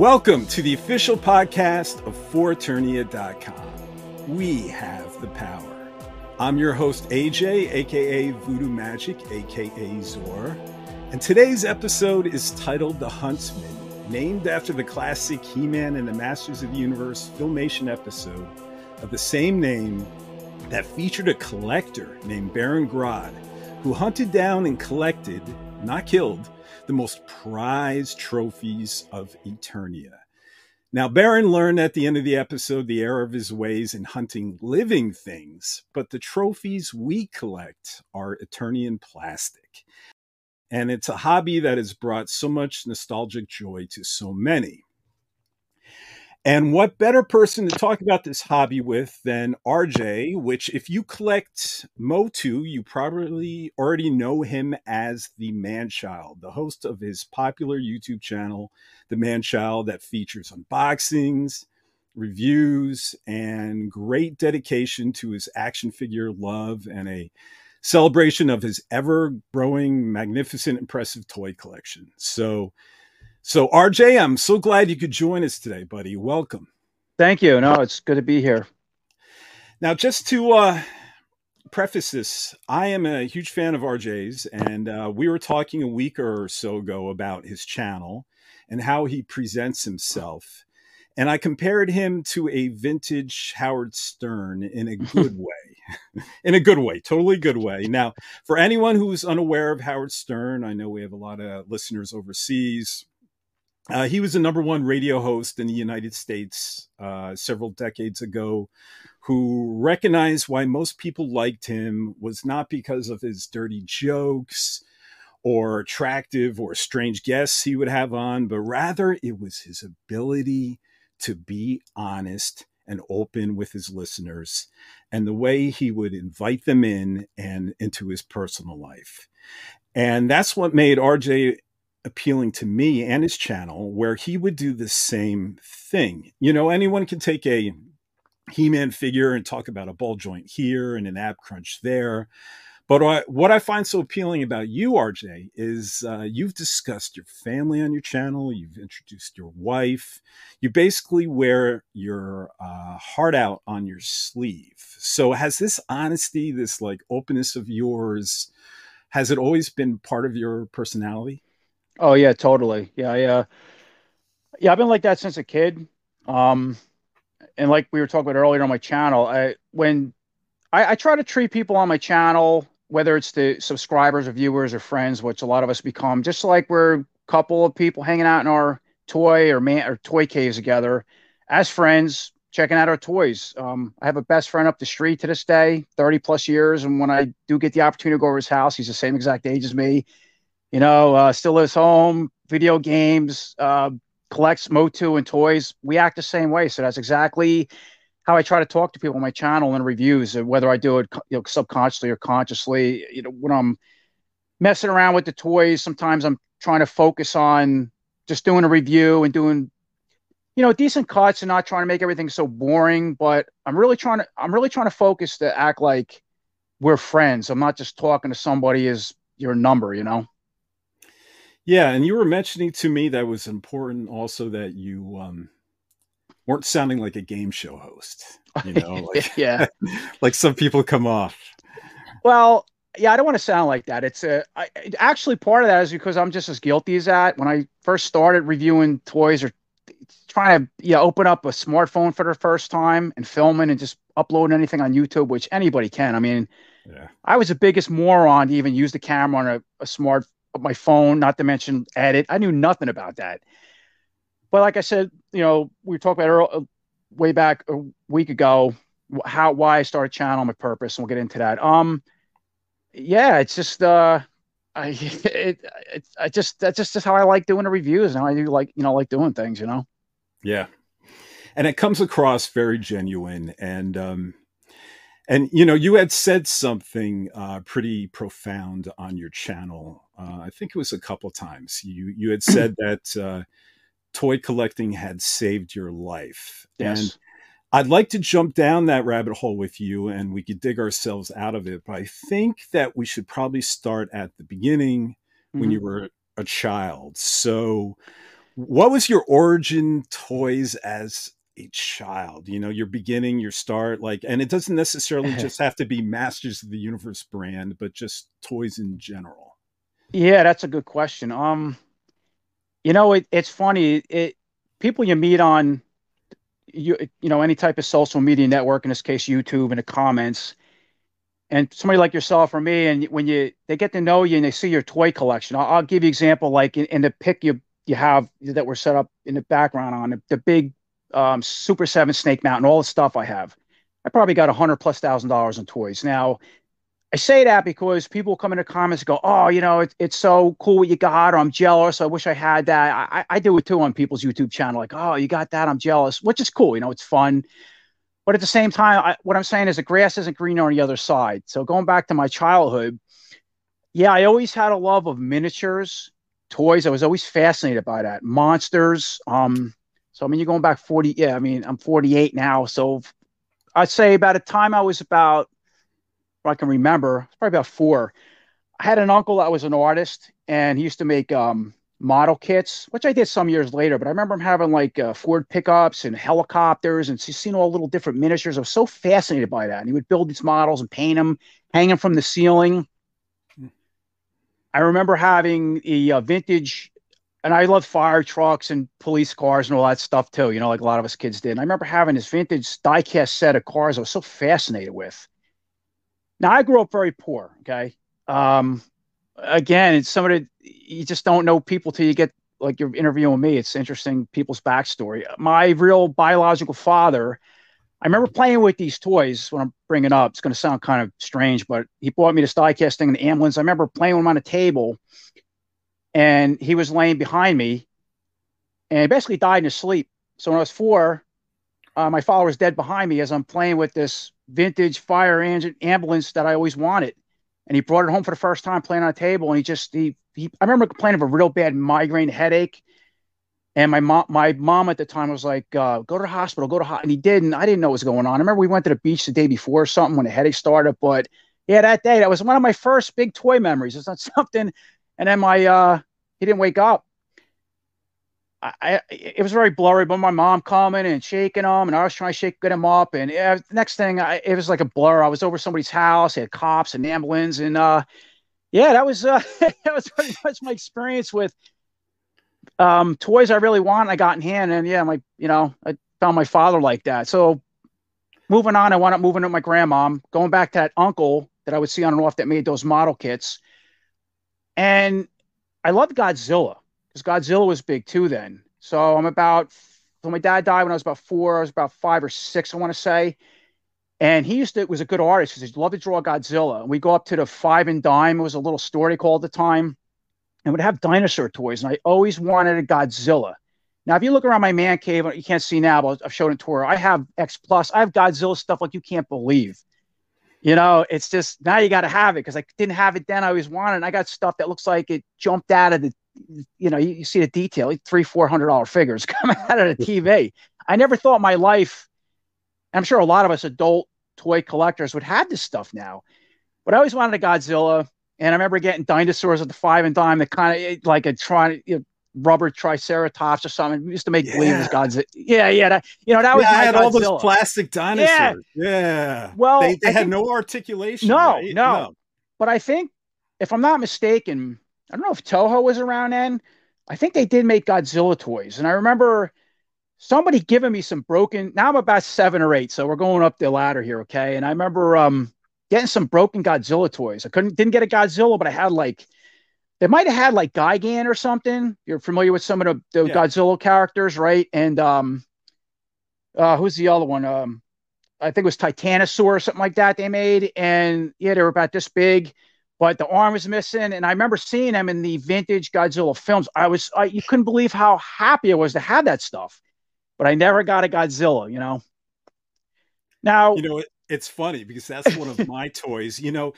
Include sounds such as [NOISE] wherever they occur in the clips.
Welcome to the official podcast of ForEternia.com. We have the power. I'm your host, AJ, aka Voodoo Magic, aka Zor. And today's episode is titled The Huntsman, named after the classic He Man and the Masters of the Universe filmation episode of the same name that featured a collector named Baron Grodd, who hunted down and collected, not killed, the most prized trophies of Eternia. Now, Baron learned at the end of the episode the error of his ways in hunting living things, but the trophies we collect are Eternian plastic. And it's a hobby that has brought so much nostalgic joy to so many. And what better person to talk about this hobby with than RJ, which, if you collect Motu, you probably already know him as the Manchild, the host of his popular YouTube channel, The Manchild, that features unboxings, reviews, and great dedication to his action figure love and a celebration of his ever growing, magnificent, impressive toy collection. So, so, RJ, I'm so glad you could join us today, buddy. Welcome. Thank you. No, it's good to be here. Now, just to uh, preface this, I am a huge fan of RJ's, and uh, we were talking a week or so ago about his channel and how he presents himself. And I compared him to a vintage Howard Stern in a [LAUGHS] good way. in a good way, totally good way. Now, for anyone who's unaware of Howard Stern, I know we have a lot of listeners overseas uh, he was a number one radio host in the United States uh, several decades ago who recognized why most people liked him was not because of his dirty jokes or attractive or strange guests he would have on, but rather it was his ability to be honest and open with his listeners and the way he would invite them in and into his personal life. And that's what made RJ appealing to me and his channel where he would do the same thing. You know, anyone can take a He-Man figure and talk about a ball joint here and an ab crunch there. But what I find so appealing about you, RJ, is uh, you've discussed your family on your channel. You've introduced your wife. You basically wear your uh, heart out on your sleeve. So has this honesty, this like openness of yours, has it always been part of your personality? Oh yeah, totally. Yeah, yeah, yeah. I've been like that since a kid. Um, and like we were talking about earlier on my channel, I when I, I try to treat people on my channel, whether it's the subscribers or viewers or friends, which a lot of us become, just like we're a couple of people hanging out in our toy or man or toy caves together as friends, checking out our toys. Um, I have a best friend up the street to this day, 30 plus years. And when I do get the opportunity to go over his house, he's the same exact age as me you know, uh, still lives home, video games, uh, collects Motu and toys. We act the same way. So that's exactly how I try to talk to people on my channel and reviews, whether I do it you know, subconsciously or consciously. You know, when I'm messing around with the toys, sometimes I'm trying to focus on just doing a review and doing, you know, decent cuts and not trying to make everything so boring. But I'm really trying to, I'm really trying to focus to act like we're friends. I'm not just talking to somebody as your number, you know. Yeah, and you were mentioning to me that was important also that you um, weren't sounding like a game show host. You know, [LAUGHS] like, yeah, [LAUGHS] like some people come off. Well, yeah, I don't want to sound like that. It's a I, actually part of that is because I'm just as guilty as that. When I first started reviewing toys or trying to yeah open up a smartphone for the first time and filming and just uploading anything on YouTube, which anybody can. I mean, yeah. I was the biggest moron to even use the camera on a, a smart my phone, not to mention edit. I knew nothing about that. But like I said, you know, we talked about early, uh, way back a week ago how why I started channel, my purpose, and we'll get into that. Um, yeah, it's just uh, I [LAUGHS] it, it I just that's just, just how I like doing the reviews, and how I do like you know like doing things, you know. Yeah, and it comes across very genuine, and um, and you know, you had said something uh, pretty profound on your channel. Uh, I think it was a couple times. You you had said [CLEARS THROAT] that uh, toy collecting had saved your life, yes. and I'd like to jump down that rabbit hole with you, and we could dig ourselves out of it. But I think that we should probably start at the beginning mm-hmm. when you were a child. So what was your origin toys as a child? You know, your beginning, your start, like, and it doesn't necessarily [LAUGHS] just have to be Masters of the Universe brand, but just toys in general. Yeah, that's a good question. Um, you know, it, it's funny. It people you meet on you you know any type of social media network, in this case YouTube, in the comments, and somebody like yourself or me, and when you they get to know you and they see your toy collection, I'll, I'll give you example like in, in, the pic you you have that were set up in the background on the, the big um, Super Seven Snake Mountain, all the stuff I have. I probably got a hundred plus thousand dollars in toys. Now, I say that because people come into comments and go, "Oh, you know, it, it's so cool what you got," or "I'm jealous. I wish I had that." I, I do it too on people's YouTube channel, like, "Oh, you got that? I'm jealous," which is cool. You know, it's fun. But at the same time, I, what I'm saying is the grass isn't greener on the other side. So going back to my childhood, yeah, I always had a love of miniatures, toys. I was always fascinated by that. Monsters. Um, so I mean, you're going back 40. Yeah, I mean, I'm 48 now. So I'd say about the time I was about, I can remember, probably about four. I had an uncle that was an artist, and he used to make um, model kits, which I did some years later. But I remember him having like uh, Ford pickups and helicopters and he's seen all little different miniatures. I was so fascinated by that. And he would build these models and paint them, hang them from the ceiling. I remember having a, a vintage, and I love fire trucks and police cars and all that stuff too. You know, like a lot of us kids did. And I remember having this vintage diecast set of cars. I was so fascinated with. Now I grew up very poor. Okay. Um, again, it's somebody you just don't know people till you get like you're interviewing me. It's interesting people's backstory. My real biological father, I remember playing with these toys when I'm bringing up. It's going to sound kind of strange, but he bought me the diecast thing and the ambulance. I remember playing with him on a table, and he was laying behind me, and he basically died in his sleep. So when I was four, uh, my was dead behind me as I'm playing with this vintage fire engine ambulance that I always wanted. And he brought it home for the first time playing on a table and he just he, he I remember complaining of a real bad migraine headache. And my mom my mom at the time was like uh, go to the hospital go to ho-. and he did and I didn't know what was going on. I remember we went to the beach the day before or something when the headache started but yeah that day that was one of my first big toy memories. It's not [LAUGHS] something and then my uh he didn't wake up I, it was very blurry, but my mom coming and shaking him, and I was trying to shake get him up. And yeah, next thing, I, it was like a blur. I was over somebody's house, they had cops and ambulance, and uh, yeah, that was uh, [LAUGHS] that was pretty much my experience with um, toys I really want. I got in hand, and yeah, my you know, I found my father like that. So moving on, I wound up moving with my grandma, going back to that uncle that I would see on and off that made those model kits, and I loved Godzilla because Godzilla was big too then. So I'm about, so my dad died when I was about four. I was about five or six, I want to say. And he used to, was a good artist because he loved to draw Godzilla. And we go up to the five and dime. It was a little store they called the time. And would have dinosaur toys. And I always wanted a Godzilla. Now, if you look around my man cave, you can't see now, but I've shown it to her. I have X Plus. I have Godzilla stuff like you can't believe. You know, it's just now you got to have it because I didn't have it then. I always wanted. I got stuff that looks like it jumped out of the you know, you, you see the detail, three, four hundred dollar figures [LAUGHS] coming out of the TV. I never thought my life, I'm sure a lot of us adult toy collectors would have this stuff now, but I always wanted a Godzilla. And I remember getting dinosaurs at the five and dime that kind of like a try, you know, rubber triceratops or something. We used to make yeah. believe it was Godzilla. Yeah, yeah. That, you know, that was yeah, I had Godzilla. all those plastic dinosaurs. Yeah. yeah. Well, they, they had think, no articulation. No, right? no, no. But I think, if I'm not mistaken, I don't know if Toho was around then. I think they did make Godzilla toys. And I remember somebody giving me some broken, now I'm about seven or eight. So we're going up the ladder here. Okay. And I remember um, getting some broken Godzilla toys. I couldn't, didn't get a Godzilla, but I had like, they might have had like Gigan or something. You're familiar with some of the, the yeah. Godzilla characters, right? And um, uh, who's the other one? Um, I think it was Titanosaur or something like that they made. And yeah, they were about this big but the arm was missing. And I remember seeing them in the vintage Godzilla films. I was, I, you couldn't believe how happy I was to have that stuff. But I never got a Godzilla, you know. Now, you know, it, it's funny because that's one of my [LAUGHS] toys. You know,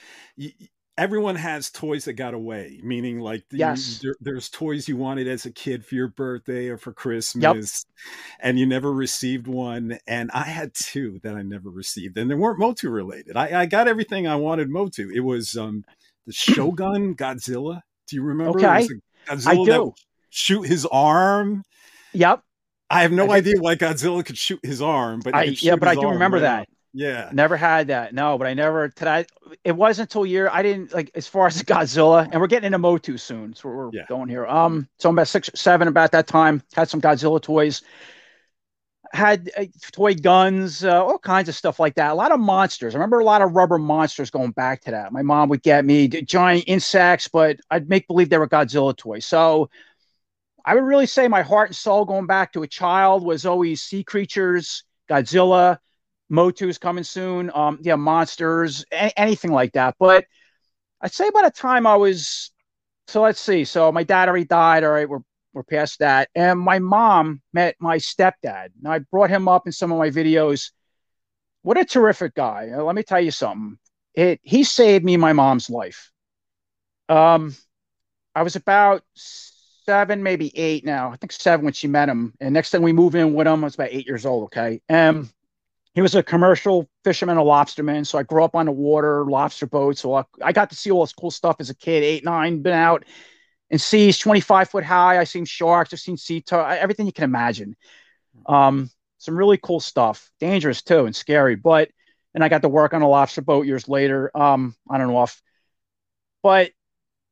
everyone has toys that got away, meaning like yes. There, there's toys you wanted as a kid for your birthday or for Christmas, yep. and you never received one. And I had two that I never received, and they weren't Motu related. I, I got everything I wanted Motu. It was um, the Shogun Godzilla. Do you remember? Okay, Godzilla I do. Shoot his arm. Yep. I have no I idea why Godzilla could shoot his arm, but I, yeah, but I do remember right that. Yeah. Never had that. No, but I never today. It wasn't until year I didn't like as far as Godzilla, and we're getting into Motu soon. So we're yeah. going here. Um, so I'm about six, seven about that time. Had some Godzilla toys. Had uh, toy guns, uh, all kinds of stuff like that. A lot of monsters. I remember a lot of rubber monsters going back to that. My mom would get me giant insects, but I'd make believe they were Godzilla toys. So I would really say my heart and soul going back to a child was always sea creatures, Godzilla Motu's coming soon. Um, yeah, monsters, a- anything like that. But I'd say by the time I was, so let's see. So my dad already died. All right, we're we're past that. And my mom met my stepdad. Now I brought him up in some of my videos. What a terrific guy. Uh, let me tell you something. It he saved me my mom's life. Um, I was about seven, maybe eight now. I think seven when she met him. And next thing we move in with him, I was about eight years old. Okay. And he was a commercial fisherman, a lobsterman. So I grew up on the water, lobster boats. So I, I got to see all this cool stuff as a kid, eight, nine, been out in seas 25 foot high. I've seen sharks, I've seen sea turtle, everything you can imagine. Um, some really cool stuff, dangerous too, and scary. But, and I got to work on a lobster boat years later, um, on and off. But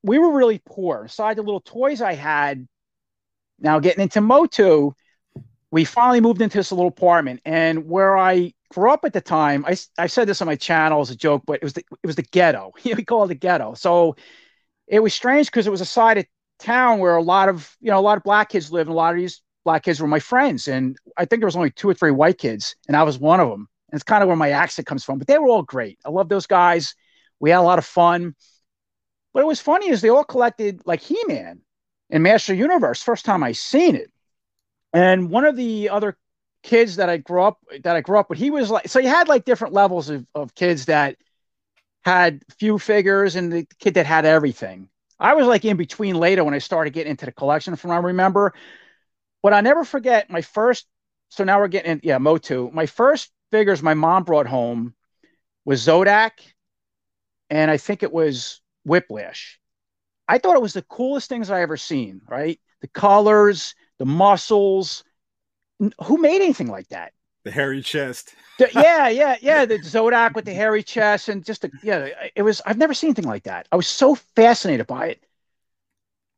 we were really poor. Aside the little toys I had, now getting into Motu, we finally moved into this little apartment and where i grew up at the time i, I said this on my channel as a joke but it was the, it was the ghetto [LAUGHS] we call it the ghetto so it was strange because it was a side of town where a lot of you know a lot of black kids lived and a lot of these black kids were my friends and i think there was only two or three white kids and i was one of them and it's kind of where my accent comes from but they were all great. I love those guys. We had a lot of fun. But it was funny is they all collected like he-man and master universe first time i seen it. And one of the other kids that I grew up that I grew up with, he was like so you had like different levels of, of kids that had few figures and the kid that had everything. I was like in between later when I started getting into the collection from I remember. But I never forget my first so now we're getting in, yeah, Motu. My first figures my mom brought home was Zodak and I think it was Whiplash. I thought it was the coolest things I ever seen, right? The colors, the muscles. Who made anything like that? The hairy chest. [LAUGHS] yeah, yeah, yeah. The Zodak with the hairy chest and just the yeah. It was. I've never seen anything like that. I was so fascinated by it.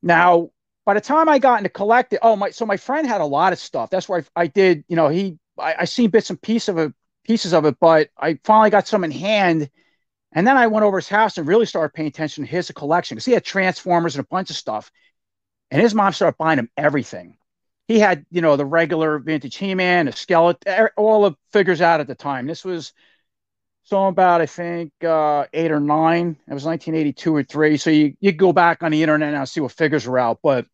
Now, by the time I got into collecting, oh my! So my friend had a lot of stuff. That's where I, I did. You know, he I, I seen bits and pieces of it, pieces of it, but I finally got some in hand. And then I went over his house and really started paying attention to his collection because he had Transformers and a bunch of stuff. And his mom started buying him everything he had, you know, the regular vintage He-Man, a skeleton, all the figures out at the time. This was so about, I think, uh, eight or nine. It was 1982 or three. So you you go back on the internet now see what figures were out, but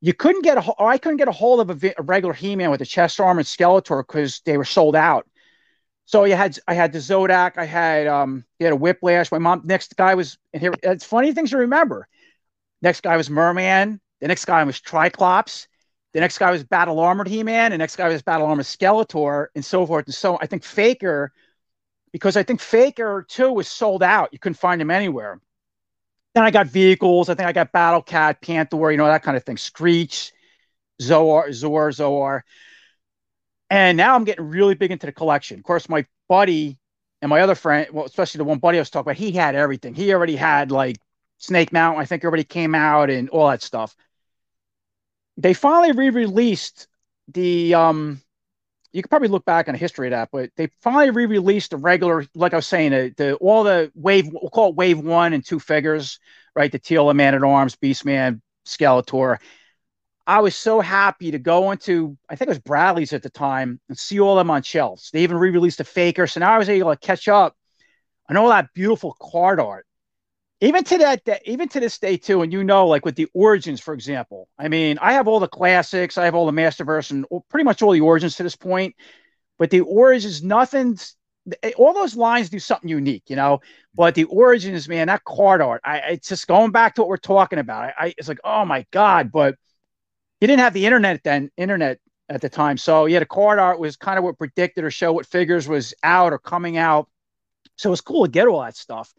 you couldn't get a, I couldn't get a hold of a, a regular He-Man with a chest arm and Skeletor because they were sold out. So you had, I had the Zodak, I had, um, you had a Whiplash. My mom, next guy was, and here, it's funny things to remember. Next guy was Merman. The next guy was Triclops. The next guy was Battle Armored He Man. The next guy was Battle Armored Skeletor, and so forth and so on. I think Faker, because I think Faker too was sold out. You couldn't find him anywhere. Then I got vehicles. I think I got Battle Cat, Panther, you know, that kind of thing. Screech, Zoar, Zor, Zoar. And now I'm getting really big into the collection. Of course, my buddy and my other friend, well, especially the one buddy I was talking about, he had everything. He already had like Snake Mountain. I think everybody came out and all that stuff they finally re-released the um you could probably look back on the history of that, but they finally re-released the regular, like I was saying, the, the all the wave, we'll call it wave one and two figures, right? The Teela Man at Arms, Beastman, Skeletor. I was so happy to go into, I think it was Bradley's at the time, and see all them on shelves. They even re-released the Faker, so now I was able to catch up on all that beautiful card art even to that even to this day too and you know like with the origins for example i mean i have all the classics i have all the masterverse and pretty much all the origins to this point but the origins nothing's eh, all those lines do something unique you know? But the origins man that card art i it's just going back to what we're talking about. I, I it's like oh my god but you didn't have the internet then internet at the time. So yeah the card art was kind of what predicted or show what figures was out or coming out. So it's cool to get all that stuff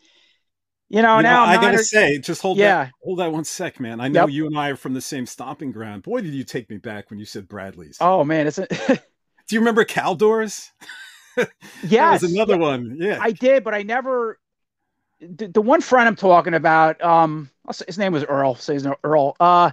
You know, You now I I'm gotta not- say, just hold Yeah. that hold that one sec, man. I know Yep. you and I are from the same stomping ground. Boy, did you take me back when you said Bradley's. Oh man, it's a, [LAUGHS] Do you remember Caldors? [LAUGHS] That yes, was another yeah, one. Yeah. I did, but I never. The, the one friend I'm talking about, um, his name was Earl. Say his name Earl. Uh,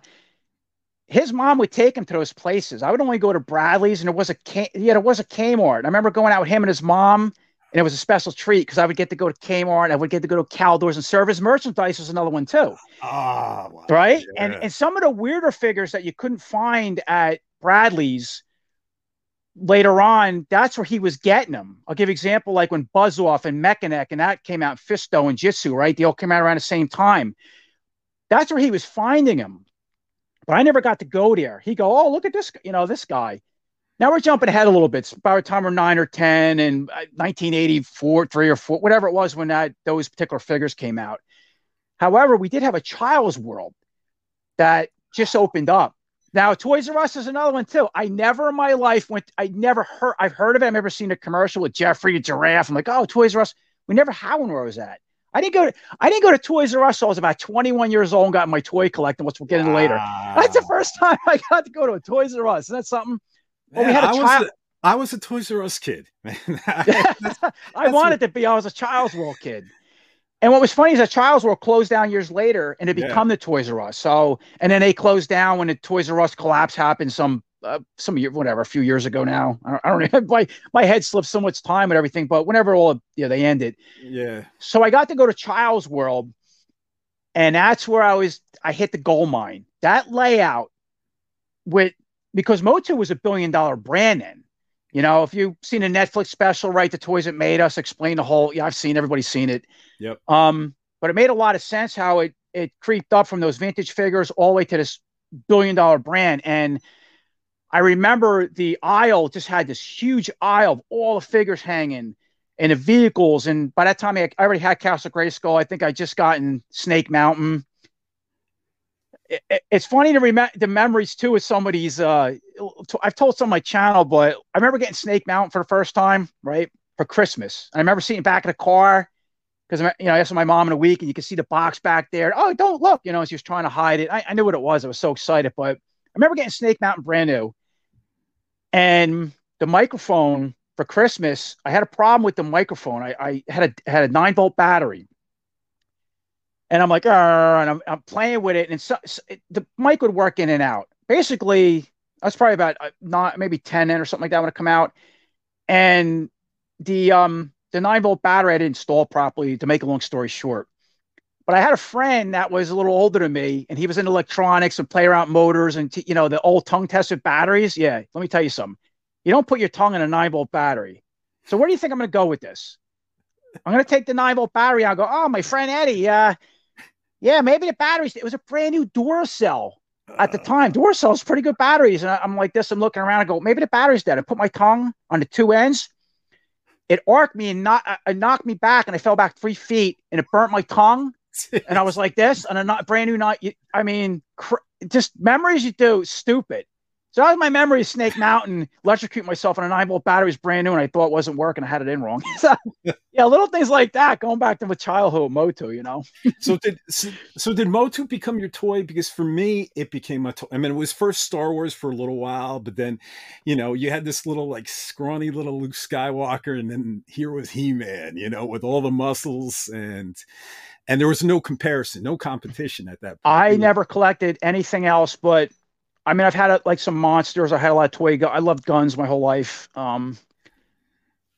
his mom would take him to those places. I would only go to Bradley's, and it was a K, yeah, it was a Kmart. I remember going out with him and his mom, and it was a special treat because I would get to go to Kmart. And I would get to go to Caldors and Service Merchandise was another one too. Oh, wow. right? And Yeah. and some of the weirder figures that you couldn't find at Bradley's later on, that's where he was getting them. I'll give example like when Buzz Off and Mekaneck and that came out, Fisto and Jitsu, right? They all came out around the same time. That's where he was finding them. But I never got to go there. He go, oh, look at this, you know, this guy. Now we're jumping ahead a little bit. By the time we're nine or ten, and uh, 1984, three or four, whatever it was when that those particular figures came out. However, we did have a Child's World that just opened up. Now, Toys R Us is another one too. I never in my life went. I never heard. I've heard of it. I've never seen a commercial with Geoffrey the giraffe. I'm like, oh, Toys R Us. We never had one where I was at. I didn't go. To, I didn't go to Toys R Us. So I was about 21 years old and got my toy collecting, which we'll get into later. That's the first [LAUGHS] time I got to go to a Toys R Us. Isn't that something? Well, we had a I was a- I was a Toys R Us kid. [LAUGHS] man. [LAUGHS] I that's wanted to be. I was a Child's World kid. And what was funny is that Child's World closed down years later, and it Yeah. become the Toys R Us. So, and then they closed down when the Toys R Us collapse happened. Some uh, some year, whatever, a few years ago now. I don't, I don't [LAUGHS] know. My my head slipped so much time and everything. But whenever all yeah they ended, yeah. so I got to go to Child's World, and that's where I was. I hit the gold mine. That layout with because Motu was a billion dollar brand then. You know, if you've seen a Netflix special, right, the toys that made us explain the whole. Yeah, I've seen. Everybody's seen it. Yep. Um, but it made a lot of sense how it it creeped up from those vintage figures all the way to this billion dollar brand. And I remember the aisle just had this huge aisle of all the figures hanging and the vehicles. And by that time, I, I already had Castle Grayskull. I think I just gotten Snake Mountain. It, it- it's funny to remember the memories too of these. Uh, I've told some on my channel, but I remember getting Snake Mountain for the first time, right, for Christmas. And I remember it back in the car because you know I asked my mom in a week, and you could see the box back there. Oh, don't look, you know, she was trying to hide it. I, I knew what it was. I was so excited, but I remember getting Snake Mountain brand new, and the microphone for Christmas. I had a problem with the microphone. I, I had a had a nine volt battery, and I'm like, "Arr," and I'm, I'm playing with it, and so, so it- the mic would work in and out. Basically, I was probably about uh, not maybe ten in or something like that when it come out, and the um the nine volt battery I didn't install properly. To make a long story short, but I had a friend that was a little older than me, and he was in electronics and play around motors and t- you know the old tongue tested batteries. Yeah, let me tell you something. You don't put your tongue in a nine volt battery. So where do you think I'm going to go with this? I'm going to take the nine volt battery. I'll go. Oh, my friend Eddie. Uh, yeah, maybe the batteries. It was a brand new Duracell at the time. Duracell's pretty good batteries. And I'm like this. I'm looking around. I go, maybe the battery's dead. I put my tongue on the two ends. It arced me and not, uh, knocked me back, and I fell back three feet, and it burnt my tongue. And I was [LAUGHS] like this, and a not brand new night. I mean, cr- just memories you do, stupid. So that was my memory of Snake Mountain, electrocute myself on a nine volt battery was brand new, and I thought it wasn't working. I had it in wrong. [LAUGHS] so, yeah, little things like that. Going back to my childhood, Motu, you know. [LAUGHS] so did so, so did Motu become your toy? Because for me, it became a toy. I mean, it was first Star Wars for a little while, but then, you know, you had this little like scrawny little Luke Skywalker, and then here was He Man, you know, with all the muscles and and there was no comparison, no competition at that. point. I never collected anything else, but I mean, I've had uh, like some monsters. I had a lot of toy. Gu- I loved guns my whole life. Um,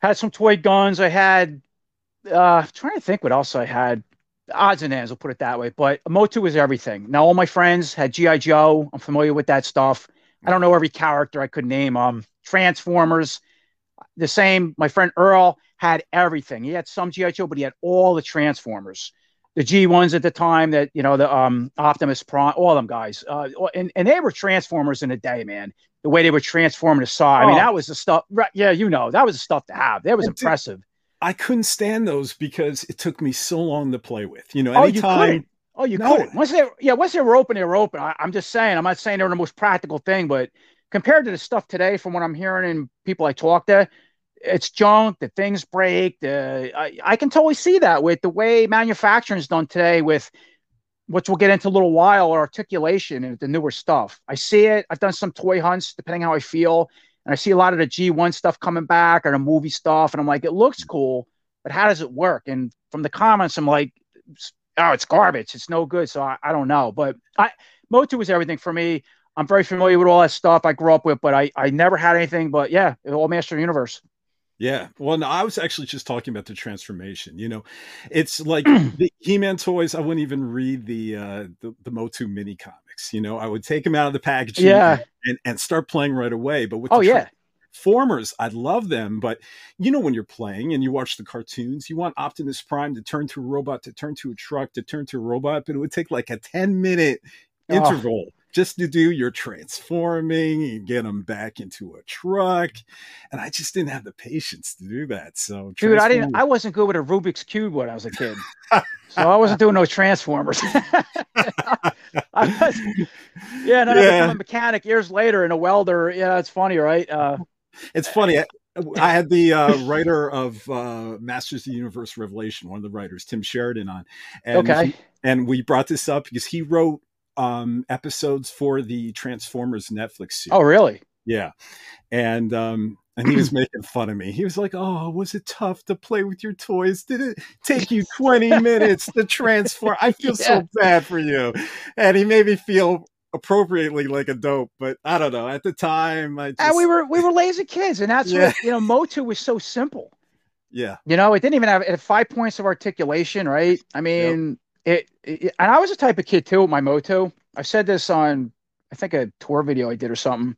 had some toy guns. I had. Uh, trying to think what else I had. Odds and ends, I'll put it that way. But Motu was everything. Now all my friends had GI Joe. I'm familiar with that stuff. I don't know every character I could name. Um, Transformers, the same. My friend Earl had everything. He had some GI Joe, but he had all the Transformers the G ones at the time that you know the um Optimus Prime, all them guys, uh, and and they were Transformers in a day, man. The way they were transforming the saw, I mean, Oh. that was the stuff. Right, yeah, you know, that was the stuff to have. That was And did- impressive. I couldn't stand those because it took me so long to play with. You know, anytime. Oh, you couldn't. Oh, you No. couldn't. Once they, yeah, once they were open, they were open. I, I'm just saying. I'm not saying they were the most practical thing, but compared to the stuff today, from what I'm hearing and people I talk to, it's junk, the things break. The I, I can totally see that with the way manufacturing is done today with which we'll get into a little while, articulation and the newer stuff. I see it. I've done some toy hunts, depending how I feel, and I see a lot of the G1 stuff coming back or the movie stuff, and I'm like, it looks cool, but how does it work? And from the comments, I'm like, oh, it's garbage. It's no good. So I, I don't know. But I Motu was everything for me. I'm very familiar with all that stuff I grew up with, but I, I never had anything but yeah, all Master Universe. Yeah. Well, no, I was actually just talking about the transformation. You know, it's like [CLEARS THROAT] the He-Man toys. I wouldn't even read the uh the, the Motu mini comics. You know, I would take them out of the package, yeah, and, and start playing right away. But with oh yeah, formers i love them but you know when you're playing and you watch the cartoons you want optimus prime to turn to a robot to turn to a truck to turn to a robot but it would take like a 10 minute oh. interval just to do your transforming and get them back into a truck. And I just didn't have the patience to do that. So, dude, I didn't, I wasn't good with a Rubik's Cube when I was a kid. [LAUGHS] so I wasn't doing no transformers. [LAUGHS] I was, yeah, and I yeah. became a mechanic years later and a welder. Yeah, it's funny, right? Uh, it's funny. I, I had the uh, writer of uh, Masters of the Universe Revelation, one of the writers, Tim Sheridan, on. And okay. He, and we brought this up because he wrote um, episodes for the Transformers Netflix series. Oh, really? Yeah, and um, and he was [CLEARS THROAT] making fun of me. He was like, "Oh, was it tough to play with your toys? Did it take you [LAUGHS] 20 minutes to transform? I feel yeah. so bad for you." And he made me feel appropriately like a dope, but I don't know. At the time, I just... and we were we were lazy kids, and that's yeah. what you know. Motu was so simple. Yeah, you know, it didn't even have it five points of articulation, right? I mean, it, it, and I was a type of kid too my Motu. I said this on I think a tour video I did or something.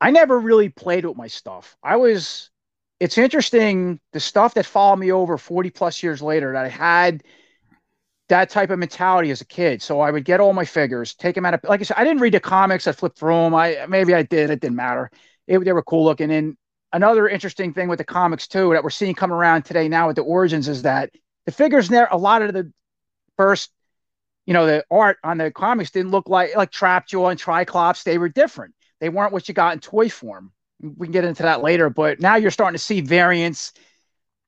I never really played with my stuff. I was it's interesting the stuff that followed me over 40 plus years later that I had that type of mentality as a kid. So I would get all my figures, take them out of like I said, I didn't read the comics, I flipped through them. I maybe I did, it didn't matter. It, they were cool looking. And another interesting thing with the comics too that we're seeing come around today now with the origins is that the figures there, a lot of the first, you know, the art on the comics didn't look like like Trapjaw and Triclops. They were different. They weren't what you got in toy form. We can get into that later, but now you're starting to see variants,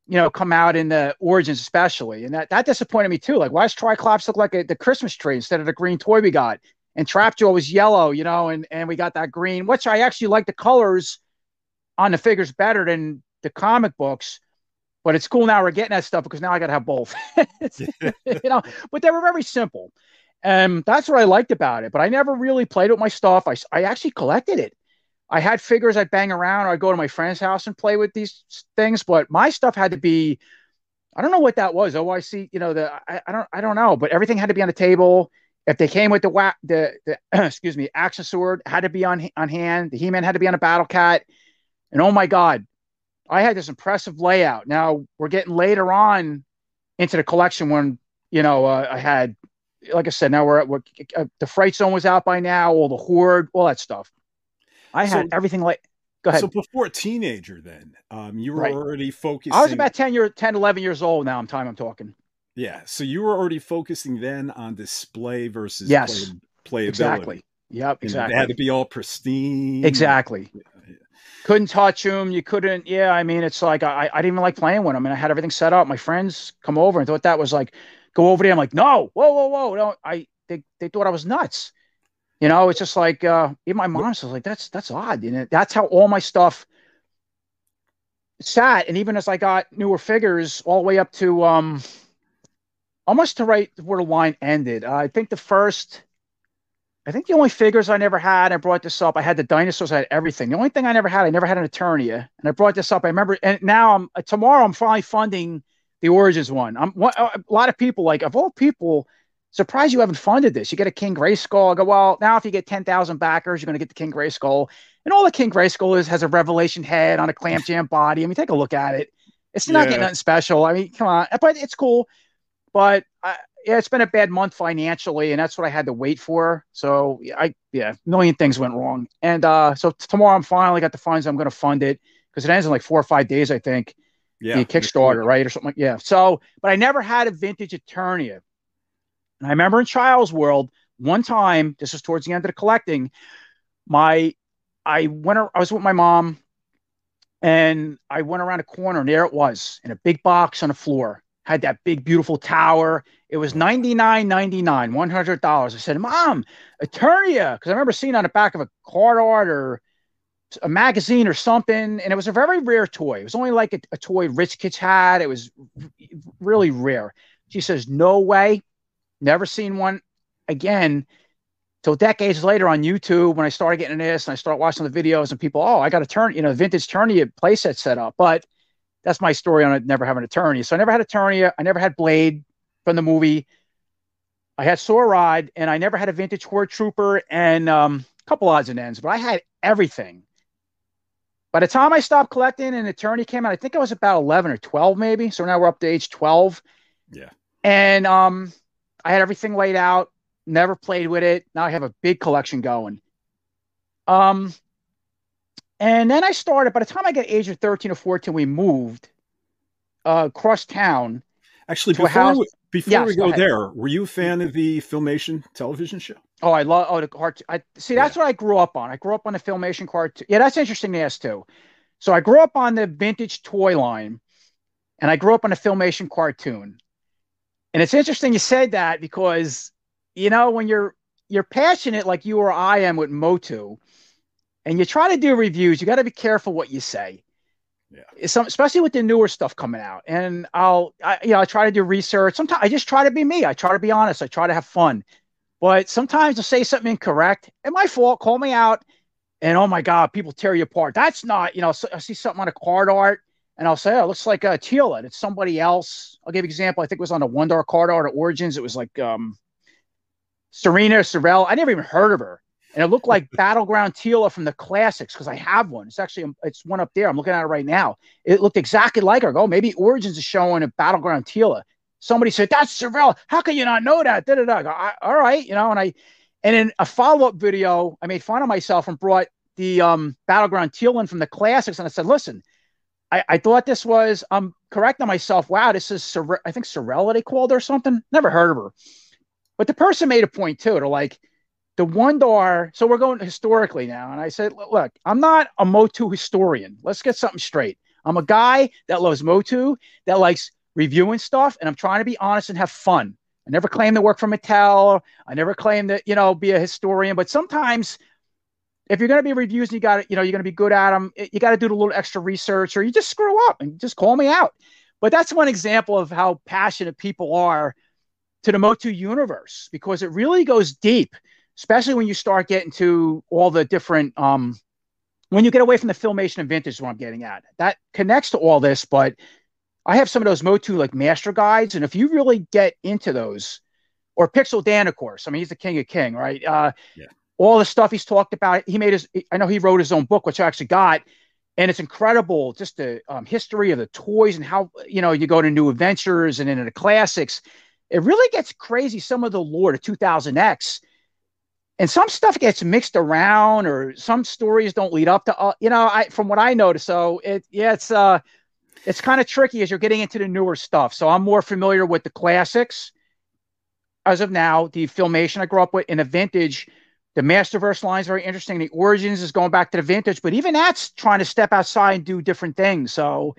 you know, come out in the origins, especially, and that that disappointed me too. Like, why does Triclops look like a, the Christmas tree instead of the green toy we got? And Trapjaw was yellow, you know, and and we got that green, which I actually like the colors on the figures better than the comic books. But it's cool now we're getting that stuff because now I got to have both. [LAUGHS] [LAUGHS] you know, but they were very simple. And that's what I liked about it. But I never really played with my stuff. I, I actually collected it. I had figures I'd bang around or I'd go to my friend's house and play with these things, but my stuff had to be I don't know what that was. Oh, I see, you know, the I, I don't I don't know, but everything had to be on the table. If they came with the whack the, the [CLEARS THROAT] excuse me, action sword had to be on on hand. The He-Man had to be on a battle cat. And oh my God, I had this impressive layout. Now we're getting later on into the collection when you know uh, I had, like I said, now we're, we're uh, the Fright Zone was out by now, all the Horde, all that stuff. I had everything like. Go ahead. So before a teenager, then um, you were right. already focusing. I was about 10 year 10, 11 years old now. I'm time I'm talking. Yeah, so you were already focusing then on display versus yes, play, playability. Exactly. Yep. Exactly. It had to be all pristine. Exactly. Couldn't touch them. You couldn't. Yeah, I mean, it's like I, I didn't even like playing with them, and I had everything set up. My friends come over and thought that was like go over there. I'm like, no, whoa, whoa, whoa, no. I they they thought I was nuts. You know, it's just like uh, even my mom was like, that's that's odd. And that's how all my stuff sat. And even as I got newer figures, all the way up to um almost to right where the line ended. Uh, I think the first I think the only figures I never had, I brought this up. I had the dinosaurs, I had everything. The only thing I never had, I never had an Eternia, and I brought this up. I remember, and now I'm uh, tomorrow. I'm finally funding the Origins one. I'm uh, a lot of people like of all people, surprised you haven't funded this. You get a King Grayskull. I go, well, now if you get ten thousand backers, you're going to get the King Grayskull, and all the King Grayskull is has a Revelation head on a Clamp Champ body. I mean, take a look at it. It's not yeah. getting nothing special. I mean, come on, but it's cool. But I, yeah, it's been a bad month financially, and that's what I had to wait for. So I yeah, a million things went wrong. And uh, so tomorrow I'm finally got the funds. I'm going to fund it because it ends in like four or five days, I think. Yeah, the Kickstarter, right, or something like yeah. So, but I never had a vintage Eternia. And I remember in Child's World one time. This was towards the end of the collecting. My I went. I was with my mom. And I went around a corner and there it was in a big box on the floor. Had that big, beautiful tower. It was $99.99, $100. I said, Mom, Eternia. Because I remember seeing on the back of a card art or a magazine or something. And it was a very rare toy. It was only like a, a toy rich kids had. It was really rare. She says, No way. Never seen one again till decades later on YouTube when I started getting this and I started watching the videos and people, oh, I got a turn, you know, vintage Eternia playset set up. But that's my story on it never having an Eternia. So I never had an Eternia. I never had Blade from the movie. I had Saurod and I never had a vintage Horde Trooper and um, a couple odds and ends, but I had everything. By the time I stopped collecting and Eternia came out, I think I was about 11 or 12 maybe. So now we're up to age 12. Yeah. And um, I had everything laid out never played with it. Now I have a big collection going. Um, and then I started. By the time I got age of thirteen or fourteen, we moved uh, across town. Actually, before we, before yes, we go, go there, were you a fan of the Filmation television show? Oh, I love oh the cartoon. I see. That's yeah. what I grew up on. I grew up on the Filmation cartoon. Yeah, that's interesting to ask too. So I grew up on the vintage toy line, and I grew up on the Filmation cartoon. And it's interesting you said that because you know, when you're you're passionate like you or I am with Motu, and you try to do reviews, you got to be careful what you say. Yeah. Some, especially with the newer stuff coming out. And I'll, I, you know, I try to do research. Sometimes I just try to be me. I try to be honest. I try to have fun. But sometimes I'll say something incorrect. And my fault. Call me out. And oh my God, people tear you apart. That's not, you know, so I see something on a card art and I'll say, oh, it looks like a Teela. It's somebody else. I'll give an example. I think it was on a One card art at Origins. It was like, um, Serena Sorel. I never even heard of her. And it looked like Battleground Teela from the classics because I have one. It's actually it's one up there. I'm looking at it right now. It looked exactly like her. Oh, maybe Origins is showing a Battleground Teela. Somebody said that's Sorel. How can you not know that? Da, da, da. all right, you know. And I, and in a follow up video, I made fun of myself and brought the um, Battleground Teela from the classics, and I said, listen, I, I thought this was I'm um, correcting myself. Wow, this is Sorel, I think Sorella they called her or something. Never heard of her. But the person made a point too. They're like, the one door. So we're going historically now. And I said, look, I'm not a Motu historian. Let's get something straight. I'm a guy that loves Motu, that likes reviewing stuff, and I'm trying to be honest and have fun. I never claim to work for Mattel. I never claim to, you know, be a historian. But sometimes, if you're going to be reviews, you got to, you know, you're going to be good at them. You got to do a little extra research, or you just screw up and just call me out. But that's one example of how passionate people are to the Motu universe because it really goes deep, especially when you start getting to all the different um when you get away from the filmation and vintage is what I'm getting at. That connects to all this, but I have some of those Motu like master guides, and if you really get into those, or Pixel Dan, of course, I mean he's the king of king, right? Uh, yeah. All the stuff he's talked about, he made his. I know he wrote his own book, which I actually got, and it's incredible just the um, history of the toys and how you know you go to new adventures and into the classics it really gets crazy. Some of the lore to 2000X, and some stuff gets mixed around, or some stories don't lead up to. Uh, you know, I from what I noticed. So it, yeah, it's uh, it's kind of tricky as you're getting into the newer stuff. So I'm more familiar with the classics as of now. The filmation I grew up with, in the vintage. The Masterverse line is very interesting. The Origins is going back to the vintage, but even that's trying to step outside and do different things. So,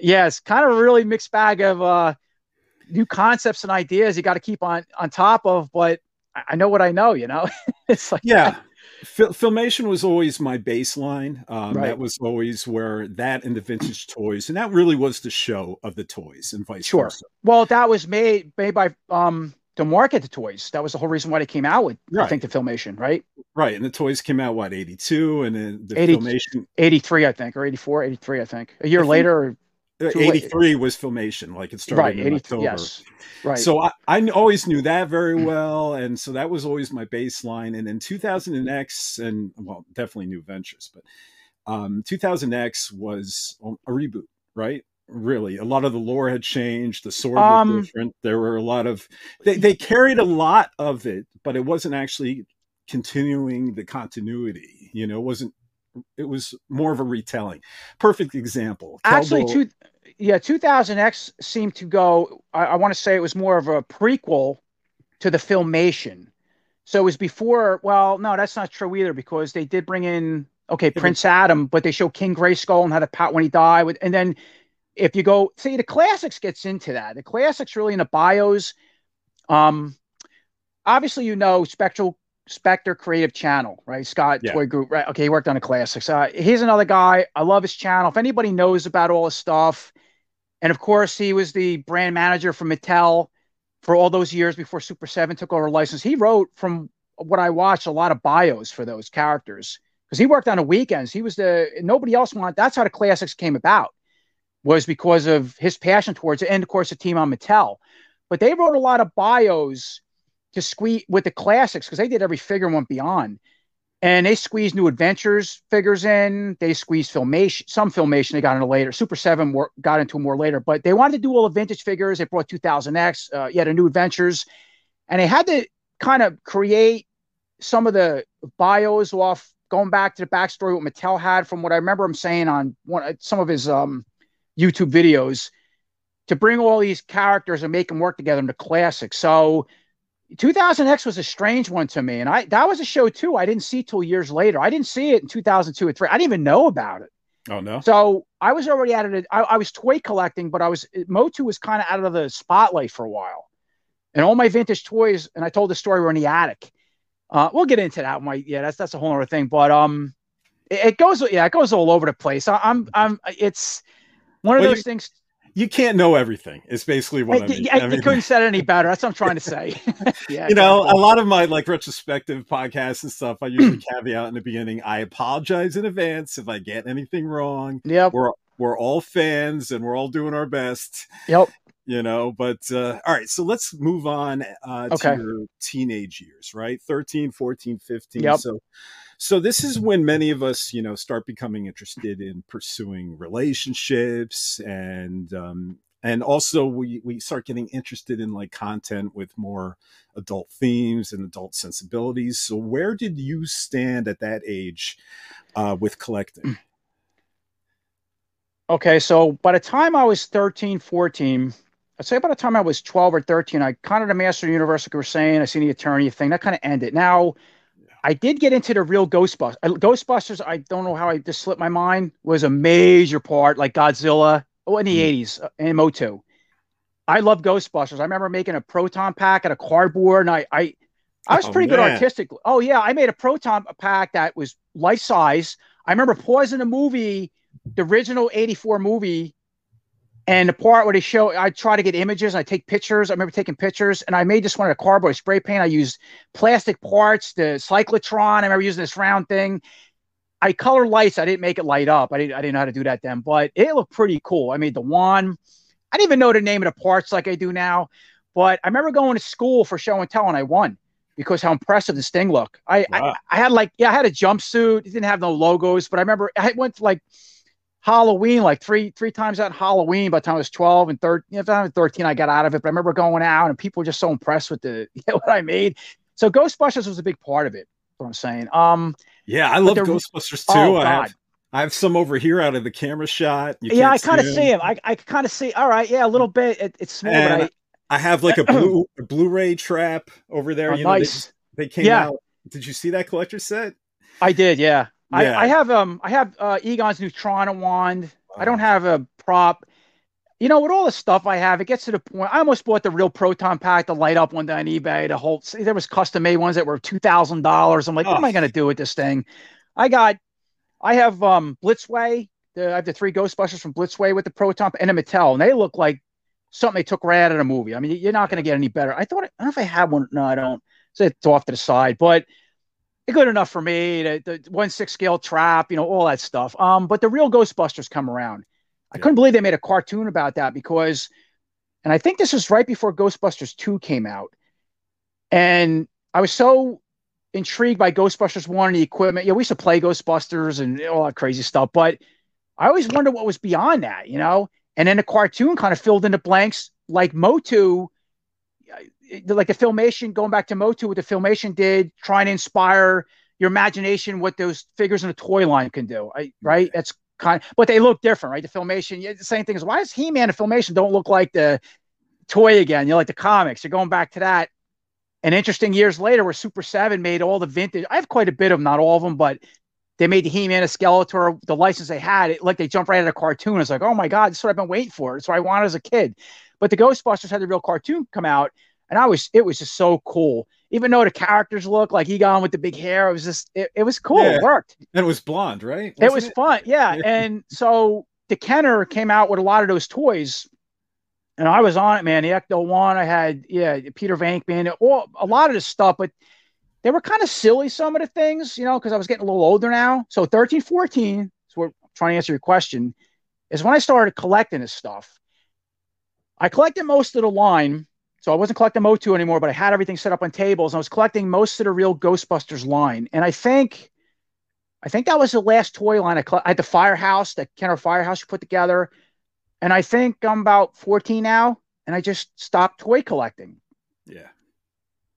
yeah, it's kind of a really mixed bag of uh, new concepts and ideas you got to keep on on top of. But I know what I know, you know. [LAUGHS] it's like yeah. Filmation was always my baseline. Um, right. That was always where that and the vintage toys, and that really was the show of the toys, and vice sure. versa. Well, that was made made by um, to market the toys. That was the whole reason why they came out with, right. I think, the filmation, right? Right. And the toys came out, what, 82? And then the 80, filmation. 83, I think, or 84, 83, I think. A year I later, think, 83 was filmation like it started right, in october. yes. right. So I, I always knew that very well and so that was always my baseline and then 2000x and well definitely new ventures but um 2000x was a reboot right? Really a lot of the lore had changed the sword was um, different there were a lot of they, they carried a lot of it but it wasn't actually continuing the continuity you know it wasn't it was more of a retelling. Perfect example. Actually, two, yeah, 2000X seemed to go. I, I want to say it was more of a prequel to the filmation. So it was before. Well, no, that's not true either because they did bring in okay, Prince Adam, but they show King Grayskull and how to pat when he died. And then if you go, see, the classics gets into that. The classics really in the bios. Um, obviously, you know, Spectral Spectre Creative Channel, right? Scott yeah. Toy Guru, right? Okay, he worked on the classics. Uh, he's another guy. I love his channel. If anybody knows about all his stuff, and of course, he was the brand manager for Mattel for all those years before Super Seven took over license. He wrote, from what I watched, a lot of bios for those characters because he worked on the weekends. He was the nobody else wanted. That's how the classics came about, was because of his passion towards it, and of course the team on Mattel. But they wrote a lot of bios to squeeze with the classics because they did every figure went beyond. And they squeezed new adventures figures in. They squeezed filmation, some filmation they got into later. Super 7 more, got into more later, but they wanted to do all the vintage figures. They brought 2000X, uh, yet a new adventures. And they had to kind of create some of the bios off going back to the backstory what Mattel had from what I remember him saying on one some of his um, YouTube videos to bring all these characters and make them work together in the classic. So 2000X was a strange one to me, and I that was a show too. I didn't see till years later. I didn't see it in 2002 or three. I didn't even know about it. Oh no! So I was already out of it. I, I was toy collecting, but I was Motu was kind of out of the spotlight for a while, and all my vintage toys. And I told the story were in the attic. Uh, we'll get into that. My yeah, that's that's a whole other thing. But um, it, it goes yeah, it goes all over the place. I, am I'm, I'm it's one of well, those you, things you can't know everything. It's basically what I, I mean. I, [LAUGHS] I mean, couldn't said any better. That's what I'm trying to say. [LAUGHS] [LAUGHS] yeah, you know, a lot of my like retrospective podcasts and stuff, I usually [CLEARS THROAT] caveat in the beginning. I apologize in advance if I get anything wrong. Yeah, we're we're all fans and we're all doing our best. Yep. You know, but uh, all right, so let's move on uh, okay. to your teenage years, right? 13, 14, 15. Yep. So so this is when many of us, you know, start becoming interested in pursuing relationships and um, and also we we start getting interested in like content with more adult themes and adult sensibilities. So where did you stand at that age uh, with collecting? [CLEARS THROAT] Okay, so by the time I was 13, 14, I'd say by the time I was 12 or 13, I kind of the Master of the Universe, like we were saying, I seen the Eternia thing, that kind of ended. Now, I did get into the real Ghostbusters. Ghostbusters, I don't know how I just slipped my mind, was a major part, like Godzilla, oh, in the mm. 80s, uh, and Motu. I love Ghostbusters. I remember making a proton pack out of cardboard, and I, I, I was oh, pretty man. good artistically. Oh yeah, I made a proton pack that was life size. I remember pausing the movie, the original '84 movie, and the part where they show, I try to get images. I take pictures. I remember taking pictures, and I made this one of cardboard spray paint. I used plastic parts, the cyclotron. I remember using this round thing. I color lights. I didn't make it light up. I didn't. I didn't know how to do that then, but it looked pretty cool. I made the wand. I didn't even know the name of the parts like I do now. But I remember going to school for show and tell, and I won because how impressive this thing looked. I, wow. I, I had like yeah, I had a jumpsuit. It didn't have no logos, but I remember I went to like Halloween, like three three times on Halloween. By the time I was twelve and thirteen, you know, thirteen, I got out of it. But I remember going out, and people were just so impressed with the [LAUGHS] you know, what I made. So Ghostbusters was a big part of it. What I'm saying. Um, yeah, I love Ghostbusters too. Oh, I have I have some over here out of the camera shot. You yeah, I kind of see him. I, I kind of see. All right, yeah, a little bit. It, it's small, and but I, I have like a [CLEARS THROAT] blue a Blu-ray trap over there. Oh, you know, nice. They, they came yeah. out. Did you see that collector set? I did. Yeah. Yeah. I, I, have um I have uh, Egon's Neutrona wand. I don't have a prop. You know, with all the stuff I have, it gets to the point. I almost bought the real proton pack to light up one day on eBay. The whole there was custom made ones that were two thousand dollars. I'm like, oh. what am I going to do with this thing? I got, I have um Blitzway. The, I have the three Ghostbusters from Blitzway with the proton and a Mattel, and they look like something they took right out of a movie. I mean, you're not going to get any better. I thought I don't know if I have one. No, I don't. So it's off to the side, but good enough for me. The, the one six scale trap, you know, all that stuff. Um, but the real Ghostbusters come around. I couldn't believe they made a cartoon about that because, and I think this was right before Ghostbusters two came out, and I was so intrigued by Ghostbusters one and the equipment. Yeah, we used to play Ghostbusters and all that crazy stuff, but I always wondered what was beyond that, you know. And then the cartoon kind of filled in the blanks, like Motu like the filmation going back to motu what the filmation did trying to inspire your imagination what those figures in a toy line can do I, mm-hmm. right that's kind of, but they look different right the filmation yeah, the same thing is why does he-man and filmation don't look like the toy again you know like the comics you're going back to that and interesting years later where super 7 made all the vintage i have quite a bit of them not all of them but they made the He-Man, a Skeletor, the license they had, it, like they jumped right out of a cartoon. It's like, oh my god, this is what I've been waiting for. It's what I wanted as a kid. But the Ghostbusters had the real cartoon come out, and I was, it was just so cool. Even though the characters look like Egon with the big hair, it was just, it, it was cool. Yeah. It worked. And it was blonde, right? Wasn't it was it? fun, yeah. and so the Kenner came out with a lot of those toys and I was on it, man. The Ecto One, I had yeah, Peter Venkman, all a lot of this stuff, but they were kind of silly. Some of the things, you know, because I was getting a little older now. So 13, 14, so we're trying to answer your question, is when I started collecting this stuff. I collected most of the line, so I wasn't collecting Motu anymore, but I had everything set up on tables. I was collecting most of the real Ghostbusters line, and I think. I think that was the last toy line I, I had the Firehouse, the Kenner Firehouse you put together. And I think I'm about 14 now, and I just stopped toy collecting. Yeah.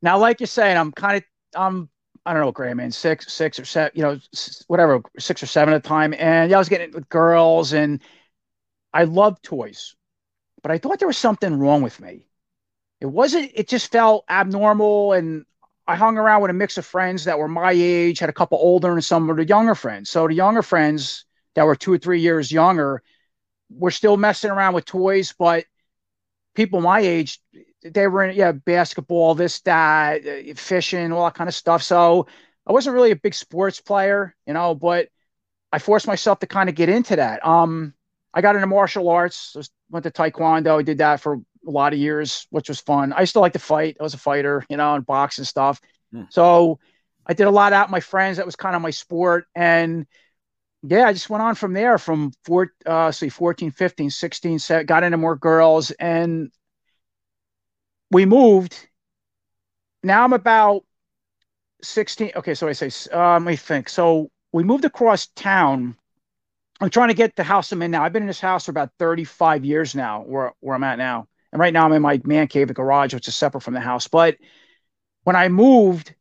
Now, like you're saying, I'm kind of I'm I don't know, Graham, man, six, six or seven, you know, whatever, six or seven at a time. And yeah, I was getting it with girls, and I loved toys, but I thought there was something wrong with me. It wasn't. It just felt abnormal, and I hung around with a mix of friends that were my age, had a couple older, and some were the younger friends. So the younger friends that were two or three years younger we're still messing around with toys, but people my age, they were in, yeah, basketball, this, that, uh, fishing, all that kind of stuff. So I wasn't really a big sports player, you know, but I forced myself to kind of get into that. Um, I got into martial arts, went to Taekwondo, I did that for a lot of years, which was fun. I still like to fight. I was a fighter, you know, and box and stuff. Mm. So I did a lot out with my friends. That was kind of my sport. And yeah, I just went on from there from four, uh, say 14, 15, 16, got into more girls and we moved. Now I'm about 16. Okay. So I say, uh, let me think. So we moved across town. I'm trying to get the house I'm in now. I've been in this house for about 35 years now, where, where I'm at now. And right now I'm in my man cave, the garage, which is separate from the house. But when I moved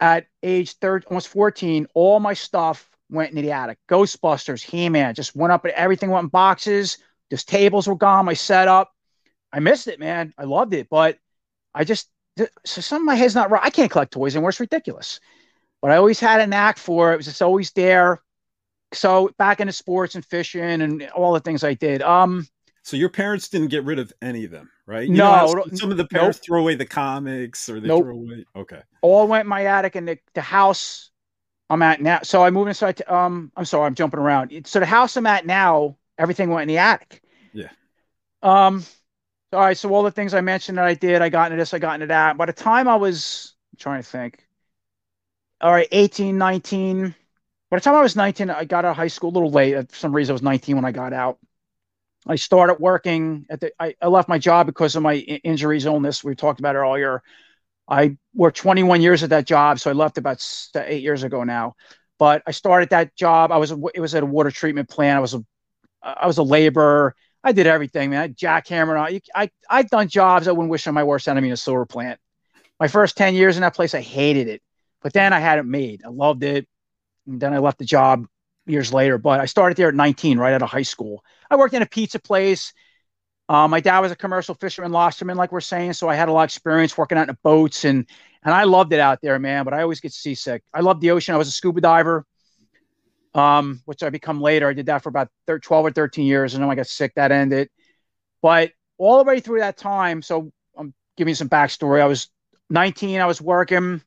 at age 30, almost 14, all my stuff went into the attic. Ghostbusters, He Man, just went up and everything went in boxes. Just tables were gone. My setup. I missed it, man. I loved it, but I just so some of my head's not right. I can't collect toys anymore. It's ridiculous. But I always had a knack for it. It was just always there. So back into sports and fishing and all the things I did. Um, so your parents didn't get rid of any of them, right? You no, some of the parents nope. throw away the comics or they nope. throw away. Okay, all went in my attic, and the, the house I'm at now. So I moved inside. To, um, I'm sorry, I'm jumping around. So the house I'm at now, everything went in the attic. Yeah. Um. All right. So all the things I mentioned that I did, I got into this, I got into that. By the time I was I'm trying to think. All right, 18, 19. By the time I was 19, I got out of high school a little late. For some reason, I was 19 when I got out. I started working at the. I, I left my job because of my injuries, illness. We talked about it earlier. I worked 21 years at that job, so I left about eight years ago now. But I started that job. I was it was at a water treatment plant. I was a I was a laborer. I did everything, man. I jackhammered. I, I I've done jobs I wouldn't wish on my worst enemy in a silver plant. My first 10 years in that place, I hated it. But then I had it made. I loved it. And then I left the job years later. But I started there at 19, right out of high school. I worked in a pizza place. Uh, my dad was a commercial fisherman, lobsterman, like we're saying, so I had a lot of experience working out in boats, and and I loved it out there, man. But I always get seasick. I love the ocean. I was a scuba diver, um, which I become later. I did that for about 12 or 13 years, and then I got sick. That ended. But all the way through that time, so I'm giving you some backstory. I was 19. I was working.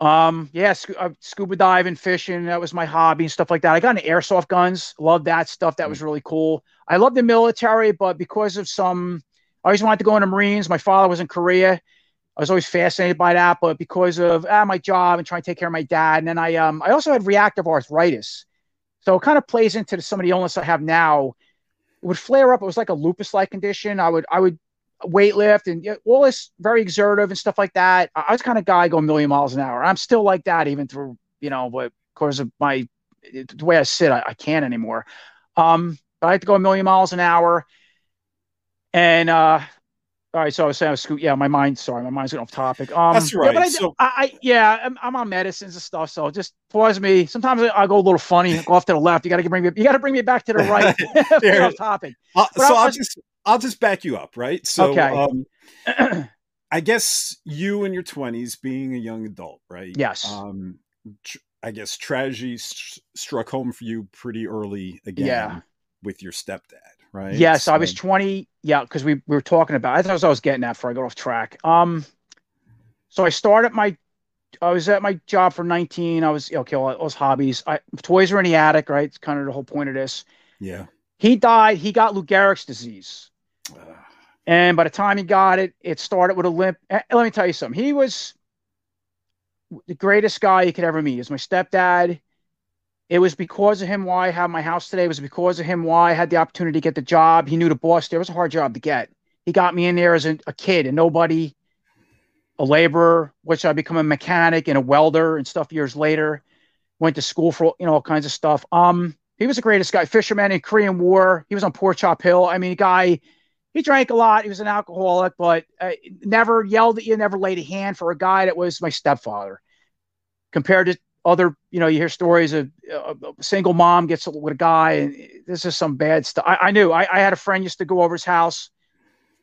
Um, yeah, sc- uh, scuba diving, fishing, that was my hobby and stuff like that. I got into airsoft guns, loved that stuff. That was mm. really cool. I loved the military, but because of some, I always wanted to go into Marines. My father was in Korea. I was always fascinated by that, but because of ah, my job and trying to take care of my dad, and then I um I also had reactive arthritis, so it kind of plays into some of the illness I have now. It would flare up. It was like a lupus-like condition. I would I would weightlift and you know, all this very exertive and stuff like that. I was kind of guy go a million miles an hour. I'm still like that even through, you know, but because of my the way I sit, I, I can't anymore. Um, but I have to go a million miles an hour. And uh all right, so I was saying, I was scoot. Yeah, my mind. Sorry, my mind's going off topic. Um, That's right. Yeah, but I, so, I, I yeah, I'm, I'm, on medicines and stuff. So just pause me. Sometimes I, I go a little funny, go off to the left. You got to bring me. You got to bring me back to the right. [LAUGHS] [LAUGHS] off topic. Uh, so I'll, I'll just I'll just back you up, right? So, okay. Um, [CLEARS THROAT] I guess you in your 20s, being a young adult, right? Yes. Um, tr- I guess tragedy st- struck home for you pretty early again Yeah. with your stepdad, right? Yes, I was 20. Yeah, because we, we were talking about. I thought I was getting that before I got off track. Um, so I started my. I was at my job for 19. I was okay. It was hobbies. I toys were in the attic, right? It's kind of the whole point of this. yeah. He died. He got Lou Gehrig's disease, and by the time he got it, it started with a limp. Let me tell you something. He was the greatest guy you could ever meet. He was my stepdad. It was because of him why I have my house today. It was because of him why I had the opportunity to get the job. He knew the boss there. It was a hard job to get. He got me in there as a, a kid and nobody, a laborer, which I become a mechanic and a welder and stuff years later. Went to school for you know all kinds of stuff. Um, he was the greatest guy. Fisherman in Korean War. He was on Pork Chop Hill. I mean, guy. He drank a lot. He was an alcoholic, but uh, never yelled at you. Never laid a hand for a guy that was my stepfather. Compared to other, you know, you hear stories of uh, a single mom gets with a guy, and this is some bad stuff. I, I knew. I, I had a friend used to go over his house,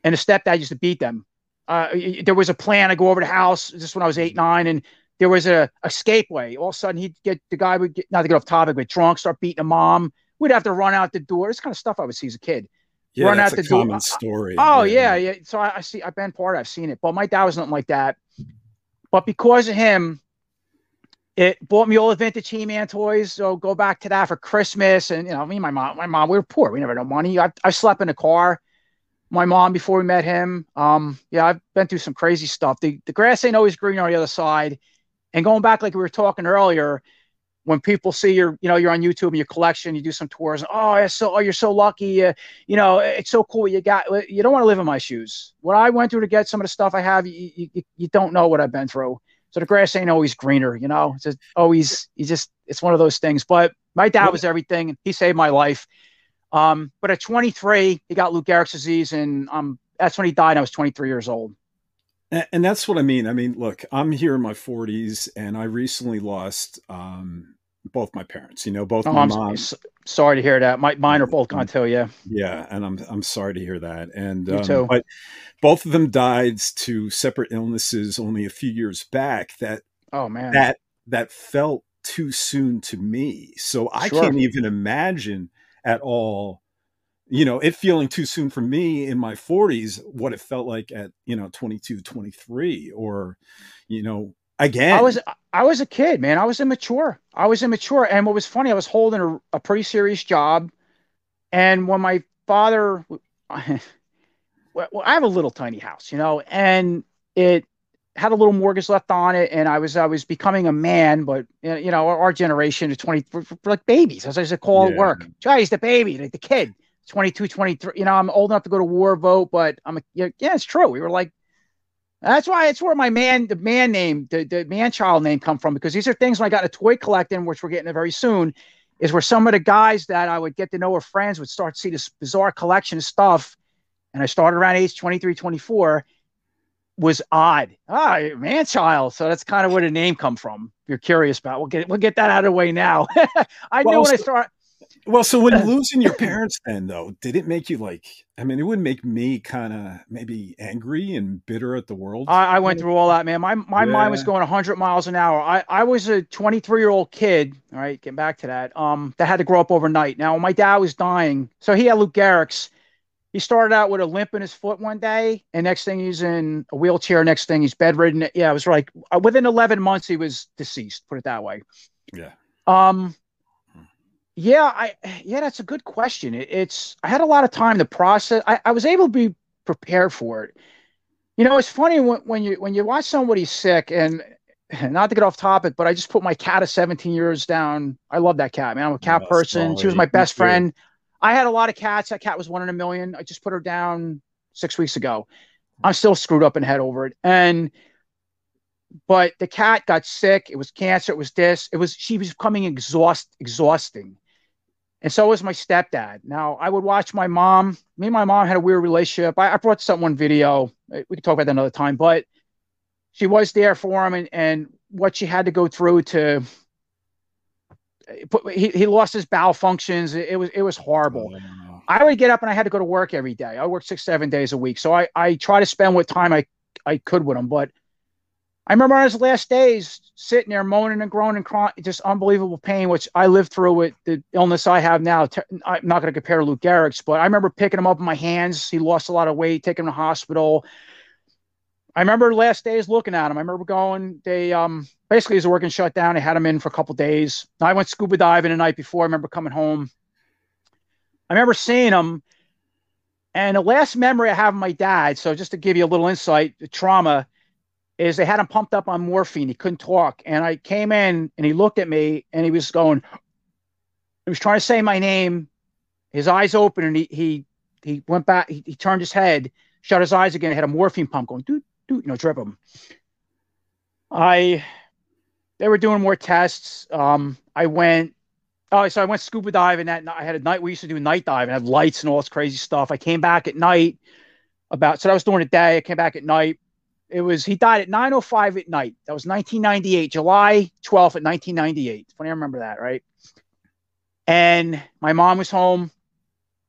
and his stepdad used to beat them. Uh, there was a plan to go over the house just when I was eight, nine, and there was a escapeway. All of a sudden, he'd get the guy would get not to get off topic, but drunk, start beating a mom. We'd have to run out the door. This kind of stuff I would see as a kid. yeah, Run out the door. common story. Oh yeah, yeah. So I, I see. I've been part. I've seen it. But my dad was nothing like that. But because of him, it bought me all the vintage He-Man toys. So go back to that for Christmas. And you know, me and my mom, my mom, we were poor. We never had no money. I, I slept in a car. My mom before we met him. Um, yeah, I've been through some crazy stuff. The the grass ain't always green on the other side. And going back, like we were talking earlier, when people see your, you know, you're on YouTube and your collection, you do some tours. Oh, so oh, you're so lucky. Uh, you know, it's so cool. You got. You don't want to live in my shoes. What I went through to get some of the stuff I have, you you, you don't know what I've been through. So the grass ain't always greener. You know, it's just always. You just. It's one of those things. But my dad was everything. He saved my life. Um, but at 23, he got Lou Gehrig's disease, and um, that's when he died. I was 23 years old. And, that's what I mean. I mean, look, I'm here in my 40s, and I recently lost um, both my parents. You know, both Oh, my I'm mom. s- sorry to hear that. My mine are both gone too. Yeah. Yeah, and I'm I'm sorry to hear that. And Me um, too. but both of them died to separate illnesses only a few years back. That Oh man. that that felt too soon to me. So I Sure. can't even imagine at all, you know, it feeling too soon for me in my 40s, what it felt like at, you know, 22, 23, or, you know, again. I was I was a kid, man. I was immature. I was immature, and what was funny, I was holding a, a pretty serious job, and when my father, [LAUGHS] well, I have a little tiny house, you know, and it had a little mortgage left on it, and I was I was becoming a man, but you know, our, our generation of twenty, we're, we're like babies, as I to call it Yeah. work. Johnny's the baby, like the kid. 22, 23. You know, I'm old enough to go to war vote, but I'm a, yeah, it's true. We were like that's why it's where my man, the man name, the, the man child name come from, because these are things when I got a toy collecting, which we're getting to very soon, is where some of the guys that I would get to know or friends would start to see this bizarre collection of stuff. And I started around age 23, 24, was odd. Ah, man child. So that's kind of where the name come from. If you're curious about, we'll get we'll get that out of the way now. [LAUGHS] I knew Well, when I so- started. Well, so when [LAUGHS] losing your parents, then though, did it make you like? I mean, it would make me kind of maybe angry and bitter at the world. I, I went through all that, man. My my mind was going 100 miles an hour. I, I was a 23 year old kid. All right, getting back to that. Um, that had to grow up overnight. Now, my dad was dying, so he had Lou Gehrig's. He started out with a limp in his foot one day, and next thing he's in a wheelchair. Next thing he's bedridden. Yeah, it was like uh, within 11 months he was deceased. Put it that way. yeah. Um, yeah, I yeah, that's a good question. It, it's I had a lot of time to process. I, I was able to be prepared for it. You know, it's funny when, when you when you watch somebody sick, and [LAUGHS] not to get off topic, but I just put my cat of 17 years down. I love that cat, man. I'm a cat That's person. She was my best friend. I had a lot of cats. That cat was one in a million. I just put her down six weeks ago. I'm still screwed up and head over it. And but the cat got sick. It was cancer. It was this. It was she was becoming exhaust exhausting. And so was my stepdad. Now I would watch my mom. Me and my mom had a weird relationship. I, I brought some one video. We can talk about that another time. But she was there for him, and and what she had to go through to. Put, he, he lost his bowel functions. It, it was it was horrible. Uh, I would get up and I had to go to work every day. I worked six, seven days a week. So I, I try to spend what time I, I could with him, But I remember on his last days sitting there moaning and groaning, crying, just unbelievable pain, which I lived through with the illness I have now. I'm not going to compare Lou Gehrig's, but I remember picking him up in my hands. He lost a lot of weight, taking him to hospital. I remember last days looking at him. I remember going, they um basically his working shut down. They had him in for a couple days. I went scuba diving the night before. I remember coming home. I remember seeing him. And the last memory I have of my dad, so just to give you a little insight, the trauma is they had him pumped up on morphine. He couldn't talk. And I came in and he looked at me and he was going, he was trying to say my name. His eyes open and he he he went back, he, he turned his head, shut his eyes again, had a morphine pump going, dude, dude, you know, drip him. I they were doing more tests. Um, I went Oh, so I went scuba diving that night. I had a night we used to do night diving, had lights and all this crazy stuff. I came back at night about so I was doing the day. I came back at night it was he died at 9:05 at night. That was 1998, July 12th at 1998. funny I remember that, right? And my mom was home,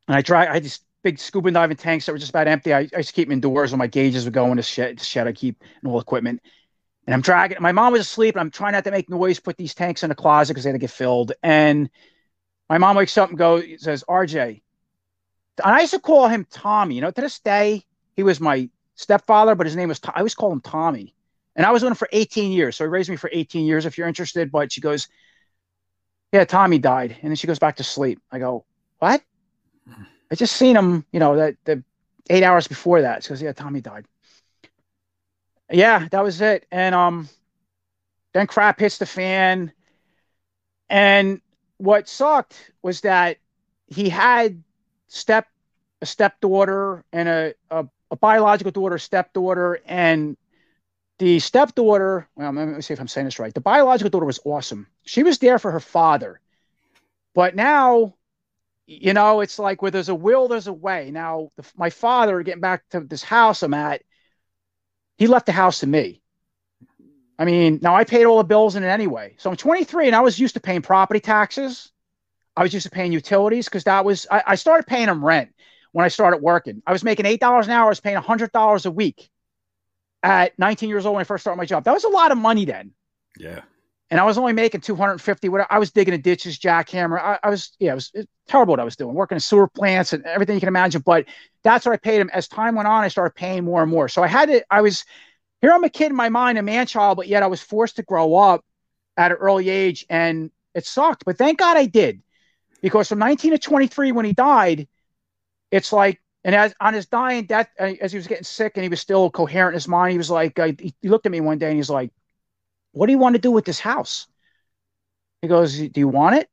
and I tried. I had these big scuba diving tanks that were just about empty. I, I used to keep them indoors when my gauges would go in the shed. Shed I keep all equipment. And I'm dragging. My mom was asleep, and I'm trying not to make noise. Put these tanks in the closet because they had to get filled. And my mom wakes up and goes, says, "RJ," and I used to call him Tommy. You know, to this day, he was my stepfather, but his name was, I always call him Tommy. And I was with him for 18 years. So he raised me for 18 years if you're interested. But she goes, Yeah, Tommy died. And then she goes back to sleep. I go, What? I just seen him, you know, that the eight hours before that. She goes, Yeah, Tommy died. Yeah, that was it. And um then crap hits the fan. And what sucked was that he had step a stepdaughter and a, a a biological daughter, stepdaughter, and the stepdaughter. Well, let me see if I'm saying this right. The biological daughter was awesome. She was there for her father, but now, you know, it's like where there's a will, there's a way. Now, the, my father, getting back to this house I'm at, he left the house to me. I mean, now I paid all the bills in it anyway. So I'm 23 and I was used to paying property taxes. I was used to paying utilities because that was, I, I started paying them rent when I started working. I was making eight dollars an hour. I was paying hundred dollars a week at 19 years old when I first started my job. That was a lot of money then. Yeah. And I was only making 250. Whatever. I was digging in ditches, jackhammer. I, I was, yeah, it was, it was terrible what I was doing, working in sewer plants and everything you can imagine. But that's what I paid him. As time went on, I started paying more and more. So I had to, I was, here I'm a kid in my mind, a man child, but yet I was forced to grow up at an early age and it sucked. But thank God I did. Because from 19 to 23, when he died, it's like, and as on his dying death, uh, as he was getting sick and he was still coherent in his mind, he was like, uh, he, looked at me one day and he's like, "What do you want to do with this house?" He goes, "Do you want it?"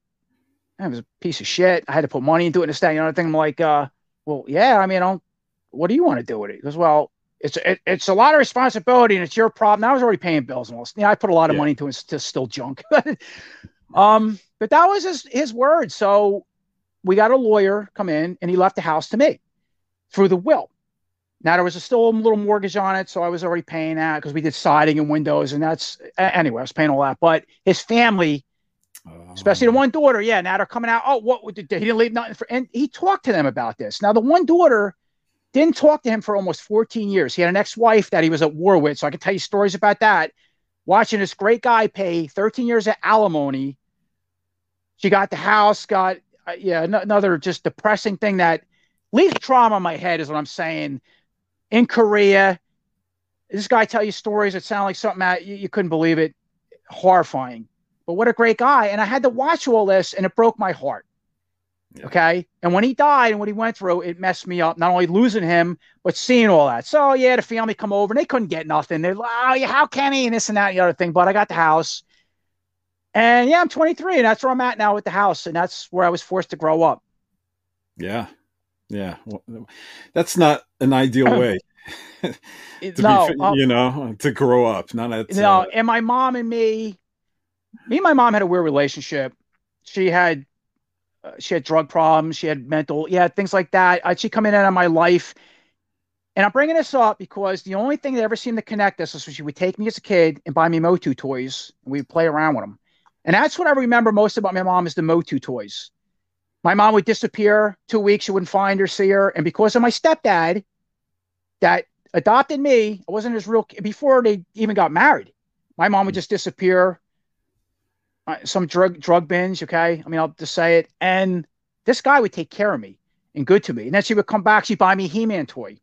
And it was a piece of shit. I had to put money into it and this, that, you know, thing. I'm like, uh, well, yeah. I mean, I don't, what do you want to do with it? He goes, well, it's it, it's a lot of responsibility and it's your problem. I was already paying bills and all. Yeah, I put a lot of yeah. money into it. It's still junk. [LAUGHS] um, but that was his his word. So we got a lawyer come in and he left the house to me through the will. Now there was a still a little mortgage on it, so I was already paying that because we did siding and windows, and that's anyway. I was paying all that, but his family, oh. especially the one daughter, yeah, now they're coming out. Oh, what he didn't leave nothing for, and he talked to them about this. Now the one daughter didn't talk to him for almost 14 years. He had an ex-wife that he was at war with, so I can tell you stories about that. Watching this great guy pay 13 years of alimony. She got the house, got yeah, another just depressing thing that leaves trauma in my head is what I'm saying. In Korea, this guy tell you stories that sound like something that you, you couldn't believe it, horrifying. But what a great guy! And I had to watch all this, and it broke my heart. Yeah. Okay. And when he died and what he went through, it messed me up. Not only losing him, but seeing all that. So yeah, the family come over and they couldn't get nothing. They're like, oh, yeah, how can he? And this and that and the other thing. But I got the house. And yeah, I'm 23, and that's where I'm at now with the house, and that's where I was forced to grow up. Yeah, yeah, well, that's not an ideal [CLEARS THROAT] way. to no, be, um, you know, to grow up. Not at, no, uh, and my mom and me, me and my mom had a weird relationship. She had, uh, she had drug problems. She had mental, yeah, things like that. Uh, she come in and out of my life, and I'm bringing this up because the only thing that ever seemed to connect us was she would take me as a kid and buy me Motu toys, and we'd play around with them. And that's what I remember most about my mom is the Motu toys. My mom would disappear two weeks, you wouldn't find her, see her. And because of my stepdad that adopted me, I wasn't his real before they even got married. My mom would just disappear. Uh, some drug drug binge, okay. I mean, I'll just say it. And this guy would take care of me and good to me. And then she would come back, she'd buy me He-Man toy.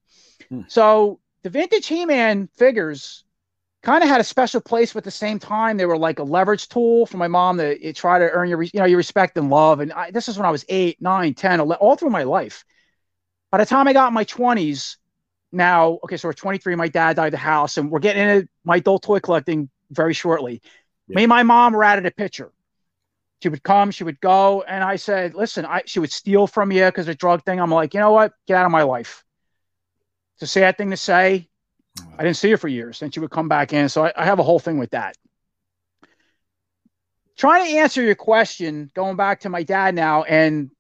Hmm. So the vintage He-Man figures kind of had a special place, but at the same time, they were like a leverage tool for my mom to eh, try to earn your, you know, your respect and love. And I, this is when I was eight, nine, 10, 11, all through my life. By the time I got in my 20s, now, okay, so we're 23. My dad died the house, and we're getting into my adult toy collecting very shortly. Yeah. Me and my mom were at a picture. She would come, she would go, and I said, "Listen, I." She would steal from you because of drug thing. I'm like, you know what? Get out of my life. It's a sad thing to say. I didn't see her for years, and she would come back in. So I, I have a whole thing with that. Trying to answer your question, going back to my dad now, and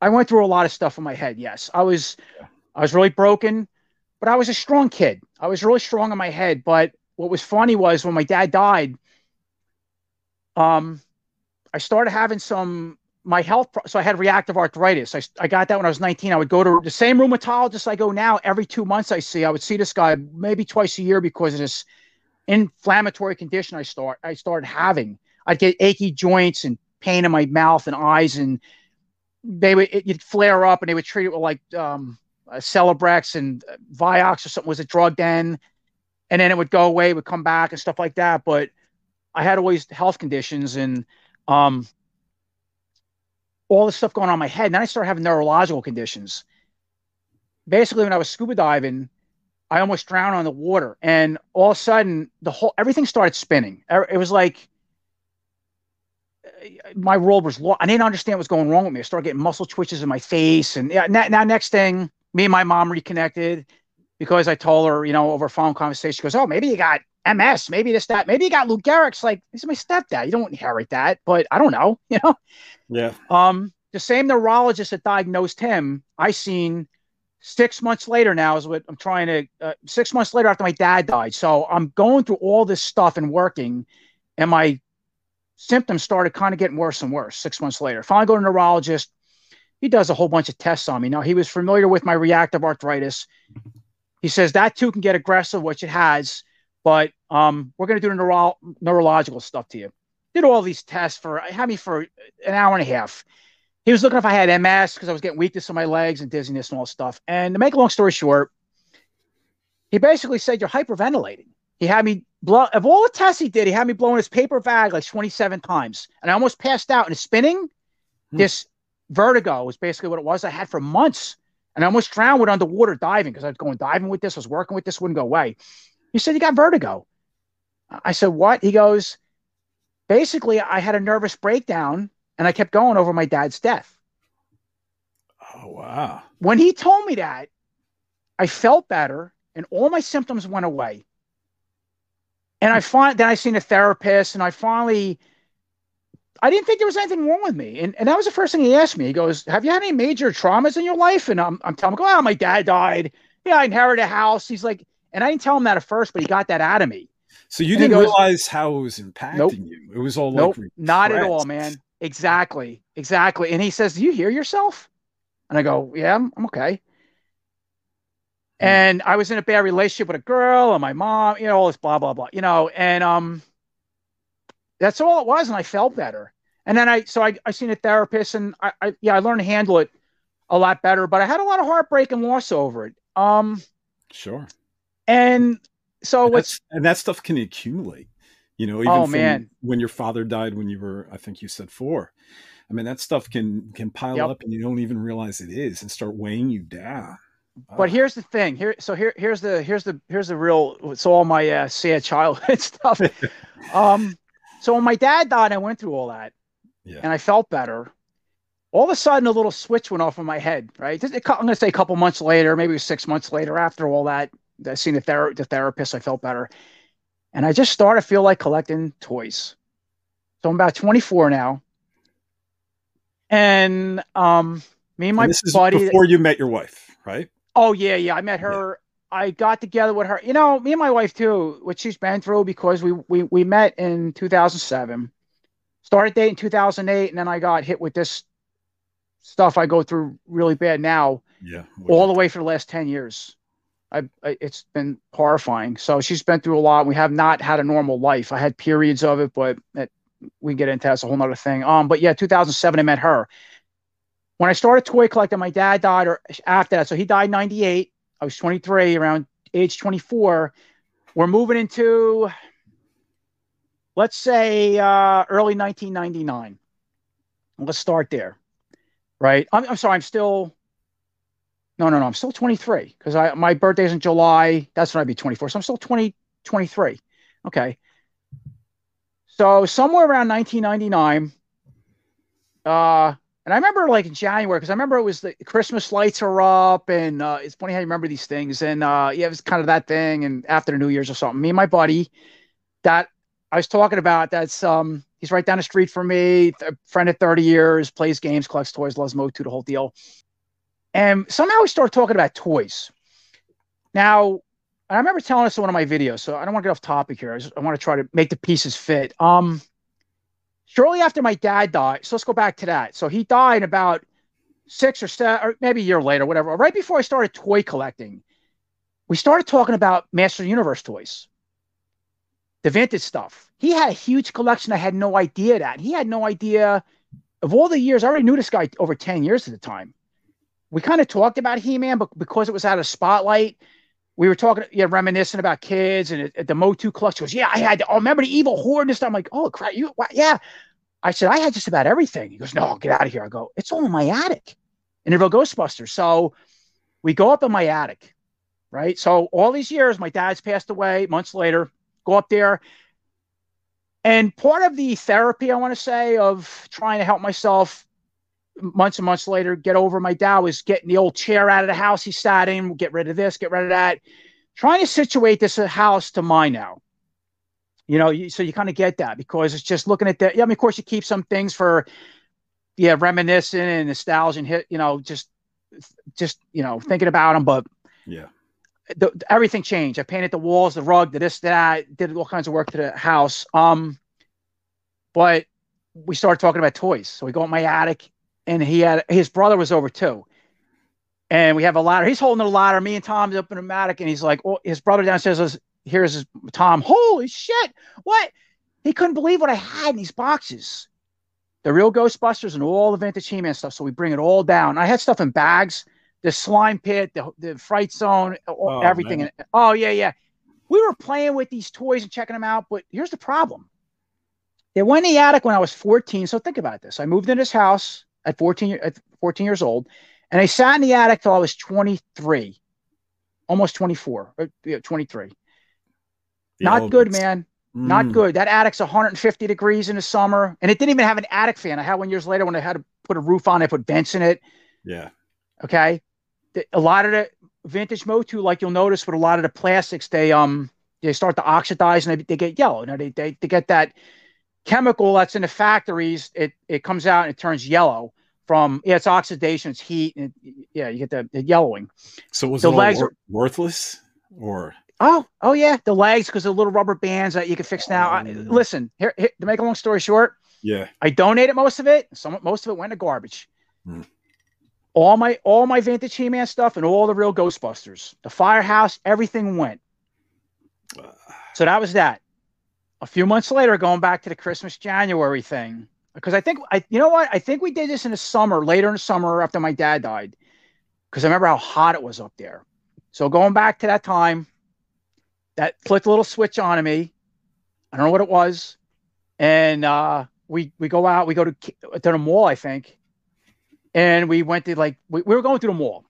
I went through a lot of stuff in my head. Yes, I was, I was really broken, but I was a strong kid. I was really strong in my head. But what was funny was when my dad died, um, I started having some my health. So I had reactive arthritis. I, I got that when I was 19. I would go to the same rheumatologist I go now every two months. I see. I would see this guy maybe twice a year because of this inflammatory condition I start I started having. I'd get achy joints and pain in my mouth and eyes and they would it, would flare up and they would treat it with like um, uh, Celebrex and Vioxx or something was a drug then, and then it would go away, it would come back and stuff like that. But I had always health conditions and um, all this stuff going on in my head. And then I started having neurological conditions. Basically, when I was scuba diving, I almost drowned on the water, and all of a sudden, the whole everything started spinning. Er, it was like my world was lost. I didn't understand what's going wrong with me. I started getting muscle twitches in my face, and yeah, now next thing, me and my mom reconnected because I told her, you know, over phone conversation. She goes, "Oh, maybe you got MS, maybe this, that, maybe you got Lou Gehrig's." Like, this is my stepdad. You don't inherit that, but I don't know, [LAUGHS] you know. Yeah. Um, the same neurologist that diagnosed him, I seen six months later. Now is what I'm trying to. Uh, six months later, after my dad died, so I'm going through all this stuff and working, and my symptoms started kind of getting worse and worse six months later. Finally, go to a neurologist. He does a whole bunch of tests on me. Now, he was familiar with my reactive arthritis. He says that too can get aggressive, which it has, but um, we're going to do the neuro- neurological stuff to you. Did all these tests for, I had me for an hour and a half. He was looking if I had MS because I was getting weakness in my legs and dizziness and all stuff. And to make a long story short, he basically said, You're hyperventilating. He had me blow of all the tests he did, he had me blowing his paper bag like 27 times. And I almost passed out and spinning. Hmm. This vertigo was basically what it was I had for months. And I almost drowned with underwater diving because I was going diving with this, I was working with this, wouldn't go away. He said, You got vertigo. I said, What? He goes, Basically, I had a nervous breakdown and I kept going over my dad's death. Oh, wow. When he told me that, I felt better and all my symptoms went away. And I find then I seen a therapist and I finally I didn't think there was anything wrong with me. And, and that was the first thing he asked me. He goes, Have you had any major traumas in your life? And I'm, I'm telling him, Oh, my dad died. Yeah, I inherited a house. He's like, and I didn't tell him that at first, but he got that out of me. So you and didn't goes, realize how it was impacting nope, you. It was all nope, like not at all, man. Exactly. Exactly. And he says, Do you hear yourself? And I go, Yeah, I'm, I'm okay. Hmm. and I was in a bad relationship with a girl and my mom, you know, all this blah blah blah, you know, and um, that's all it was, and I felt better. And then I, so I, I seen a therapist, and I, I, yeah, I learned to handle it a lot better. But I had a lot of heartbreak and loss over it. Um, sure. And so and what's and that stuff can accumulate, you know. Even oh man, when your father died when you were, I think you said four. I mean, that stuff can can pile yep. up, and you don't even realize it is, and start weighing you down. But here's the thing. Here, so here, here's the here's the here's the real. It's all my uh, sad childhood [LAUGHS] stuff. [LAUGHS] um, so when my dad died, I went through all that, yeah. and I felt better. All of a sudden, a little switch went off in my head. Right, I'm going to say a couple months later, maybe six months later, after all that, I seen the, ther- the therapist. I felt better, and I just started to feel like collecting toys. So I'm about 24 now, and um, me and my and this buddy. Is before you met your wife, right? Oh yeah, yeah. I met her. I got together with her. You know, me and my wife too. What she's been through because we we we met in 2007, started dating 2008, and then I got hit with this stuff I go through really bad now. Yeah. All the way for the last 10 years. I, I, it's been horrifying. So she's been through a lot. We have not had a normal life. I had periods of it, but it, we get into that's a whole nother thing. Um, but yeah, 2007, I met her. When I started toy collecting, my dad died or after that. So he died 98. I was 23, around age 24. We're moving into, let's say, uh, early 1999. Let's start there, right? I'm, I'm sorry, I'm still no, no, no. I'm still 23 because I my birthday's in July. That's when I'd be 24. So I'm still 20, 23. Okay. So somewhere around 1999, uh, and I remember like in January because I remember it was the Christmas lights are up, and uh, it's funny how you remember these things. And uh, yeah, it was kind of that thing. And after New Year's or something, me and my buddy that I was talking about, that's um, he's right down the street from me, a friend of 30 years, plays games, collects toys, loves Motu, the whole deal. And somehow we started talking about toys. Now, I remember telling us in one of my videos, so I don't want to get off topic here. I, just, I want to try to make the pieces fit. Um, shortly after my dad died, so let's go back to that. So he died about six or seven, or maybe a year later, whatever. Right before I started toy collecting, we started talking about Master Universe toys, the vintage stuff. He had a huge collection. I had no idea that. He had no idea of all the years. I already knew this guy over 10 years at the time we kind of talked about He-Man, but because it was out of spotlight, we were talking, yeah, reminiscing about kids and the Motu clutch goes, yeah, I had, oh, remember the evil horde and stuff. I'm like, oh crap, you, what? yeah. I said, I had just about everything. He goes, no, get out of here. I go, it's all in my attic in the real Ghostbusters. So we go up in my attic, right? So all these years, my dad's passed away. Months later, go up there. And part of the therapy, I want to say, of trying to help myself months and months later, get over my dad was getting the old chair out of the house he sat in, get rid of this, get rid of that, trying to situate this house to mine now. You know, you, so you kind of get that because it's just looking at that. Yeah, I mean, of course, you keep some things for, yeah, reminiscing and nostalgia and hit, you know, just, just you know, thinking about them. But yeah, the, everything changed. I painted the walls, the rug, the this, that, did all kinds of work to the house. Um, but we started talking about toys. So we go in my attic and he had his brother was over too. And we have a ladder. He's holding the ladder. Me and Tom's up in the attic, and he's like, "Oh, his brother downstairs says, here's his Tom. Holy shit! What? He couldn't believe what I had in these boxes. The real Ghostbusters and all the vintage He-Man stuff. So we bring it all down. I had stuff in bags. The slime pit, the, the fright zone, oh, everything. Man. Oh yeah, yeah. We were playing with these toys and checking them out, but here's the problem. They went in the attic when I was 14. So think about this. I moved in this house at 14, at 14 years old. And I sat in the attic till I was 23, almost 24, or, yeah, 23. The Not good, man. Mm. Not good. That attic's 150 degrees in the summer, and it didn't even have an attic fan. I had one years later when I had to put a roof on. I put vents in it. Yeah. Okay. A lot of the vintage Motu, like you'll notice with a lot of the plastics, they um they start to oxidize and they, they get yellow. You know, they, they they get that chemical that's in the factories, it, it comes out and it turns yellow from yeah, it's oxidation, it's heat, and yeah, you get the, the yellowing. So was the legs wor- worthless or? Oh, oh yeah, the legs because the little rubber bands that you can fix now. Um, I, listen, here, here, to make a long story short, yeah, I donated most of it. Some most of it went to garbage. Hmm. All my all my vintage He-Man stuff and all the real Ghostbusters, the firehouse, everything went. Uh, so that was that a few months later, going back to the Christmas January thing, because I think I, you know what, I think we did this in the summer, later in the summer after my dad died, because I remember how hot it was up there. So going back to that time, that flicked a little switch on me. I don't know what it was, and uh, we we go out, we go to to the mall, I think, and we went to like we, we were going through the mall,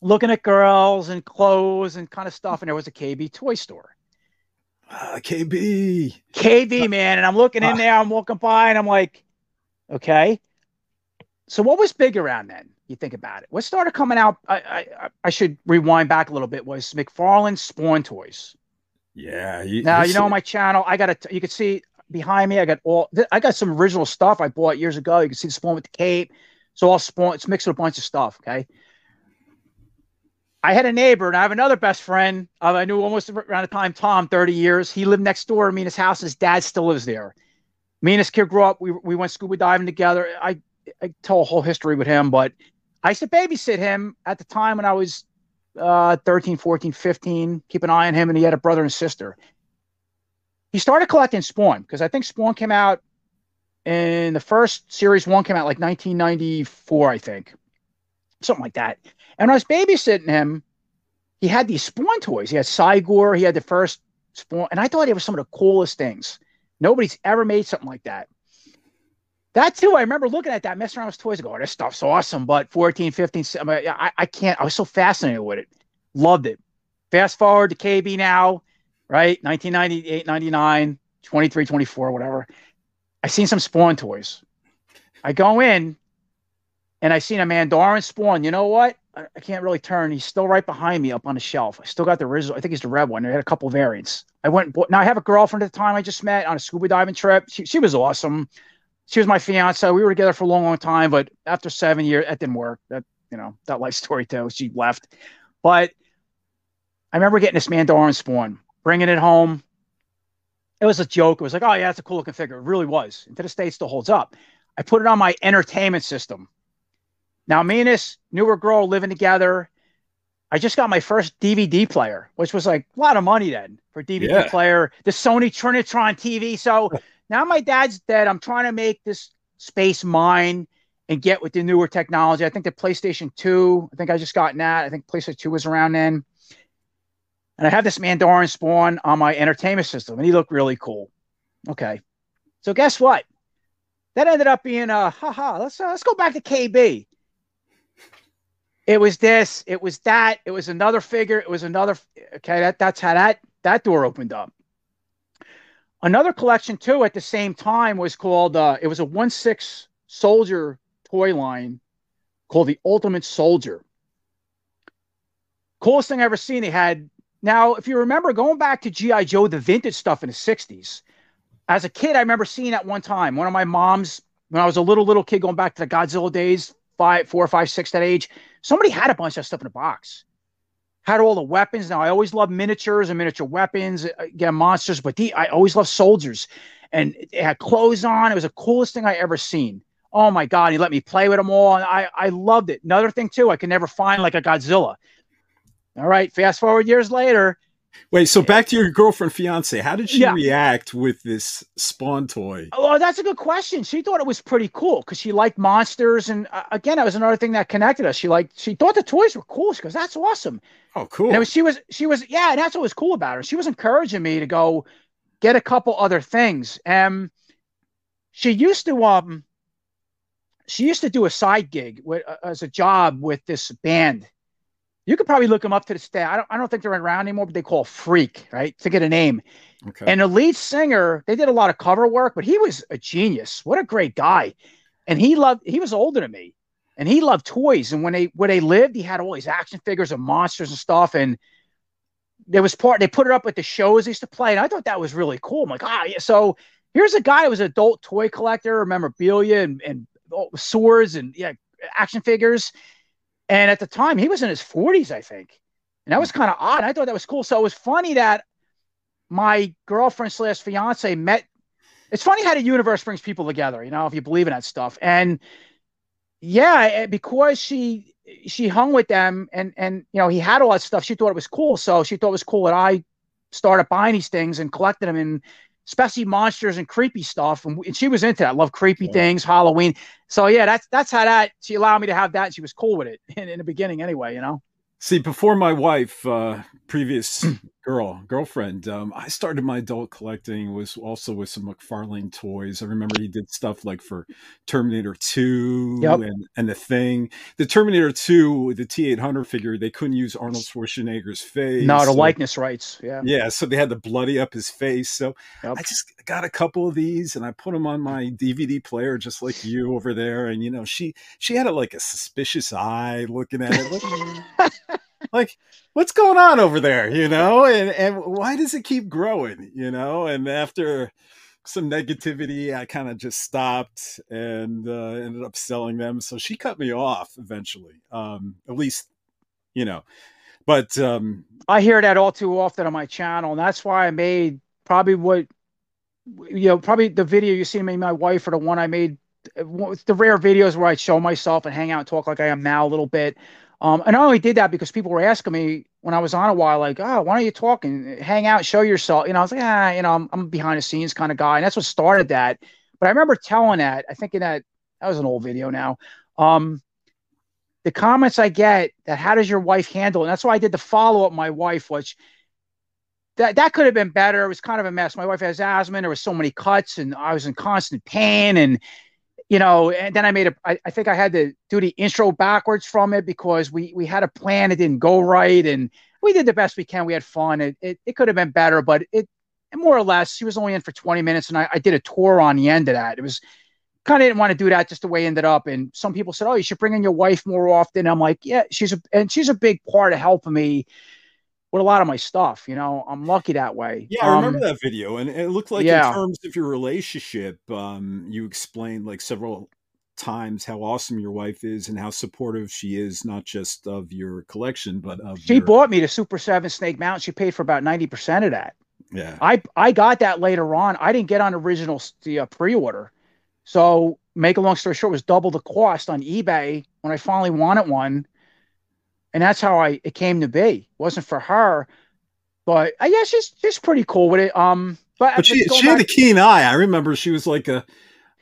looking at girls and clothes and kind of stuff, and there was a KB toy store. Uh, KB. KB, man. And I'm looking in uh, there, I'm walking by, and I'm like, okay. So what was big around then? You think about it. What started coming out? I I, I should rewind back a little bit. Was McFarlane Spawn toys? Yeah. You, now you know my channel, I got a. You can see behind me. I got all. I got some original stuff I bought years ago. You can see the Spawn with the cape. So all Spawn. It's mixed with a bunch of stuff. Okay. I had a neighbor, and I have another best friend. Uh, I knew almost around the time Tom, 30 years. He lived next door to me in his house. His dad still lives there. Me and his kid grew up. We, we went scuba diving together. I, I tell a whole history with him, but I used to babysit him at the time when I was uh, 13, 14, 15. Keep an eye on him, and he had a brother and sister. He started collecting Spawn because I think Spawn came out in the first series one came out like 1994, I think, something like that. And I was babysitting him. He had these Spawn toys. He had Cygor. He had the first Spawn, and I thought it was some of the coolest things. Nobody's ever made something like that. That too, I remember looking at that, messing around with toys, going, oh, this stuff's awesome. But 14, 15, I, I can't, I was so fascinated with it. Loved it. Fast forward to KB now, right? 1998, 99, 23, 24, whatever. I seen some Spawn toys. I go in and I seen a Mandarin Spawn. You know what? I, I, can't really turn. He's still right behind me up on the shelf. I still got the original. I think he's the red one. I had a couple variants. I went. Now I have a girlfriend at the time I just met on a scuba diving trip. She, she was awesome she was my fiance. We were together for a long, long time, but after seven years, that didn't work. That you know that life story too. She left, but I remember getting this Mandarin Spawn, bringing it home. It was a joke. It was like, oh yeah, that's a cool looking figure. It really was. And to the state still holds up. I put it on my entertainment system. Now me and this newer girl living together. I just got my first DVD player, which was like a lot of money then for DVD yeah. player. The Sony Trinitron TV. So [LAUGHS] now my dad's dead. I'm trying to make this space mine and get with the newer technology. I think the PlayStation 2, I think I just got that. I think PlayStation 2 was around then. And I have this Mandarin Spawn on my entertainment system, and he looked really cool. Okay. So guess what? That ended up being a haha. Let's uh, let's go back to KB. It was this, it was that, it was another figure, it was another. Okay, that that's how that that door opened up. Another collection too at the same time was called uh, it was a one six soldier toy line called the Ultimate Soldier. Coolest thing I ever seen. They had now, if you remember going back to GI Joe, the vintage stuff in the '60s. As a kid, I remember seeing that one time. One of my moms, when I was a little little kid, going back to the Godzilla days, five, four, five, six, that age, somebody had a bunch of stuff in a box had all the weapons. Now I always love miniatures and miniature weapons, uh, again monsters, but the, I always love soldiers. And it had clothes on. It was the coolest thing I ever seen. Oh my god, he let me play with them all, and I I loved it. Another thing too, I could never find like a Godzilla. All right, fast forward years later, Wait, so back to your girlfriend, fiance. How did she yeah. react with this Spawn toy? Oh, that's a good question. She thought it was pretty cool because she liked monsters, and uh, again, that was another thing that connected us. She liked, she thought the toys were cool. She goes, "That's awesome." Oh, cool. And was, she was, she was, yeah, and that's what was cool about her. She was encouraging me to go get a couple other things. Um, she used to, um, she used to do a side gig with, uh, as a job with this band you could probably look them up to the stat. I don't, I don't think they're around anymore, but they call Freak, right? To get a name. Okay. And the lead singer, they did a lot of cover work, but he was a genius. What a great guy. And he loved, he was older than me and he loved toys. And when they, where they lived, he had all these action figures of monsters and stuff. And there was part, they put it up at the shows they used to play. And I thought that was really cool. I'm like, ah, yeah. So here's a guy who was an adult toy collector, memorabilia and, and swords and yeah, action figures and at the time, he was in his 40s, I think. And that was hmm. kind of odd. I thought that was cool. So it was funny that my girlfriend slash fiance met. It's funny how the universe brings people together, you know, if you believe in that stuff. And yeah, eh, because she she hung with them and and you know he had all that stuff. She thought it was cool, so she thought it was cool that I started buying these things and collected them. And especially monsters and creepy stuff. And, and she was into that. Love creepy yeah. things, Halloween. So yeah, that's that's how that she allowed me to have that. And she was cool with it [LAUGHS] in, in the beginning, anyway. You know. See, before my wife, uh, previous [CLEARS THROAT] girl girlfriend, um, I started my adult collecting was also with some McFarlane toys. I remember he did stuff like for Terminator Two yep. and and the Thing. The Terminator Two, the T eight hundred figure, they couldn't use Arnold Schwarzenegger's face. No, the so, likeness rights. Yeah, yeah. So they had to bloody up his face. So yep. I just got a couple of these and I put them on my DVD player, just like you over there. And you know, she she had a, like a suspicious eye looking at it. [LAUGHS] like what's going on over there you know? And and why does it keep growing you know? And after some negativity i kind of just stopped and uh, ended up selling them. So she cut me off eventually um at least you know. But um i hear that all too often on my channel and that's why i made probably what you know probably the video you see me my wife or the one i made the rare videos where I show myself and hang out and talk like I am now a little bit. Um, and I only did that because people were asking me when I was on a while, like, oh, why don't you talk and hang out, show yourself? You know, I was like, ah, you know, I'm, I'm behind the scenes kind of guy. And that's what started that. But I remember telling that, I think in that, that was an old video now. Um, the comments I get that how does your wife handle it? And that's why I did the follow up my wife, which that that could have been better. It was kind of a mess. My wife has asthma. And there was so many cuts, and I was in constant pain. And you know, and then I made a. I, I think I had to do the intro backwards from it because we we had a plan. It didn't go right, and we did the best we can. We had fun. It it, it could have been better, but it more or less. She was only in for 20 minutes, and I, I did a tour on the end of that. It was kind of didn't want to do that just the way it ended up. And some people said, "Oh, you should bring in your wife more often." I'm like, "Yeah, she's a and she's a big part of helping me." With a lot of my stuff. You know, I'm lucky that way. Yeah, I remember um, that video, and it looked like yeah. in terms of your relationship, um, you explained like several times how awesome your wife is and how supportive she is, not just of your collection, but of. She your... bought me the Super Seven Snake Mountain. She paid for about ninety percent of that. Yeah, I I got that later on. I didn't get on original the uh, pre-order, so make a long story short, was double the cost on eBay when I finally wanted one and that's how I it came to be. It wasn't for her, but I guess she's she's pretty cool with it. Um, but, but she she had a keen eye. I remember she was like a.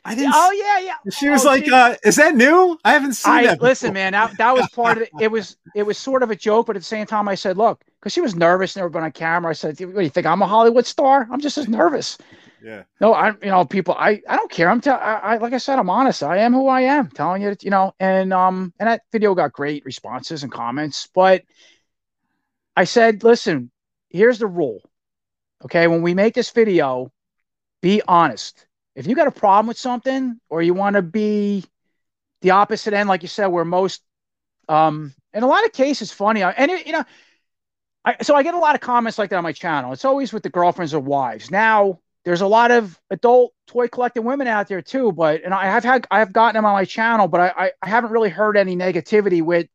I didn't. Oh yeah, yeah. She was oh, like, she, uh, "Is that new? I haven't seen I, that." Before. Listen, man, that, that was part of it. It was it was sort of a joke, but at the same time, I said, "Look," because she was nervous, never been on camera. I said, "What do you think? I'm a Hollywood star? I'm just as nervous." Yeah. No, I'm, you know, people, I, I don't care. I'm. I, like I said, I'm honest. I am who I am. Telling you, you know, and um, and that video got great responses and comments. But I said, listen, here's the rule. Okay, when we make this video, be honest. If you got a problem with something, or you want to be the opposite end, like you said, where most, um, in a lot of cases, funny. And it, you know, I, so I get a lot of comments like that on my channel. It's always with the girlfriends or wives. Now there's a lot of adult toy collecting women out there too, but and I have had I have gotten them on my channel, but I I, haven't really heard any negativity with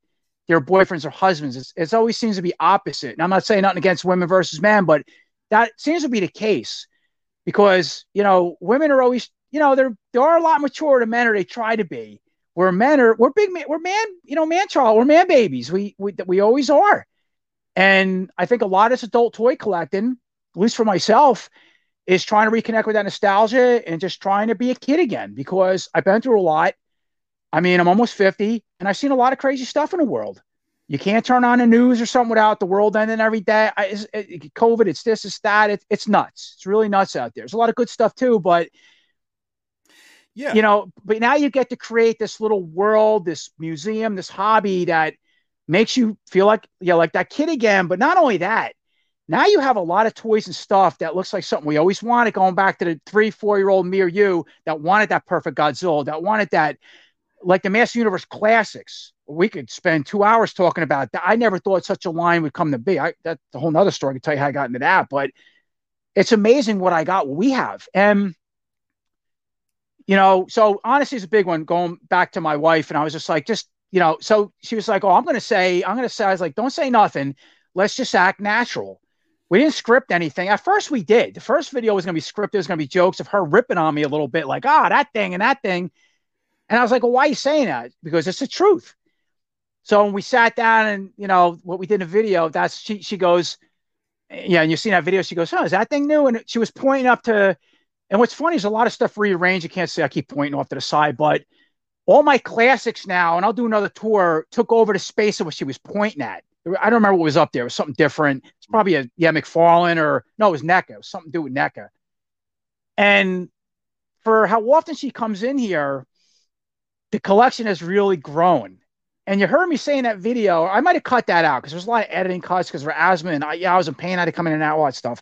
their boyfriends or husbands. It's, it's always seems to be opposite. And I'm not saying nothing against women versus men, but that seems to be the case because you know women are always you know they're they are a lot mature than men or they try to be. Where men are we're big we're man you know man child we're man babies we we we always are, and I think a lot of adult toy collecting, at least for myself, is trying to reconnect with that nostalgia and just trying to be a kid again because I've been through a lot. I mean, I'm almost 50 and I've seen a lot of crazy stuff in the world. You can't turn on the news or something without the world ending every day. I, it's, it, COVID, it's this, it's that. It, it's nuts. It's really nuts out there. There's a lot of good stuff too, but yeah, you know, but now you get to create this little world, this museum, this hobby that makes you feel like, yeah, like that kid again. But not only that, now you have a lot of toys and stuff that looks like something we always wanted, going back to the three, four year old me or you that wanted that perfect Godzilla, that wanted that, like the Master Universe classics. We could spend two hours talking about that. I never thought such a line would come to be. I, that's a whole nother story. I can tell you how I got into that, but it's amazing what I got, what we have. And, you know, so honestly, it's a big one going back to my wife. And I was just like, just, you know, so she was like, oh, I'm going to say, I'm going to say, I was like, don't say nothing. Let's just act natural we didn't script anything. At first, we did. The first video was going to be scripted. It was going to be jokes of her ripping on me a little bit, like, ah, that thing and that thing. And I was like, well, why are you saying that? Because it's the truth. So when we sat down and, you know, what we did in the video, that's she, she goes, yeah, and you see that video, she goes, oh, is that thing new? And she was pointing up to, and what's funny is a lot of stuff rearranged. You can't see, I keep pointing off to the side, but all my classics now, and I'll do another tour, took over the space of what she was pointing at. I don't remember what was up there. It was something different. It's probably a yeah McFarlane or no, it was NECA. It was something to do with NECA. And for how often she comes in here, the collection has really grown. And you heard me say in that video, I might have cut that out because there's a lot of editing cuts because of asthma and I, yeah, I was in pain. I had to come in and out all that stuff.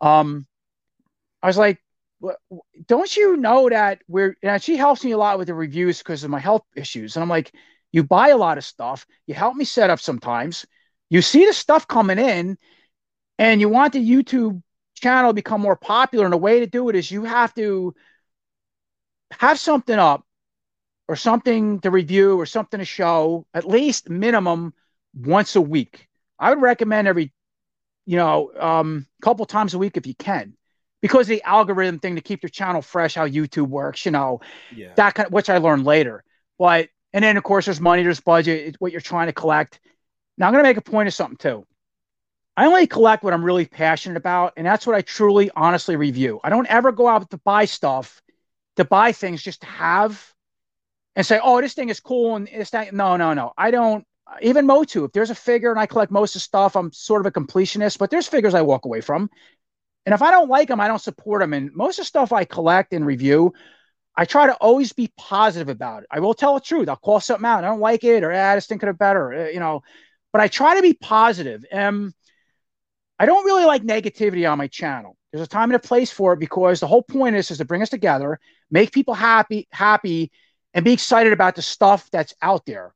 Um, I was like, don't you know that we're, and she helps me a lot with the reviews because of my health issues. And I'm like, you buy a lot of stuff. You help me set up sometimes you see the stuff coming in and you want the YouTube channel to become more popular. And the way to do it is you have to have something up or something to review or something to show at least minimum once a week. I would recommend every, you know, um, couple times a week if you can, because the algorithm thing to keep your channel fresh, how YouTube works, you know, yeah. that kind of, which I learned later. But And then, of course, there's money, there's budget, it's what you're trying to collect. Now, I'm going to make a point of something too. I only collect what I'm really passionate about, and that's what I truly, honestly review. I don't ever go out to buy stuff, to buy things just to have and say, oh, this thing is cool and it's that. No, no, no. I don't. Even Motu, if there's a figure and I collect most of stuff, I'm sort of a completionist, but there's figures I walk away from. And if I don't like them, I don't support them. And most of the stuff I collect and review, I try to always be positive about it. I will tell the truth. I'll call something out. I don't like it, or ah, I just think of it better, you know. But I try to be positive. And I don't really like negativity on my channel. There's a time and a place for it because the whole point is is to bring us together, make people happy, happy, and be excited about the stuff that's out there.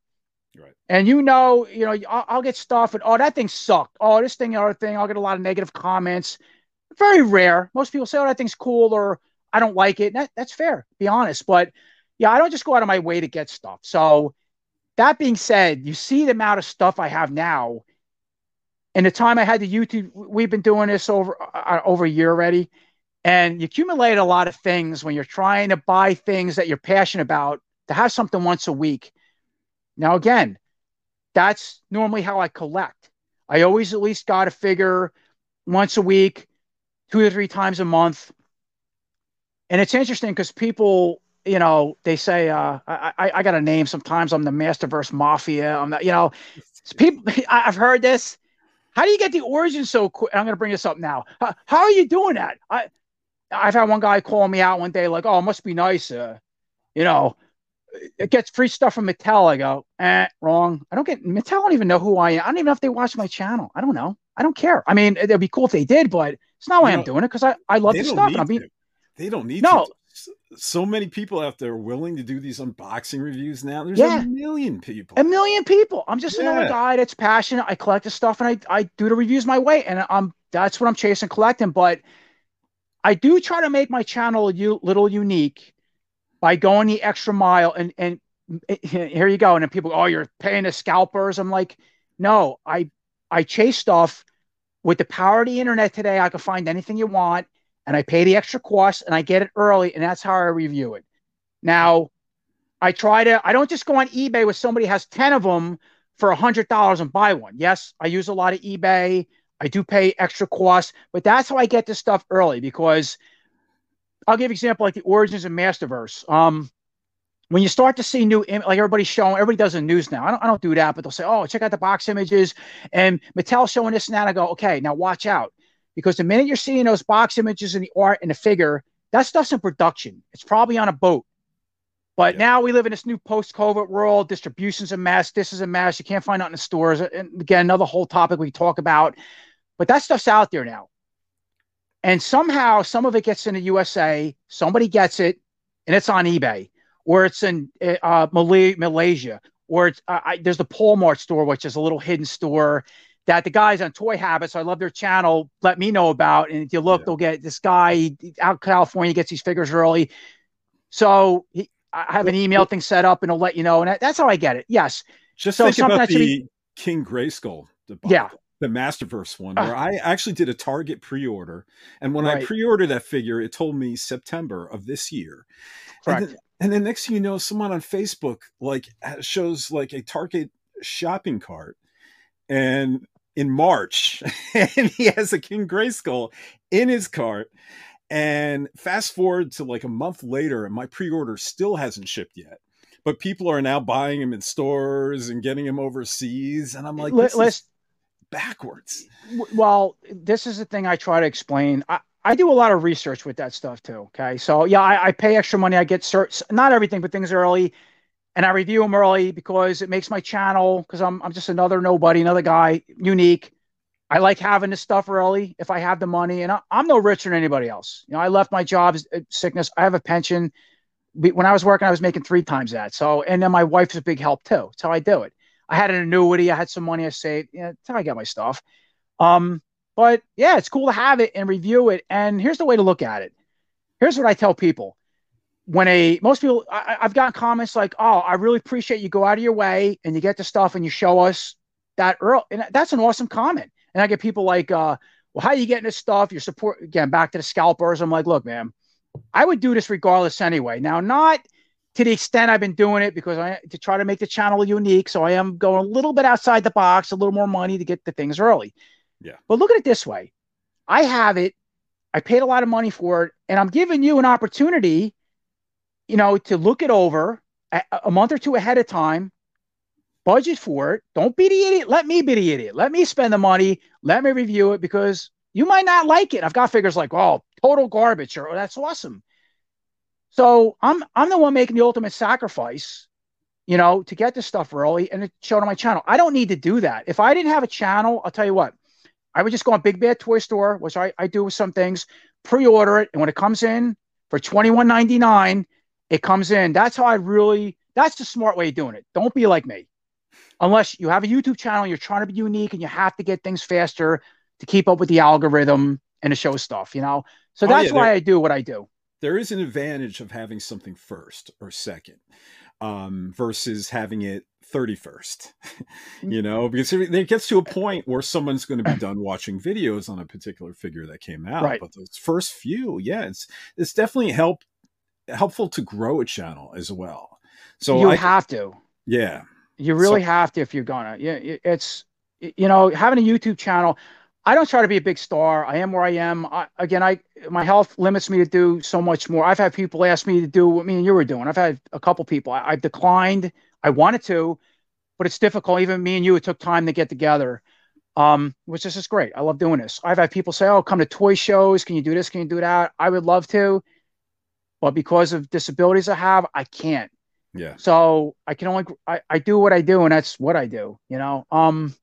Right. And you know, you know, I'll, I'll, get stuff and oh, that thing sucked. Oh, this thing, other thing. I'll get a lot of negative comments. Very rare. Most people say, oh, that thing's cool or I don't like it. That, that's fair. Be honest, but yeah, I don't just go out of my way to get stuff. So that being said, you see the amount of stuff I have now. And the time I had the YouTube, we've been doing this over uh, over a year already, and you accumulate a lot of things when you're trying to buy things that you're passionate about to have something once a week. Now, again, that's normally how I collect. I always at least got a figure once a week, two or three times a month. And it's interesting because people, you know, they say, uh, I, I, I got a name. Sometimes I'm the Masterverse Mafia. I'm not, you know, [LAUGHS] people, [LAUGHS] I've heard this. How do you get the origin so quick? I'm going to bring this up now. How, how, are you doing that? I, I've had one guy call me out one day, like, "Oh, it must be nice, uh, you know, it gets free stuff from Mattel." I go, "Eh, wrong. I don't get Mattel. Don't even know who I am. I don't even know if they watch my channel. I don't know. I don't care. I mean, it'd be cool if they did, but it's not why I'm doing it because I I love the stuff. I mean, they don't need no. To. So many people out there willing to do these unboxing reviews now. There's yeah. a million people. A million people. I'm just yeah. another guy that's passionate. I collect the stuff and I, I do the reviews my way, and I'm that's what I'm chasing, collecting. But I do try to make my channel a little unique by going the extra mile. And and [LAUGHS] here you go. And then people, oh, you're paying the scalpers. I'm like, no, I I chase stuff with the power of the internet today. I can find anything you want, and I pay the extra cost, and I get it early, and that's how I review it. Now, I try to. I don't just go on eBay where somebody has ten of them for a hundred dollars and buy one. Yes, I use a lot of eBay. I do pay extra costs, but that's how I get this stuff early because I'll give an example like the origins of Masterverse. Um, when you start to see new, like everybody's showing, everybody does the news now. I don't, I don't do that, but they'll say, "Oh, check out the box images," and Mattel showing this and that. I go, "Okay, now watch out," because the minute you're seeing those box images and the art and the figure, that stuff's in production. It's probably on a boat. But yeah. now we live in this new post-COVID world. Distribution's a mess. This is a mess. You can't find it in the stores. And again, another whole topic we talk about. But that stuff's out there now. And somehow some of it gets into USA, somebody gets it, and it's on eBay, or it's in uh, Malaysia, or it's, uh, I, there's the Polmart store, which is a little hidden store that the guys on Toy Habits, I love their channel, let me know about. And if you look, yeah. they'll get this guy out California gets these figures early. So he, I have an email thing set up, and it'll let you know. And that's how I get it. Yes. Just so think about the be, King Grayskull. Yeah the Masterverse one, where uh, I actually did a Target pre-order, and when right. I pre-ordered that figure, it told me September of this year. Correct. And then, and then next thing you know, someone on Facebook like shows like a Target shopping cart, and in March, [LAUGHS] and he has a King Grayskull in his cart. And fast forward to like a month later, and my pre-order still hasn't shipped yet but people are now buying him in stores and getting him overseas. And I'm like, let's is backwards. Well, this is the thing I try to explain. I, I do a lot of research with that stuff too. Okay. So yeah, I, I pay extra money. I get certs, not everything, but things early. And I review them early because it makes my channel, because I'm, I'm just another nobody, another guy, unique. I like having this stuff early if I have the money. And I, am no richer than anybody else. You know, I left my job, uh, sickness. I have a pension. When I was working, I was making three times that. So, and then my wife's a big help too. That's how I do it. I had an annuity. I had some money I saved. Yeah, that's how I got my stuff. Um, but yeah, it's cool to have it and review it. And here's the way to look at it. Here's what I tell people. When a most people, I, have gotten comments like, "Oh, I really appreciate you go out of your way and you get the stuff and you show us that early." And that's an awesome comment. And I get people like, uh, "Well, how are you getting this stuff? Your support again back to the scalpers." I'm like, "Look, man, I would do this regardless anyway. Now, not to the extent I've been doing it because I to try to make the channel unique. So I am going a little bit outside the box, a little more money to get the things early. Yeah. But look at it this way. I have it. I paid a lot of money for it, and I'm giving you an opportunity, you know, to look it over a, a month or two ahead of time. Budget for it. Don't be the idiot. Let me be the idiot. Let me spend the money. Let me review it because you might not like it. I've got figures like, oh, total garbage, or oh, that's awesome. So I'm I'm the one making the ultimate sacrifice, you know, to get this stuff early and it showed on my channel. I don't need to do that. If I didn't have a channel, I'll tell you what, I would just go on Big Bad Toy Store, which I, I do with some things, pre-order it, and when it comes in for $21.99, it comes in. That's how I really that's the smart way of doing it. Don't be like me. Unless you have a YouTube channel, you're trying to be unique and you have to get things faster to keep up with the algorithm and to show stuff, you know? So oh, that's yeah, why I do what I do. There is an advantage of having something first or second um, versus having it 31st, [LAUGHS] you know, because it gets to a point where someone's going to be done watching videos on a particular figure that came out. Right. But those first few, yeah, it's, it's definitely help helpful to grow a channel as well. So you I, have to, yeah, you really so, have to if you're gonna. Yeah, it's you know having a YouTube channel. I don't try to be a big star. I am where I am. I, again, I my health limits me to do so much more. I've had people ask me to do what me and you were doing. I've had a couple people. I, have declined. I wanted to, but it's difficult. Even me and you, it took time to get together. Um, which is just great. I love doing this. I've had people say, "Oh, come to toy shows. Can you do this? Can you do that?" I would love to, but because of disabilities I have, I can't. Yeah. So I can only I, I do what I do, and that's what I do. You know. Um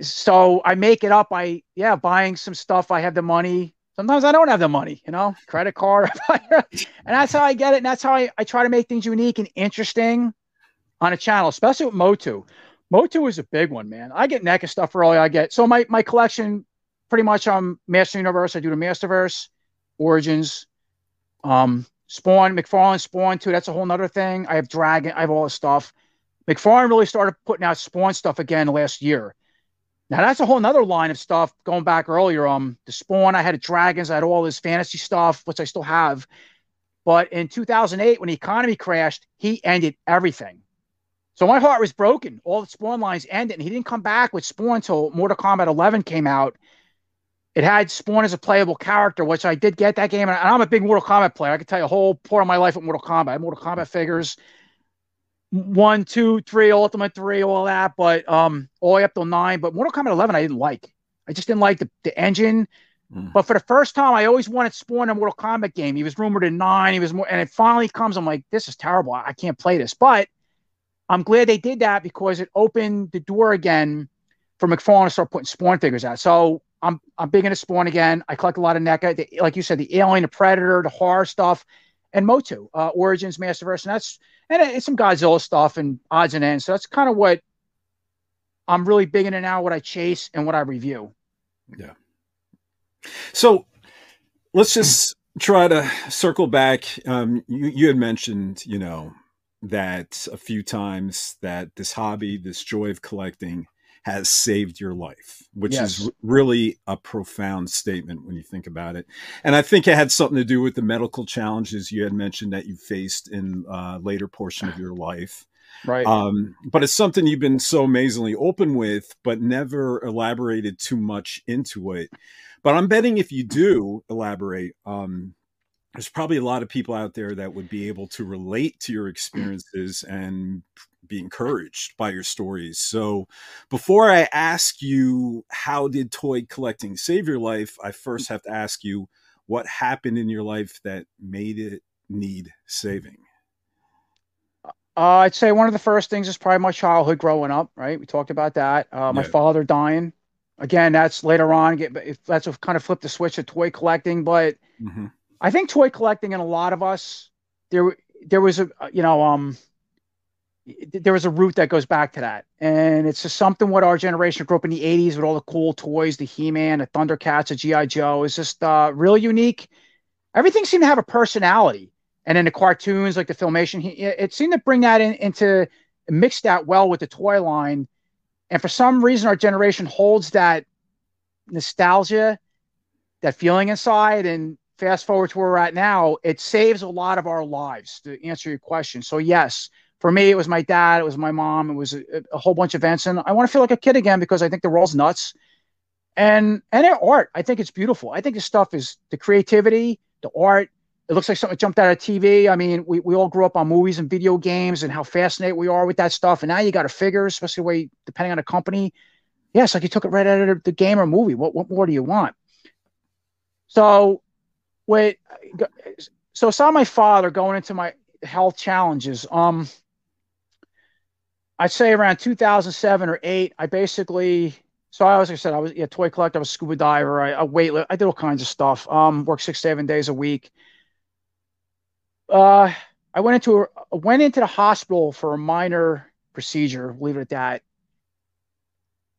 so I make it up. I yeah, buying some stuff. I have the money. Sometimes I don't have the money, you know, credit card. [LAUGHS] and that's how I get it. And that's how I, I try to make things unique and interesting on a channel, especially with Motu. Motu is a big one, man. I get neck NECA stuff early. I get so my my collection pretty much on um, Master Universe. I do the Masterverse, Origins, um, Spawn, McFarlane Spawn too. That's a whole nother thing. I have Dragon. I have all this stuff. McFarlane really started putting out Spawn stuff again last year. Now that's a whole nother line of stuff going back earlier. Um, the Spawn, I had Dragons, I had all this fantasy stuff, which I still have. But in 2008, when the economy crashed, he ended everything. So my heart was broken. All the Spawn lines ended, and he didn't come back with Spawn until Mortal Kombat 11 came out. It had Spawn as a playable character, which I did get that game, and I'm a big Mortal Kombat player. I can tell you a whole part of my life with Mortal Kombat. Mortal Kombat figures one, two, three, Ultimate three, all that, but um, all the way up to nine. But Mortal Kombat 11, I didn't like. I just didn't like the, the engine. Mm. But for the first time, I always wanted Spawn in a Mortal Kombat game. He was rumored in nine. He was more, and it finally comes. I'm like, this is terrible. I, I can't play this. But I'm glad they did that because it opened the door again for McFarlane to start putting Spawn figures out. So I'm I'm big into Spawn again. I collect a lot of NECA, the, like you said, the Alien, the Predator, the horror stuff, and Motu, uh, Origins, Masterverse, and that's and it's some Godzilla stuff and odds and ends. So that's kind of what I'm really big into now, what I chase and what I review. Yeah. So let's just try to circle back. Um, you, you had mentioned, you know, that a few times that this hobby, this joy of collecting, has saved your life, which yes. is really a profound statement when you think about it. And I think it had something to do with the medical challenges you had mentioned that you faced in uh, later portion of your life. Right. Um, but it's something you've been so amazingly open with, but never elaborated too much into it. But I'm betting if you do elaborate, um, there's probably a lot of people out there that would be able to relate to your experiences and be encouraged by your stories. So, before I ask you how did toy collecting save your life, I first have to ask you what happened in your life that made it need saving. Uh, I'd say one of the first things is probably my childhood growing up. Right, we talked about that. Uh, my yeah. father dying. Again, that's later on. Get that's what kind of flipped the switch to toy collecting. But mm-hmm. I think toy collecting and a lot of us there there was a you know um there was a root that goes back to that. And it's just something what our generation grew up in the 80s with all the cool toys, the He Man, the Thundercats, the G.I. Joe is just uh, really unique. Everything seemed to have a personality. And then the cartoons, like the filmation, it seemed to bring that in, into mix that well with the toy line. And for some reason, our generation holds that nostalgia, that feeling inside. And fast forward to where we're at now, it saves a lot of our lives to answer your question. So yes, for me, it was my dad, it was my mom, it was a, a whole bunch of events, and I want to feel like a kid again because I think the world's nuts, and and art. I think it's beautiful. I think the stuff is the creativity, the art. It looks like something jumped out of TV. I mean, we, we all grew up on movies and video games and how fascinated we are with that stuff. And now you got a figure, especially way depending on the company. Yes, like you took it right out of the game or movie. What what more do you want? So, wait. So I saw my father going into my health challenges. Um, I'd say around 2007 or eight. I basically so I was, like I said, I was a yeah, toy collector, I was a scuba diver, I, I weight, I did all kinds of stuff. Um, worked six, seven days a week. Uh, I went into a, went into the hospital for a minor procedure. Leave it at that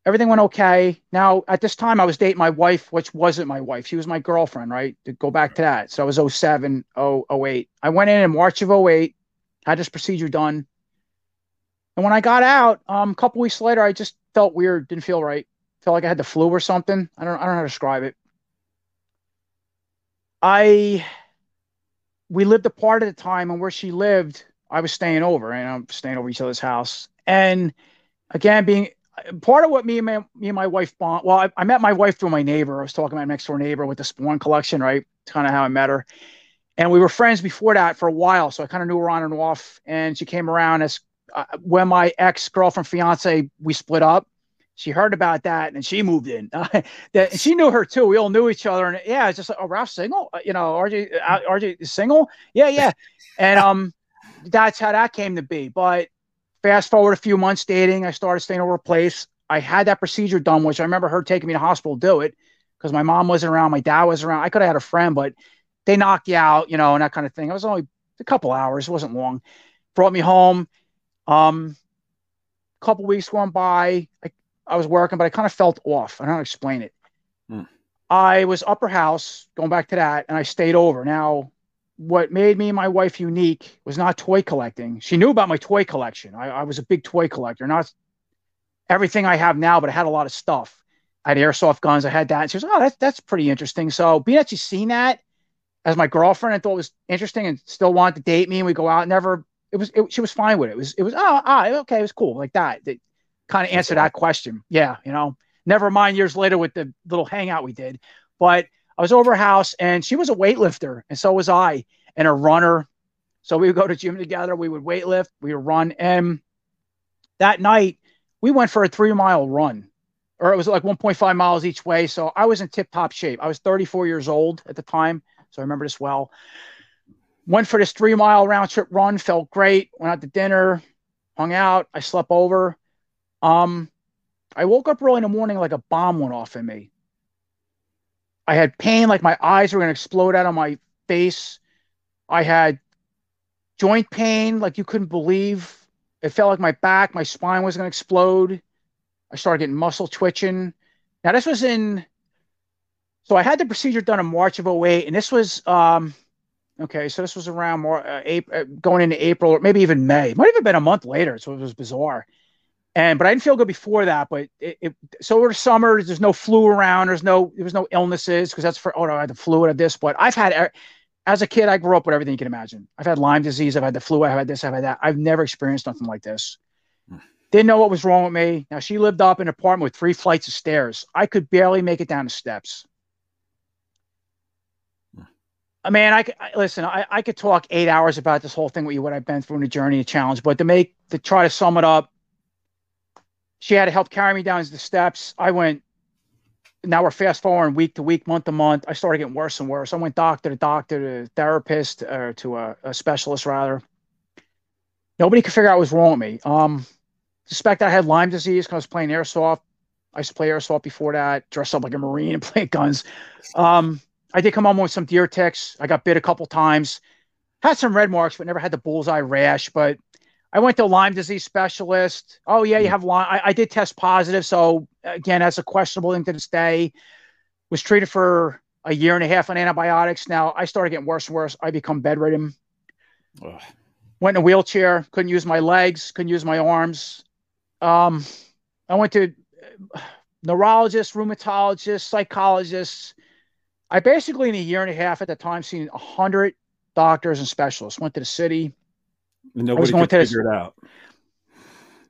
everything went okay. Now, at this time, I was dating my wife, which wasn't my wife. She was my girlfriend, right? To go back to that. So I was 07, 08. I went in in March of 08, had this procedure done. And when I got out, um, a couple weeks later, I just felt weird, didn't feel right. Felt like I had the flu or something. I don't, I don't know how to describe it. I, we lived apart at the time, and where she lived, I was staying over, and I'm staying over each other's house. And again, being part of what me and my, me and my wife bond. Well, I, I, met my wife through my neighbor. I was talking to my next door neighbor with the Spawn collection, right? Kind of how I met her. And we were friends before that for a while, so I kind of knew her on and off. And she came around as uh, when my ex girlfriend fiance we split up. She heard about that and she moved in. [LAUGHS] That she knew her too. We all knew each other, and yeah, it's just like, oh, Ralph's single. Uh, you know, RJ, uh, RJ is single. Yeah, yeah. And um, that's how that came to be. But Fast forward a few months dating, I started staying over a place. I had that procedure done, which I remember her taking me to hospital to do it because my mom wasn't around, my dad was around. I could have had a friend, but they knocked you out, you know, and that kind of thing. It was only a couple hours, it wasn't long. Brought me home. Um, a couple weeks going by. I, I was working, but I kind of felt off. I don't know how to explain it. Hmm. I was upper house, going back to that, and I stayed over. Now, what made me and my wife unique was not toy collecting. She knew about my toy collection. I, I, was a big toy collector, not everything I have now, but I had a lot of stuff. I had airsoft guns. I had that. And she was, oh, that's that's pretty interesting. So being that she's seen that as my girlfriend, I thought was interesting and still wanted to date me. And we go out. Never. It was. It, she was fine with it. It was. It was. Oh, ah, okay. It was cool. Like that. That kind of answered that question. Yeah. You know. Never mind years later with the little hangout we did, but I was over her house and she was a weightlifter and so was I and a runner. So we would go to gym together. We would weightlift. We would run. And that night we went for a three mile run or it was like 1.5 miles each way. So I was in tip top shape. I was 34 years old at the time. So I remember this well. Went for this three mile round trip run, felt great. Went out to dinner, hung out. I slept over. Um, I woke up early in the morning like a bomb went off in me. I had pain, like my eyes were going to explode out of my face. I had joint pain, like you couldn't believe. It felt like my back, my spine was going to explode. I started getting muscle twitching. Now, this was in, so I had the procedure done in March of 08, and this was, um, okay, so this was around more, uh, April, uh, going into April or maybe even May. It might have even been a month later, so it was bizarre and but I didn't feel good before that. But it, it so over the summer, there's no flu around. There's no there was no illnesses because that's for oh no, I had the flu and this. But I've had as a kid, I grew up with everything you can imagine. I've had Lyme disease, I've had the flu, I've had this, I've had that. I've never experienced nothing like this. Hmm. Didn't know what was wrong with me. Now she lived up in an apartment with three flights of stairs. I could barely make it down the steps. I mean, I, I listen. I, I could talk eight hours about this whole thing with you, what I've been through in the journey, the challenge. But to make to try to sum it up, she had to help carry me down the steps. I went. Now we're fast forwarding week to week, month to month. I started getting worse and worse. I went doctor to doctor to therapist or to a, a specialist rather. Nobody could figure out what was wrong with me. Um, suspect I had Lyme disease because I was playing airsoft. I used to play airsoft before that, dressed up like a marine and [LAUGHS] play guns. Um, I did come home with some deer ticks. I got bit a couple times. Had some red marks, but never had the bullseye rash. But I went to Lyme disease specialist. Oh yeah, you hmm. have Lyme. I, I, did test positive, so again, that's a questionable thing to this day. Was treated for a year and a half on antibiotics. Now I started getting worse and worse. I become bedridden. Ugh. Went in a wheelchair. Couldn't use my legs. Couldn't use my arms. Um, I went to uh, neurologists, rheumatologists, psychologists. I basically in a year and a half at the time seen a hundred doctors and specialists. Went to the city. And nobody could figure it out.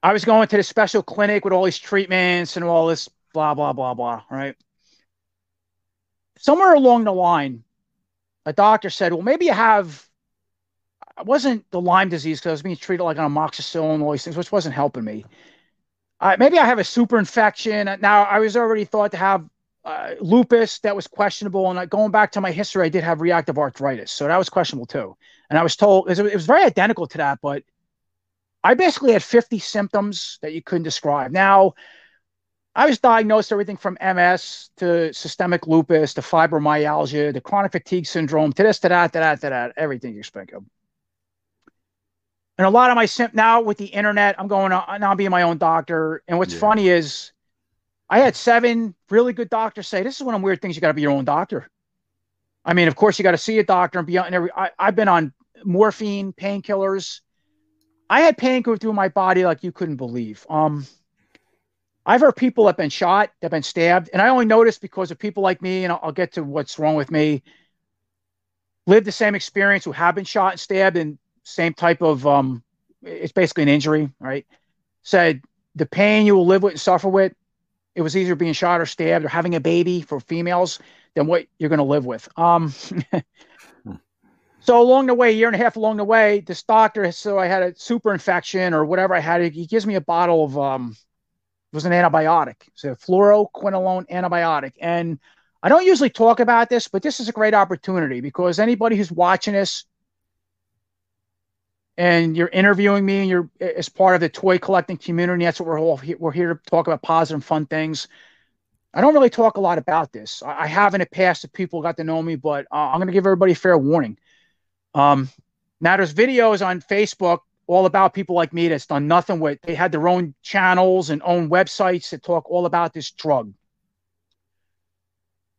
I was going to the special clinic with all these treatments and all this blah blah blah blah. Right. Somewhere along the line, a doctor said, "Well, maybe you have." It wasn't the Lyme disease because I was being treated like on amoxicillin and all these things, which wasn't helping me. Uh, maybe I have a super infection. Now I was already thought to have uh, lupus that was questionable, and going back to my history, I did have reactive arthritis, so that was questionable too. And I was told it was, it was very identical to that, but I basically had 50 symptoms that you couldn't describe. Now, I was diagnosed everything from MS to systemic lupus to fibromyalgia to chronic fatigue syndrome to this to that to that to that everything you think of. And a lot of my sim- now with the internet, I'm going on now being my own doctor. And what's yeah. funny is I had seven really good doctors say, This is one of the weird things you got to be your own doctor. I mean, of course, you got to see a doctor and be on every. I, I've been on morphine, painkillers. I had pain go through my body like you couldn't believe. Um, I've heard people that have been shot, that have been stabbed, and I only noticed because of people like me, and I'll, I'll get to what's wrong with me. live the same experience who have been shot and stabbed, and same type of um, it's basically an injury, right? Said the pain you will live with and suffer with, it was easier being shot or stabbed or having a baby for females than what you're going to live with. Um, so along the way, a year and a half along the way, this doctor, so I had a super infection or whatever I had, he gives me a bottle of um, it was an antibiotic. so a fluoroquinolone antibiotic. And I don't usually talk about this, but this is a great opportunity because anybody who's watching this and you're interviewing me and you're as part of the toy collecting community, that's what we're all we're here to talk about positive fun things. I don't really talk a lot about this. I, have in the past if people got to know me, but uh, I'm going to give everybody a fair warning. Um, now there's videos on Facebook all about people like me that's done nothing with. They had their own channels and own websites that talk all about this drug.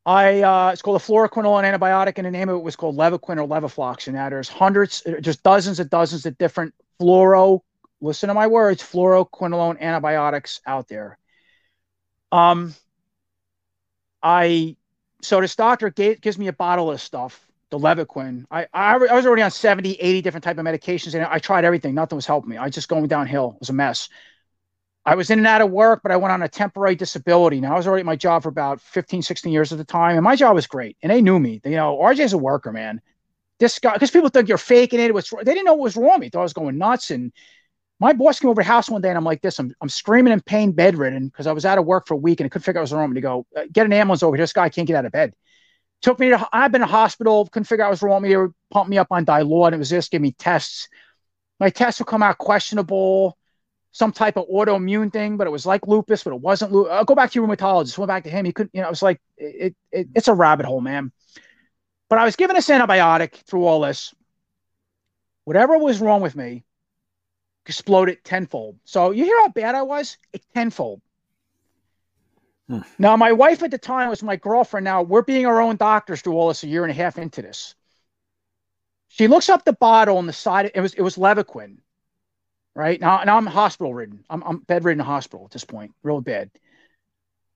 I uh, it's called a fluoroquinolone antibiotic, and the name of it was called Levaquin or Levofloxacin. Now there's hundreds, just dozens and dozens of different fluoro. Listen to my words, fluoroquinolone antibiotics out there. Um, I so this doctor gave, gives me a bottle of stuff the Levaquin. I, I, I was already on 70, 80 different type of medications, and I tried everything. Nothing was helping me. I was just going downhill. It was a mess. I was in and out of work, but I went on a temporary disability. Now I was already at my job for about 15, 16 years at the time, and my job was great. And they knew me. You know, RJ's a worker, man. This guy, because people think you're faking it. Was they didn't know what was wrong with me. They thought I was going nuts. And my boss came over to the house one day, and I'm like this. I'm, I'm screaming in pain, bedridden, because I was out of work for a week and I couldn't figure out what was wrong me. To go uh, get an ambulance over here. This guy can't get out of bed took me to I've been in hospital, couldn't figure out what was wrong with me. They were pumping me up on Dilaudid. It was just give me tests. My tests would come out questionable, some type of autoimmune thing, but it was like lupus, but it wasn't lupus. I'll go back to your rheumatologist. Went back to him. He couldn't, you know, it was like it, it it's a rabbit hole, man. But I was given this antibiotic through all this. Whatever was wrong with me exploded tenfold. So you hear how bad I was? It tenfold. Hmm. Now, my wife at the time was my girlfriend. Now we're being our own doctors through all this a year and a half into this. She looks up the bottle on the side. It was it was Levaquin, right now. Now I'm hospital ridden. I'm, I'm bedridden in hospital at this point, real bad.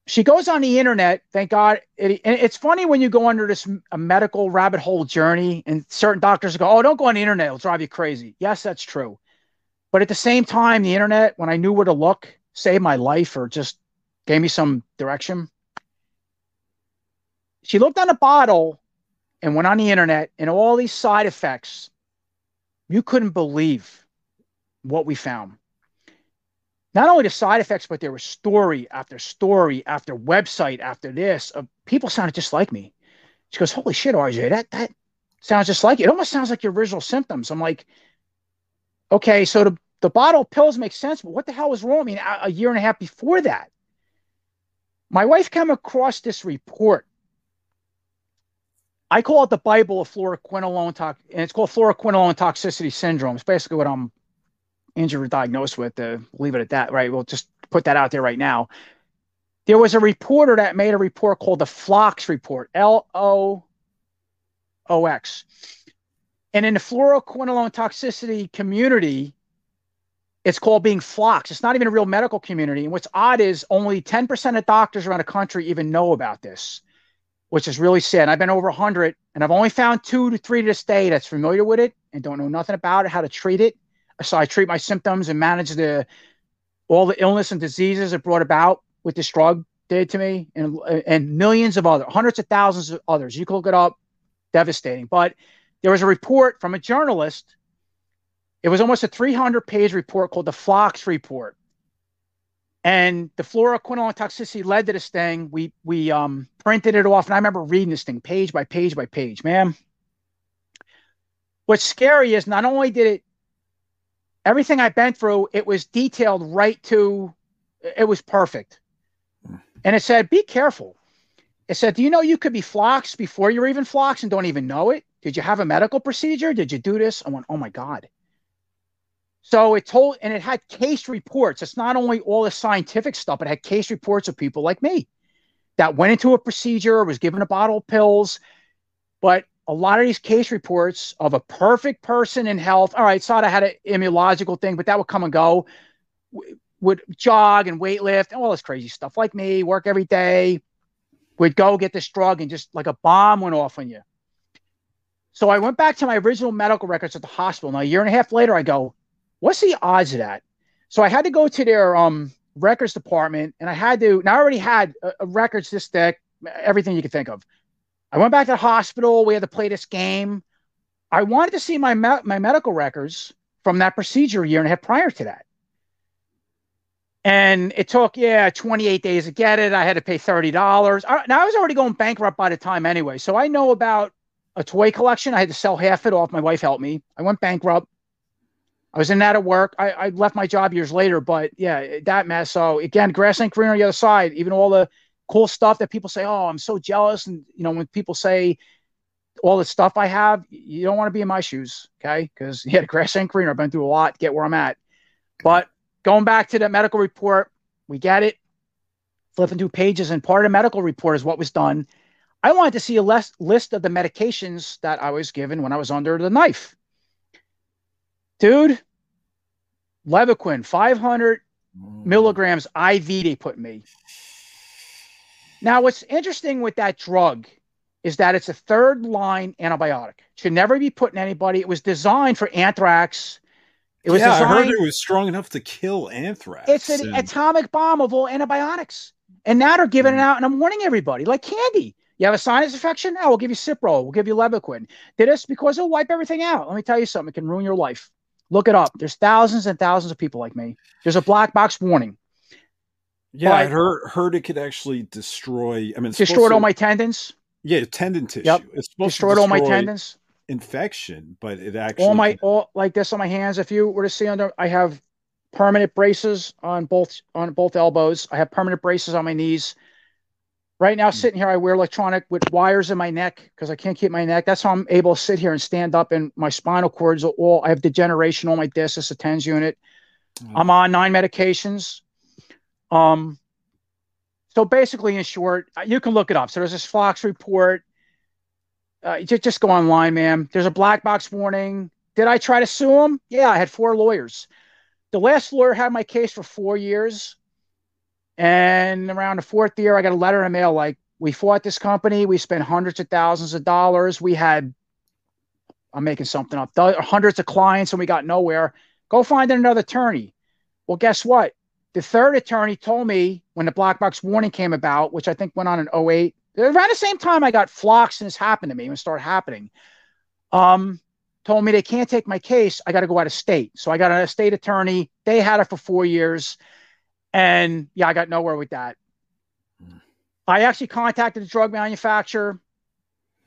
She goes on the internet. Thank God. It, and it's funny when you go under this a medical rabbit hole journey, and certain doctors go, "Oh, don't go on the internet; it'll drive you crazy." Yes, that's true. But at the same time, the internet, when I knew where to look, saved my life or just gave me some direction. She looked on a bottle and went on the internet and all these side effects. You couldn't believe what we found. Not only the side effects, but there was story after story after website after this of people sounded just like me. She goes, Holy shit, RJ, that that sounds just like you. It almost sounds like your original symptoms. I'm like, okay, so the, the bottle of pills makes sense, but what the hell was wrong? I mean, a, a year and a half before that, my wife came across this report. I call it the Bible of fluoroquinolone and it's called fluoroquinolone toxicity syndrome. It's basically what I'm injured or diagnosed with. To leave it at that, right? We'll just put that out there right now. There was a reporter that made a report called the Flox report, L O O X. And in the fluoroquinolone toxicity community, it's called being flocks. It's not even a real medical community. And what's odd is only 10% of doctors around the country even know about this. which is really sad. I've been over 100 and I've only found two to three to this day that's familiar with it and don't know nothing about it, how to treat it. So I treat my symptoms and manage the all the illness and diseases it brought about with this drug did to me and and millions of other hundreds of thousands of others. You can look it up. Devastating. But there was a report from a journalist. It was almost a 300 page report called the Flox Report. And the fluoroquinolone toxicity led to this thing. We we um, printed it off, and I remember reading this thing page by page by page. Man, what's scary is not only did it everything I've been through, it was detailed right to it was perfect. And it said, be careful. It said, do you know you could be floxed before you're even floxed and don't even know it? Did you have a medical procedure? Did you do this? I went, oh my God. So it told, and it had case reports. It's not only all the scientific stuff, it had case reports of people like me that went into a procedure, was given a bottle of pills. But a lot of these case reports of a perfect person in health, all right, I had an immunological thing, but that would come and go, would jog and weightlift and all this crazy stuff like me, work every day, would go get this drug and just like a bomb went off on you. So I went back to my original medical records at the hospital. Now, a year and a half later, I go, what's the odds of that? So I had to go to their um, records department and I had to, now I already had a, a records this thick, everything you could think of. I went back to the hospital. We had to play this game. I wanted to see my, me- my medical records from that procedure a year and a half prior to that. And it took, yeah, 28 days to get it. I had to pay $30. now I was already going bankrupt by the time anyway. So I know about a toy collection. I had to sell half it off. My wife helped me. I went bankrupt. I was in that at work. I, I left my job years later, but yeah, that mess. So again, grass ain't green on the other side. Even all the cool stuff that people say, "Oh, I'm so jealous," and you know, when people say all the stuff I have, you don't want to be in my shoes, okay? Because [LAUGHS] yeah, the grass ain't green. I've been through a lot to get where I'm at. But going back to the medical report, we get it. Flipping through pages, and part of the medical report is what was done. I wanted to see a less, list of the medications that I was given when I was under the knife. Dude, Levaquin, 500 mm. milligrams IV they put me. Now, what's interesting with that drug is that it's a third line antibiotic. Should never be put in anybody. It was designed for anthrax. It was yeah, designed, I heard it was strong enough to kill anthrax. It's an and... atomic bomb of all antibiotics. And now they're giving mm. it out, and I'm warning everybody like candy. You have a sinus infection? Oh, we'll give you Cipro. We'll give you Levaquin. Did this because it'll wipe everything out. Let me tell you something. It can ruin your life. Look it up. There's thousands and thousands of people like me. There's a black box warning. Yeah, I heard heard it could actually destroy. I mean, destroyed all my tendons. Yeah, tendon tissue. Yep. It's destroyed all my tendons. Infection, but it actually all my all like this on my hands. If you were to see under, I have permanent braces on both on both elbows. I have permanent braces on my knees. Right now, hmm. sitting here, I wear electronic with wires in my neck because I can't keep my neck. That's how I'm able to sit here and stand up. And my spinal cords are all, I have degeneration on my disc. A TENS unit. Mm. I'm on nine medications. Um, so basically, in short, uh, you can look it up. So there's this Flox report. Uh, just, just go online, man. There's a black box warning. Did I try to sue him? Yeah, I had four lawyers. The last lawyer had my case for four years. And around the fourth year, I got a letter in the mail like, we fought this company. We spent hundreds of thousands of dollars. We had, I'm making something up, hundreds of clients and we got nowhere. Go find another attorney. Well, guess what? The third attorney told me when the black box warning came about, which I think went on in 08, around the same time I got flocks and this happened to me and started happening. Um, told me they can't take my case. I got to go out of state. So I got an state attorney. They had it for four years. And yeah, I got nowhere with that. Mm. I actually contacted the drug manufacturer,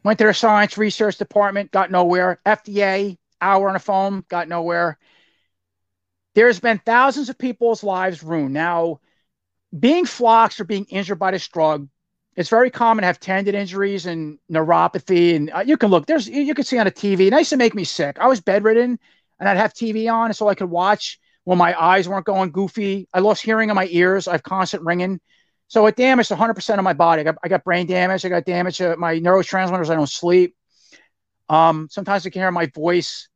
went to their science research department, got nowhere. FDA, hour on the phone, got nowhere. There's been thousands of people's lives ruined. Now, being floxed or being injured by this drug, it's very common to have tendon injuries and neuropathy. And uh, you can look, there's, you can see on a TV. It used to make me sick. I was bedridden and I'd have TV on so I could watch when my eyes weren't going goofy. I lost hearing in my ears. I have constant ringing. So it damaged 100% of my body. I got, I got brain damage. I got damage to my neurotransmitters. I don't sleep. Um, sometimes I can hear my voice.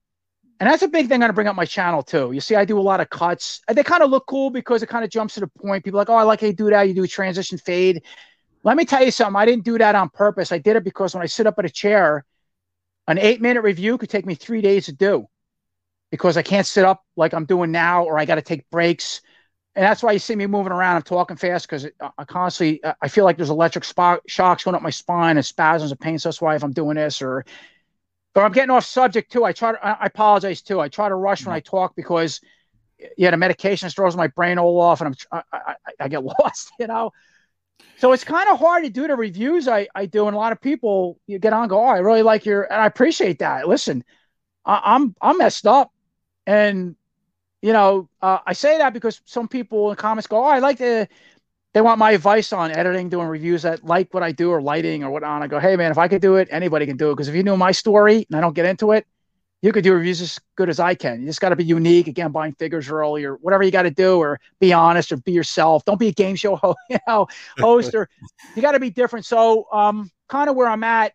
And that's a big thing I'm to bring up my channel too. You see, I do a lot of cuts. They kind of look cool because it kind of jumps to the point. People like, oh, I like how you do that. You do a transition fade. Let me tell you something. I didn't do that on purpose. I did it because when I sit up at a chair, an eight minute review could take me three days to do because I can't sit up like I'm doing now, or I got to take breaks. And that's why you see me moving around. I'm talking fast because I constantly I feel like there's electric spark, shocks going up my spine and spasms of pain. So that's why if I'm doing this or or I'm getting off subject too. I try to, I apologize too. I try to rush when I talk because yeah, the medication throws my brain all off and I'm I, I, I get [LAUGHS] lost, you know. So it's kind of hard to do the reviews I, I do, and a lot of people you get on go, oh, I really like your, and I appreciate that. Listen, I, I'm I'm messed up, and you know uh, I say that because some people in comments go, oh, I like to, they want my advice on editing, doing reviews that like what I do or lighting or whatnot. I go, hey man, if I could do it, anybody can do it. Because if you knew my story and I don't get into it, you could do reviews as good as I can. You just got to be unique. Again, buying figures early or whatever you got to do, or be honest or be yourself. Don't be a game show [LAUGHS] host, you know, host or you got to be different. So, um, kind of where I'm at.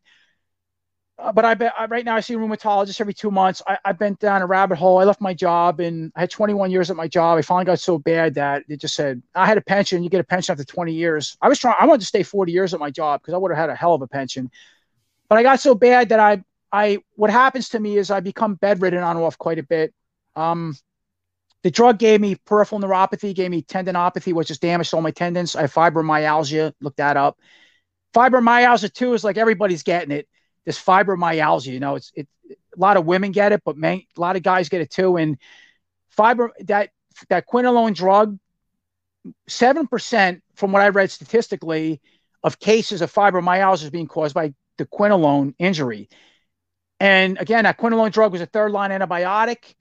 Uh, but I bet right now I see a rheumatologist every two months. I, I've been down a rabbit hole. I left my job and I had 21 years at my job. I finally got so bad that they just said I had a pension. You get a pension after 20 years. I was trying. I wanted to stay 40 years at my job because I would have had a hell of a pension. But I got so bad that I I what happens to me is I become bedridden on and off quite a bit. Um, the drug gave me peripheral neuropathy, gave me tendinopathy, which has damaged all my tendons. I have fibromyalgia. Look that up. Fibromyalgia too is like everybody's getting it. This fibromyalgia, you know, it's it. A lot of women get it, but man, a lot of guys get it too. And fiber that that quinolone drug, seven percent from what I read statistically of cases of fibromyalgia is being caused by the quinolone injury. And again, that quinolone drug was a third line antibiotic.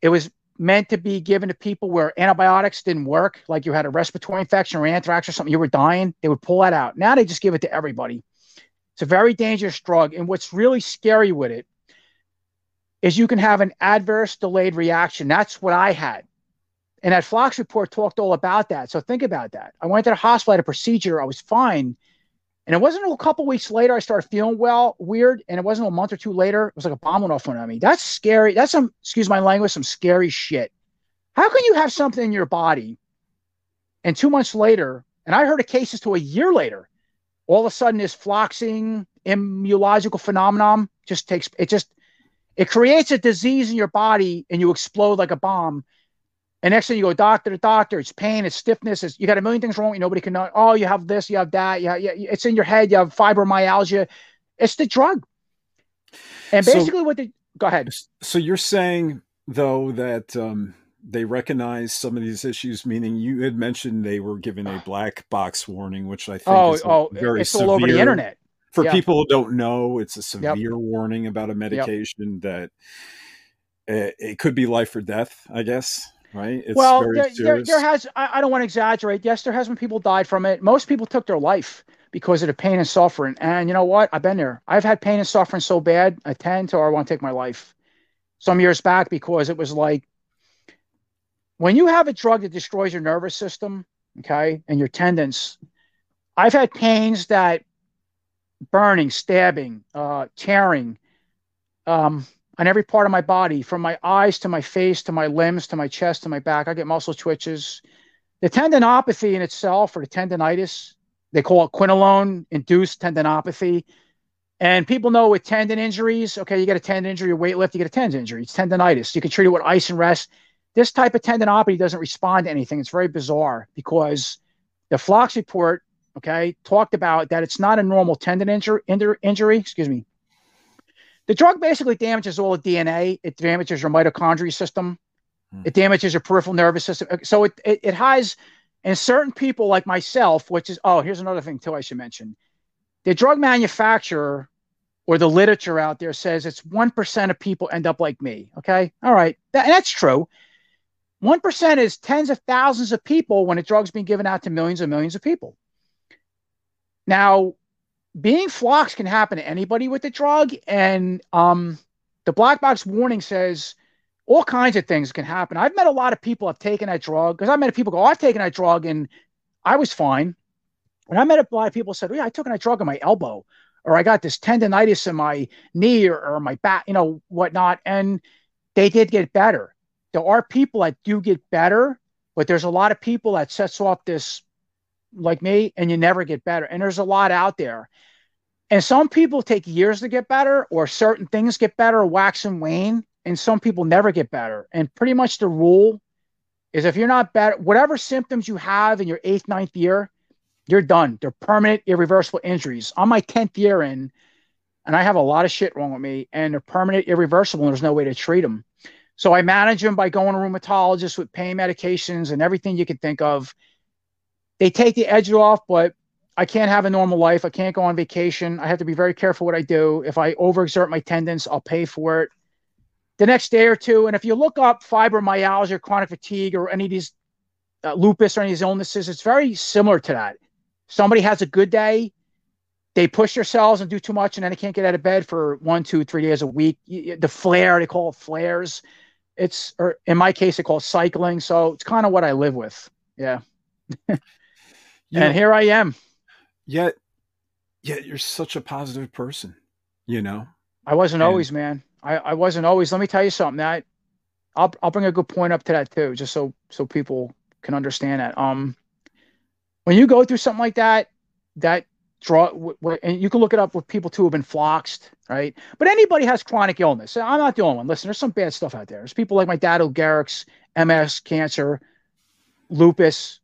It was meant to be given to people where antibiotics didn't work, like you had a respiratory infection or anthrax or something, you were dying. They would pull that out. Now they just give it to everybody. It's a very dangerous drug. And what's really scary with it is you can have an adverse delayed reaction. That's what I had. And that Flox report talked all about that. So think about that. I went to the hospital, I had a procedure, I was fine. And it wasn't a couple weeks later I started feeling well, weird. And it wasn't a month or two later, it was like a bomb went off on me. That's scary. That's some, excuse my language, some scary shit. How can you have something in your body and two months later, and I heard of cases to a year later, all of a sudden this floxing immunological phenomenon just takes, it just, it creates a disease in your body and you explode like a bomb. And next thing you go doctor to doctor, it's pain, it's stiffness, it's, you got a million things wrong. You Nobody can know. Oh, you have this, you have that. Yeah, yeah, it's in your head. You have fibromyalgia. It's the drug. And basically, so, what the go ahead. So you're saying though that um, they recognize some of these issues, meaning you had mentioned they were given a black box warning, which I think oh, is oh, very it's severe. all over the internet. For yeah. people who don't know, it's a severe yep. warning about a medication yep. that it, eh, it could be life or death. I guess right? It's well, there, there, there, has, I, I don't want to exaggerate. Yes, there has been people died from it. Most people took their life because of the pain and suffering. And you know what? I've been there. I've had pain and suffering so bad, I tend to, or I want to take my life some years back because it was like, when you have a drug that destroys your nervous system, okay, and your tendons, I've had pains that burning, stabbing, uh, tearing, um, on every part of my body, from my eyes to my face to my limbs to my chest to my back. I get muscle twitches. The tendinopathy in itself, or the tendonitis, they call it quinolone induced tendinopathy. And people know with tendon injuries, okay, you get a tendon injury, you weightlift, you get a tendon injury. It's tendonitis. You can treat it with ice and rest. This type of tendinopathy doesn't respond to anything. It's very bizarre because the Flox report, okay, talked about that it's not a normal tendon injury, injury, excuse me, the drug basically damages all the DNA. It damages your mitochondria system. Hmm. It damages your peripheral nervous system. So it, it, it has, in certain people like myself, which is, oh, here's another thing too I should mention. The drug manufacturer or the literature out there says it's 1% of people end up like me. Okay. All right. That, that's true. 1% is tens of thousands of people when a drug's being given out to millions and millions of people. Now, being flox can happen to anybody with the drug, and um, the black box warning says all kinds of things can happen. I've met a lot of people have taken that drug because I've met people go, oh, I've taken that drug and I was fine. And I met a lot of people said, oh, yeah, I took that drug in my elbow, or I got this tendonitis in my knee or, or my back, you know, whatnot. And they did get better. There are people that do get better, but there's a lot of people that sets off this like me and you never get better. And there's a lot out there. And some people take years to get better, or certain things get better, wax and wane, and some people never get better. And pretty much the rule is if you're not better, whatever symptoms you have in your eighth, ninth year, you're done. They're permanent, irreversible injuries. On my 10th year in, and I have a lot of shit wrong with me, and they're permanent, irreversible, and there's no way to treat them. So I manage them by going to rheumatologists with pain medications and everything you can think of. They take the edge off, but I can't have a normal life. I can't go on vacation. I have to be very careful what I do. If I overexert my tendons, I'll pay for it. The next day or two, and if you look up fibromyalgia, chronic fatigue, or any of these uh, lupus or any of these illnesses, it's very similar to that. Somebody has a good day, they push themselves and do too much, and then they can't get out of bed for one, two, three days a week. The flare, they call it flares. It's, or in my case, it cycling. So it's kind of what I live with. Yeah. and know, here I am yet yet you're such a positive person you know i wasn't and, always man I, I wasn't always let me tell you something that I'll, I'll bring a good point up to that too just so so people can understand that um when you go through something like that that draw and you can look it up with people too who have been floxed right but anybody has chronic illness i'm not the only one listen there's some bad stuff out there there's people like my dad who Gehrig's ms cancer lupus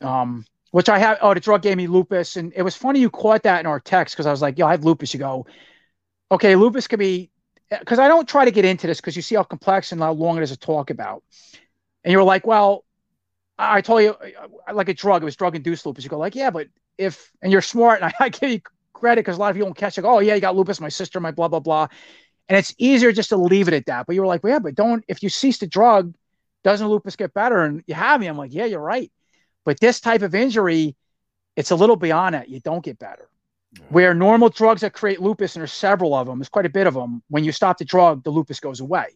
um which I have. Oh, the drug gave me lupus, and it was funny you caught that in our text because I was like, "Yo, I have lupus." You go, "Okay, lupus could be," because I don't try to get into this because you see how complex and how long it is to talk about. And you're like, "Well, I told you, like a drug, it was drug induced lupus." You go, "Like, yeah, but if," and you're smart, and [LAUGHS] I, I give you credit because a lot of people don't catch it. Oh, yeah, you got lupus, my sister, my blah blah blah, and it's easier just to leave it at that. But you were like, well, "Yeah, but don't if you cease the drug, doesn't lupus get better?" And you have me. I'm like, "Yeah, you're right." But this type of injury, it's a little beyond that. You don't get better. Yeah. Where normal drugs that create lupus, and there's several of them, there's quite a bit of them. When you stop the drug, the lupus goes away.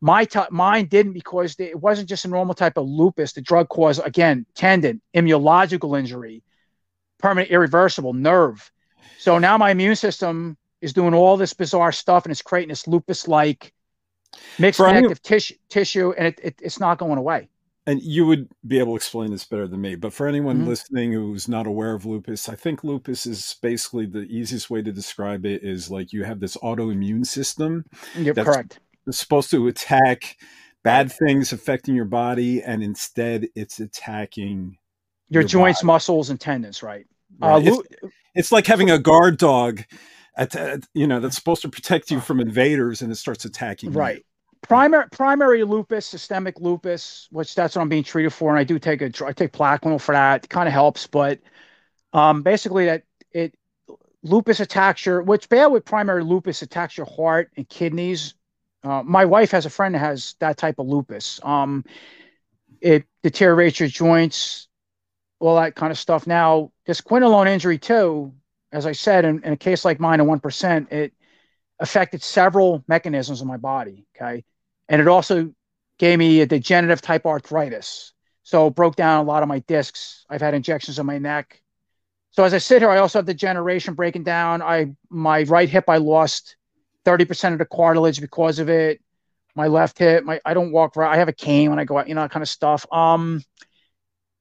My t- mine didn't because it wasn't just a normal type of lupus. The drug caused again tendon, immunological injury, permanent, irreversible nerve. So now my immune system is doing all this bizarre stuff, and it's creating this lupus-like mixed connective tissue, tissue, and it, it, it's not going away and you would be able to explain this better than me but for anyone mm-hmm. listening who's not aware of lupus i think lupus is basically the easiest way to describe it is like you have this autoimmune system yep, that's correct supposed to attack bad things affecting your body and instead it's attacking your, your joints body. muscles and tendons right, right. Uh, it's, it's, like having a guard dog at, you know that's supposed to protect you from invaders and it starts attacking right you primary primary lupus, systemic lupus, which that's what I'm being treated for, and I do take a I take Plaquenil for that. It kind of helps, but um, basically that it lupus attacks your which bad with primary lupus attacks your heart and kidneys. Uh, my wife has a friend that has that type of lupus. Um, it deteriorates your joints, all that kind of stuff. Now, this quinolone injury too, as I said, in, in a case like mine, a one percent, it affected several mechanisms in my body. Okay, and it also gave me a degenerative type arthritis. So broke down a lot of my discs. I've had injections in my neck. So as I sit here, I also have degeneration breaking down. I my right hip I lost 30% of the cartilage because of it. My left hip, my I don't walk right. I have a cane when I go out, you know, that kind of stuff. Um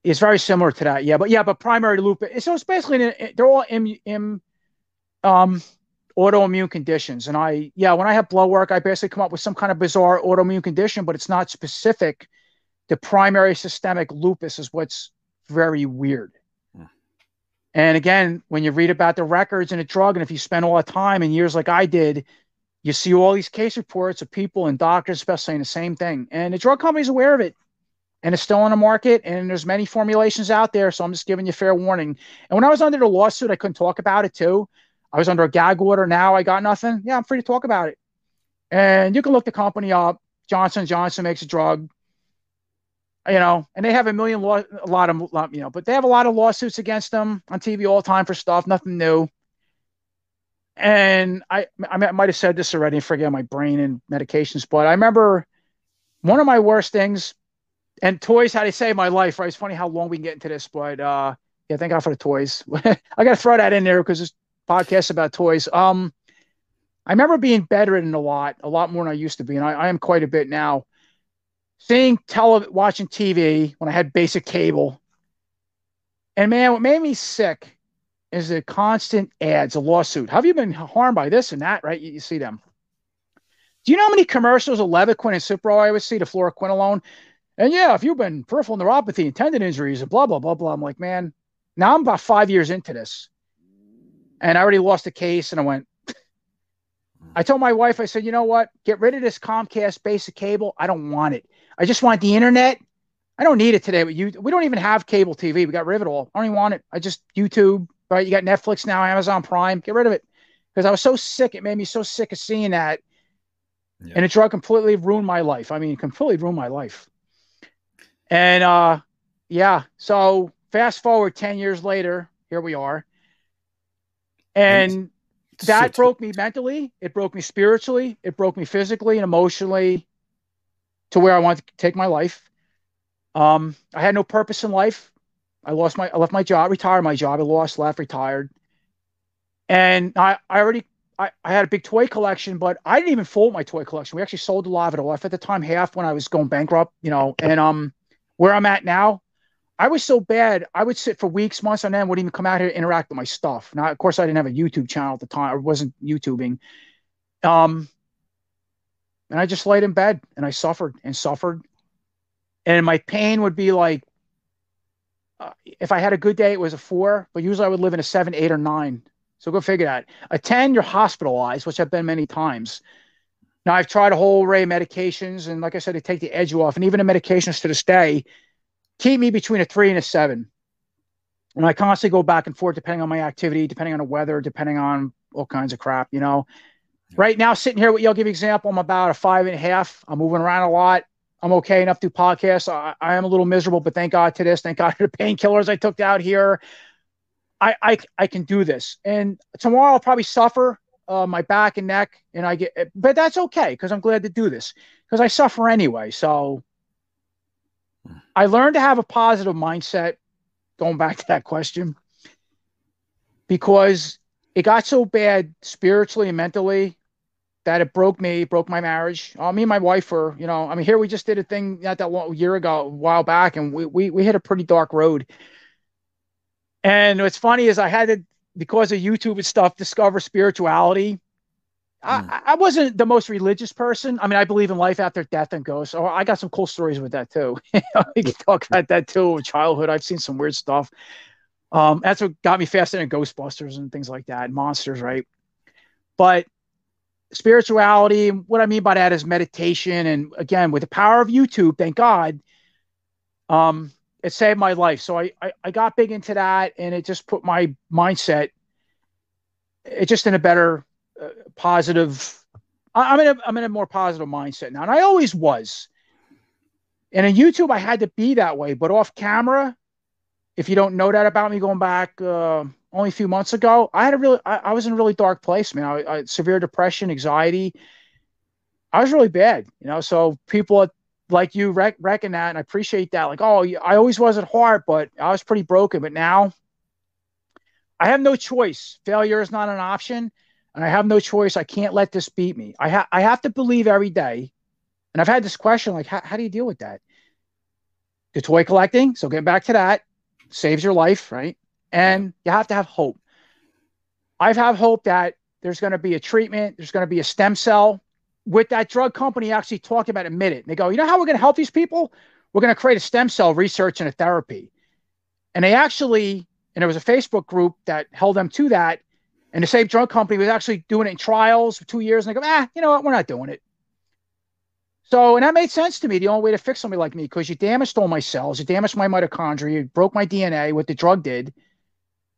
it's very similar to that, yeah. But yeah, but primary lupus. So it's basically they're all im, im um autoimmune conditions. And I, yeah, when I have blood work, I basically come up with some kind of bizarre autoimmune condition, but it's not specific. The primary systemic lupus is what's very weird. Hmm. And again, when you read about the records and the drug, and if you spend all the time and years like I did, you see all these case reports of people and doctors, especially saying the same thing. And the drug company's aware of it. And it's still on the market, and there's many formulations out there. So I'm just giving you fair warning. And when I was under the lawsuit, I couldn't talk about it too I was under a gag order. Now I got nothing. Yeah, I'm free to talk about it. And you can look the company up. Johnson Johnson makes a drug. You know, and they have a million law, a lot of you know, but they have a lot of lawsuits against them on TV all the time for stuff, nothing new. And I, I might have said this already. Forget my brain and medications, but I remember one of my worst things. And toys, how they save my life. Right? It's funny how long we can get into this, but uh, yeah, thank God for the toys. [LAUGHS] I got to throw that in there because this podcast about toys. Um, I remember being bedridden a lot, a lot more than I used to be, and I, I am quite a bit now. Seeing tele, watching TV when I had basic cable, And man, what made me sick is the constant ads, a lawsuit. Have you been harmed by this and that? Right? You, you see them. Do you know how many commercials of Levaquin and Cipro I would see the fluoroquinolone? And yeah, if you've been peripheral neuropathy and tendon injuries and blah, blah, blah, blah. I'm like, man, now I'm about five years into this. And I already lost a case. And I went, hmm. I told my wife, I said, you know what? Get rid of this Comcast basic cable. I don't want it. I just want the internet. I don't need it today. But you, we don't even have cable TV. We got rid of it all. I don't even want it. I just YouTube. Right? You got Netflix now, Amazon Prime. Get rid of it because I was so sick. It made me so sick of seeing that, yeah. and it drug completely ruined my life. I mean, completely ruined my life. And uh, yeah. So fast forward ten years later, here we are, and. and that broke me mentally. It broke me spiritually. It broke me physically and emotionally to where I wanted to take my life. Um, I had no purpose in life. I lost my, I left my job, retired my job. I lost, left, retired. And I, I already, I, I had a big toy collection, but I didn't even fold my toy collection. We actually sold a lot of it off at the time, half when I was going bankrupt, you know, and, um, where I'm at now, I was so bad. I would sit for weeks, months on end, wouldn't even come out here to interact with my stuff. Now, of course, I didn't have a YouTube channel at the time. I wasn't YouTubing. Um, and I just laid in bed and I suffered and suffered. And my pain would be like, uh, if I had a good day, it was a four, but usually I would live in a seven, eight, or nine. So go figure that. A 10, you're hospitalized, which I've been many times. Now, I've tried a whole array of medications, and like I said, they take the edge off. And even the medications to this day, keep me between a three and a seven. And I constantly go back and forth depending on my activity, depending on the weather, depending on all kinds of crap, you know. Right now, sitting here with you, I'll give you an example. I'm about a five and a half. I'm moving around a lot. I'm okay enough to podcasts. I, I am a little miserable, but thank God to this. Thank God [LAUGHS] to the painkillers I took out here. I, I I can do this. And tomorrow I'll probably suffer uh, my back and neck, and I get, but that's okay because I'm glad to do this because I suffer anyway. So I learned to have a positive mindset, going back to that question, because it got so bad spiritually and mentally that it broke me, broke my marriage. Uh, me and my wife were, you know, I mean, here we just did a thing not that long, year ago, a while back, and we, we, we hit a pretty dark road. And what's funny is I had to, because of YouTube and stuff, discover spirituality I, hmm. I, wasn't the most religious person. I mean, I believe in life after death and ghosts. Oh, I got some cool stories with that too. [LAUGHS] we can talk about that too. Childhood, I've seen some weird stuff. Um, that's what got me fascinated in Ghostbusters and things like that, monsters, right? But spirituality, what I mean by that is meditation, and again, with the power of YouTube, thank God, um, it saved my life. So I, I, I got big into that, and it just put my mindset, it just in a better positive. I'm in a I'm in a more positive mindset now, and I always was. And in YouTube, I had to be that way, but off camera, if you don't know that about me, going back uh, only a few months ago, I had a really I, I was in a really dark place, man. I, I severe depression, anxiety. I was really bad, you know. So people like you rec- reckon that, and I appreciate that. Like, oh, I always was at heart, but I was pretty broken. But now, I have no choice. Failure is not an option and I have no choice. I can't let this beat me. I have I have to believe every day. And I've had this question like, how, how do you deal with that? The toy collecting. So get back to that. Saves your life, right? And you have to have hope. I've have hope that there's going to be a treatment. There's going to be a stem cell. With that drug company actually talking about admit it. And they go, you know how we're going to help these people? We're going to create a stem cell research and a therapy. And they actually, and there was a Facebook group that held them to that and the same drug company was actually doing it in trials for two years. And they go, ah, you know what? We're not doing it. So, and that made sense to me. The only way to fix somebody like me, because you damaged all my cells, you damaged my mitochondria, you broke my DNA, what the drug did,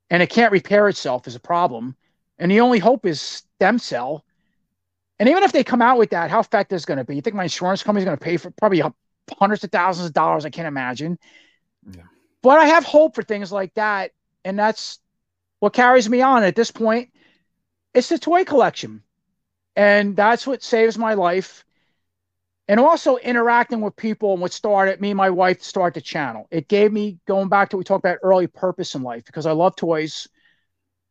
and it can't repair itself is a problem. And the only hope is stem cell. And even if they come out with that, how effective is going to be? You think my insurance company is going to pay for probably hundreds of thousands of dollars? I can't imagine. Yeah. But I have hope for things like that. And that's what carries me on at this point it's the toy collection and that's what saves my life and also interacting with people and what started me and my wife to start the channel it gave me going back to what we talked about early purpose in life because i love toys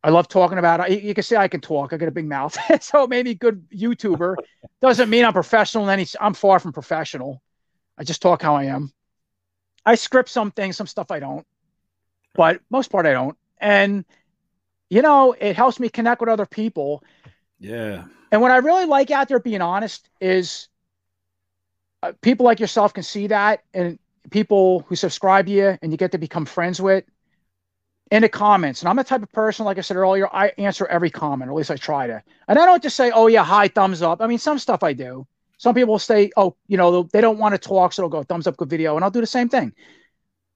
i love talking about it. You can say i can talk. I got a big mouth. [LAUGHS] So it made me good youtuber. Doesn't mean i'm professional in any i'm far from professional. I just talk how i am. I script some things some stuff i don't. But most part I don't. And you know, it helps me connect with other people. Yeah. And what I really like out there, being honest, is uh, people like yourself can see that, and people who subscribe to you and you get to become friends with in the comments. And I'm the type of person, like I said earlier, I answer every comment, or at least I try to. And I don't just say, oh, yeah, hi, thumbs up. I mean, some stuff I do. Some people say, oh, you know, they don't want to talk, so they'll go thumbs up, good video. And I'll do the same thing.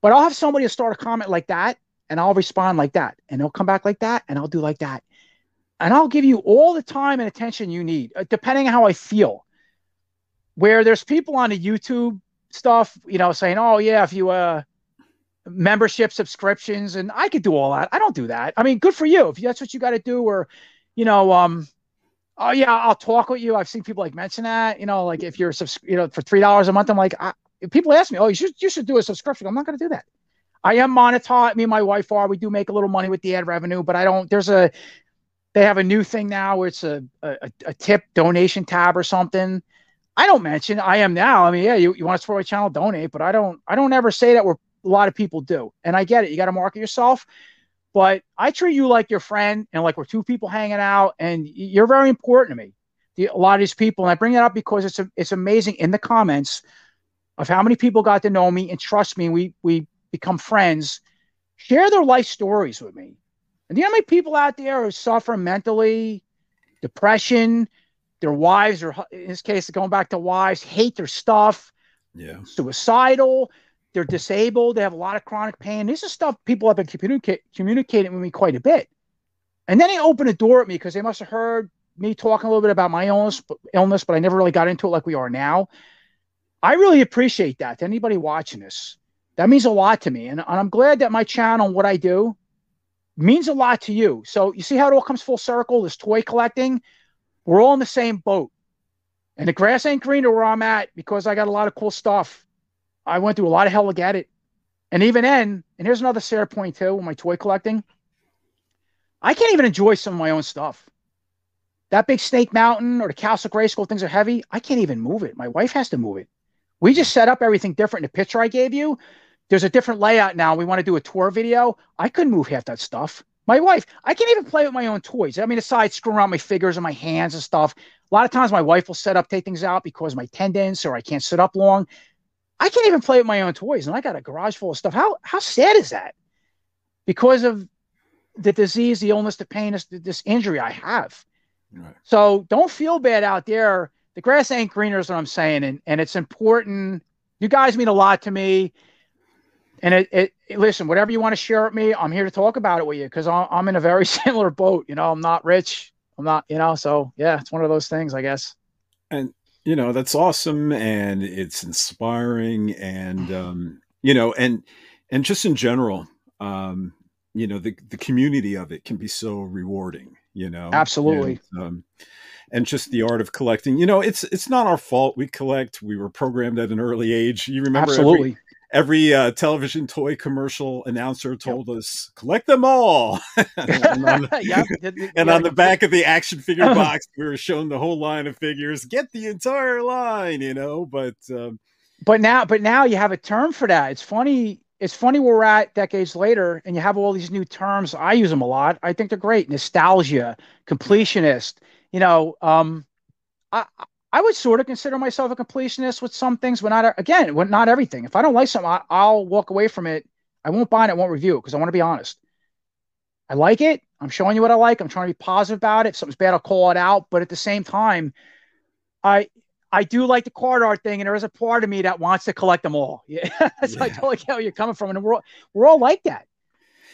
But I'll have somebody start a comment like that, and I'll respond like that. And they'll come back like that, and I'll do like that. And I'll give you all the time and attention you need, uh, depending on how I feel. Where there's people on the YouTube stuff, you know, saying, oh, yeah, if you, uh, membership subscriptions and I could do all that. I don't do that. I mean, good for you if that's what you got to do or you know um oh yeah, I'll talk with you. I've seen people like mention that, you know, like if you're subs- you know for $3 a month I'm like I, people ask me, "Oh, you should you should do a subscription." I'm not going to do that. I am monetized. Me and my wife are. We do make a little money with the ad revenue, but I don't there's a they have a new thing now where it's a, a, a tip donation tab or something. I don't mention I am now. I mean, yeah, you, you want to support my channel, donate, but I don't I don't ever say that we're a lot of people do. And I get it. You got to market yourself. But I treat you like your friend and like we're two people hanging out, and you're very important to me. The, a lot of these people, and I bring that up because it's a, it's amazing in the comments of how many people got to know me and trust me. We we become friends, share their life stories with me. And do you know how many people out there who suffer mentally, depression, their wives, or in this case, going back to wives, hate their stuff, yeah, suicidal, they're disabled. They have a lot of chronic pain. This is stuff people have been communicate, communicating with me quite a bit. And then they opened a door at me because they must have heard me talking a little bit about my illness, but, illness, but I never really got into it like we are now. I really appreciate that. To anybody watching this, that means a lot to me, and, and I'm glad that my channel and what I do means a lot to you. So you see how it all comes full circle. This toy collecting, we're all in the same boat, and the grass ain't greener where I'm at because I got a lot of cool stuff I went through a lot of hell to get it. And even then, and here's another sad point too with my toy collecting. I can't even enjoy some of my own stuff. That big Snake Mountain or the Castle Grayskull, things are heavy. I can't even move it. My wife has to move it. We just set up everything different. In the picture I gave you, there's a different layout now. We want to do a tour video. I couldn't move half that stuff. My wife, I can't even play with my own toys. I mean, aside screwing around my figures and my hands and stuff. A lot of times my wife will set up, take things out because my tendons or I can't sit up long. I can't even play with my own toys, and I got a garage full of stuff. How how sad is that? Because of the disease, the illness, the pain, this, this injury I have. Right. So don't feel bad out there. The grass ain't greener, is what I'm saying, and and it's important. You guys mean a lot to me, and it, it, it listen. Whatever you want to share with me, I'm here to talk about it with you because I'm, I'm in a very [LAUGHS] similar boat. You know, I'm not rich. I'm not, you know, so yeah, it's one of those things, I guess. And you know that's awesome and it's inspiring and um, you know and and just in general um, you know the the community of it can be so rewarding you know absolutely. and, um, and just the art of collecting. You know it's it's not our fault we collect. We were programmed at an early age. You remember absolutely. every, every uh, television toy commercial announcer told yep. us collect them all. [LAUGHS] And, on [LAUGHS] yep. and on the back of the action figure box we were shown the whole line of figures. Get the entire line you know but um, but now but now you have a term for that. It's funny it's funny where we're at decades later and you have all these new terms. I use them a lot. I think they're great. Nostalgia completionist you know um I, I would sort of consider myself a completionist with some things, but not again, not everything. If I don't like something, I, will walk away from it. I won't buy it. I won't review it because I want to be honest. I like it. I'm showing you what I like. I'm trying to be positive about it. If something's bad, I'll call it out. But at the same time, I I do like the card art thing, and there is a part of me that wants to collect them all. [LAUGHS] Yeah, [LAUGHS] so yeah. I totally get where you're coming from, and we're all, we're all like that.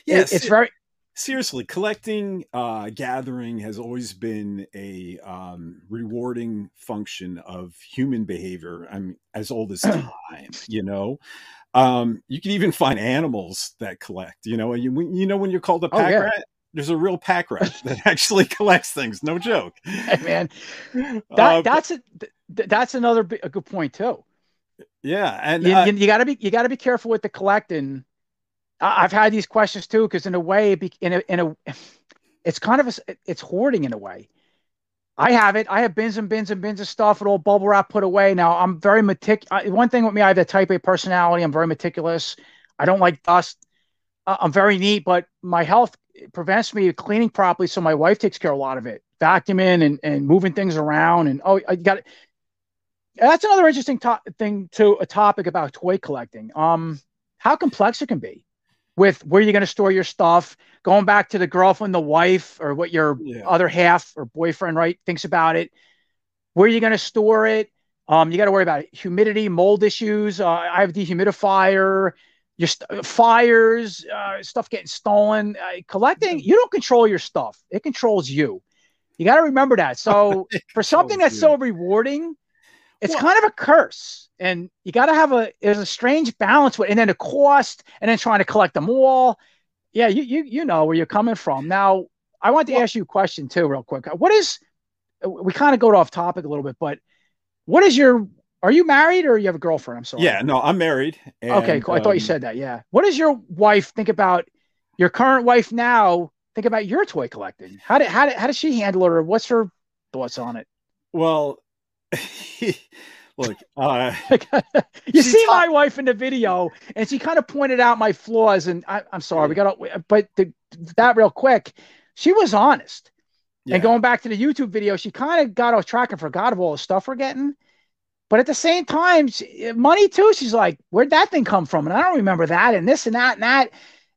Yes, it, it's very seriously collecting uh gathering has always been a um rewarding function of human behavior i mean as old as [CLEARS THROAT] time you know? Um you can even find animals that collect you know you, you know when you're called a pack oh, yeah. rat? There's a real pack rat [LAUGHS] that actually [LAUGHS] collects things no joke. Hey, man. That, uh, that's a that's another a good point too. Yeah and you, uh, you, you gotta be you gotta be careful with the collecting I've had these questions too because in a way, in a in a, it's kind of a, it's hoarding in a way. I have it. I have bins and bins and bins of stuff with all bubble wrap put away. Now I'm very meticulous. One thing with me, I have a type A personality. I'm very meticulous. I don't like dust. uh, I'm very neat, but my health prevents me cleaning properly. So my wife takes care of a lot of it, vacuuming and, and moving things around. And oh, I got it. That's another interesting to- thing to a topic about toy collecting. Um, how complex it can be with where you're going to store your stuff, going back to the girlfriend, the wife, or what your yeah. other half or boyfriend, right, thinks about it. Where you're going to store it. Um, you got to worry about humidity, mold issues. Uh, I have a dehumidifier your st- fires, uh, stuff getting stolen. Uh, collecting, you don't control your stuff; it controls you. You got to remember that. So, [LAUGHS] for something that's so rewarding, it's well, kind of a curse, and you got to have a there's a strange balance with, and then the cost, and then trying to collect them all. Yeah, you you you know where you're coming from. Now, I want to well, ask you a question too, real quick. What is we kind of go off topic a little bit, but what is your are you married or you have a girlfriend? I'm sorry. Yeah, no, I'm married. And, okay, cool. I um, thought you um, said that. Yeah. What does your wife think about your current wife now? Think about your toy collecting. How did how did how does she handle it, or what's her thoughts on it? Well, [LAUGHS] look, uh, [LAUGHS] you see my wife in the video, and she kind of pointed out my flaws, and I, am sorry, we got to, but the, that real quick, she was honest. Yeah. And going back to the YouTube video, she kind of got off track and forgot of all the stuff we're getting. But at the same time, money too. She's like, where'd that thing come from? And I don't remember that, and this and that and that.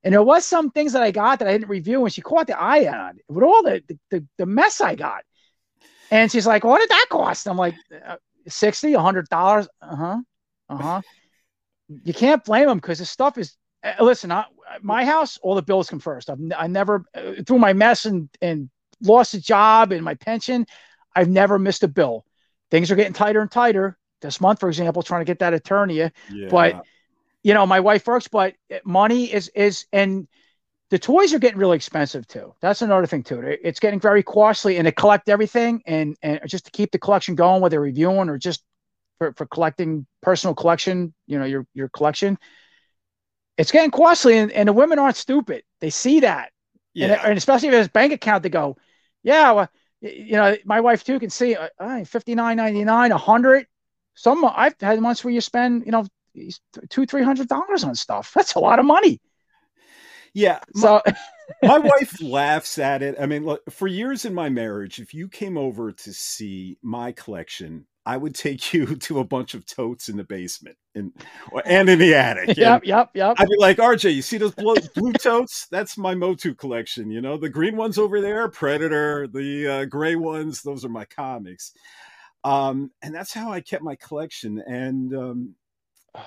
And there was some things that I got that I didn't review, and she caught the eye on with all the, the the, mess I got. And she's like, "What did that cost?" I'm like, uh, sixty, a hundred dollars. Uh huh. Uh huh. you can't blame them because the stuff is. Uh, listen, I, my house, all the bills come first. I've I never uh, through my mess and and lost a job and my pension. I've never missed a bill. Things are getting tighter and tighter this month, for example, trying to get that attorney, Yeah. But you know, my wife works, but money is is and the toys are getting really expensive too. That's another thing too. It's getting very costly, and to collect everything and and just to keep the collection going, whether reviewing or just for, for collecting personal collection, you know, your your collection. It's getting costly, and, and the women aren't stupid. They see that, yeah. and, and especially if it's bank account, they go, "Yeah, well, you know, my wife too can see uh, 59 99 100 some I've had months where you spend, you know, two, three hundred dollars on stuff. That's a lot of money. Yeah. So my, my [LAUGHS] wife laughs at it. I mean, look, for years in my marriage, if you came over to see my collection, I would take you [LAUGHS] to a bunch of totes in the basement and and in the attic. [LAUGHS] yep, yep, yep. I'd be like, RJ, you see those blue, blue totes? That's my Motu collection. You know, the green ones over there, Predator. The uh, gray ones, those are my comics. Um, and that's how I kept my collection. And um,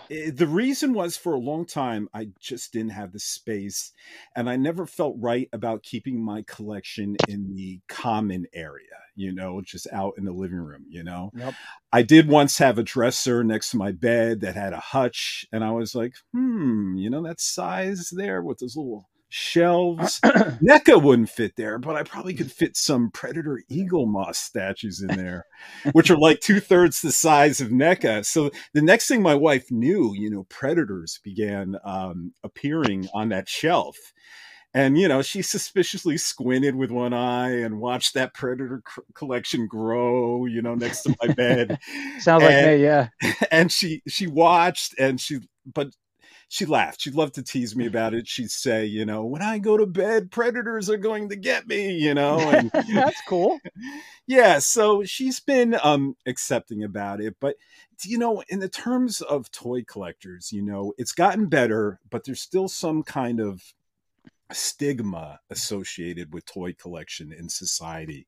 the reason was for a long time, I just didn't have the space. And I never felt right about keeping my collection in the common area, you know, just out in the living room, you know. Yep. I did once have a dresser next to my bed that had a hutch. And I was like, hmm, you know, that size there with those little shelves. [CLEARS THROAT] NECA wouldn't fit there, but I probably could fit some Predator Eaglemoss statues in there, which are like two thirds the size of NECA. So the next thing my wife knew, you know, Predators began um, appearing on that shelf. And, you know, she suspiciously squinted with one eye and watched that Predator c- collection grow, you know, next to my bed. [LAUGHS] Sounds and, like me, yeah. [LAUGHS] And she, she watched and she, but she laughed. She'd love to tease me about it. She'd say, you know, when I go to bed, predators are going to get me, you know. And, [LAUGHS] That's cool. [LAUGHS] yeah, so she's been um accepting about it, but you know, in the terms of toy collectors, you know, it's gotten better, but there's still some kind of stigma associated with toy collection in society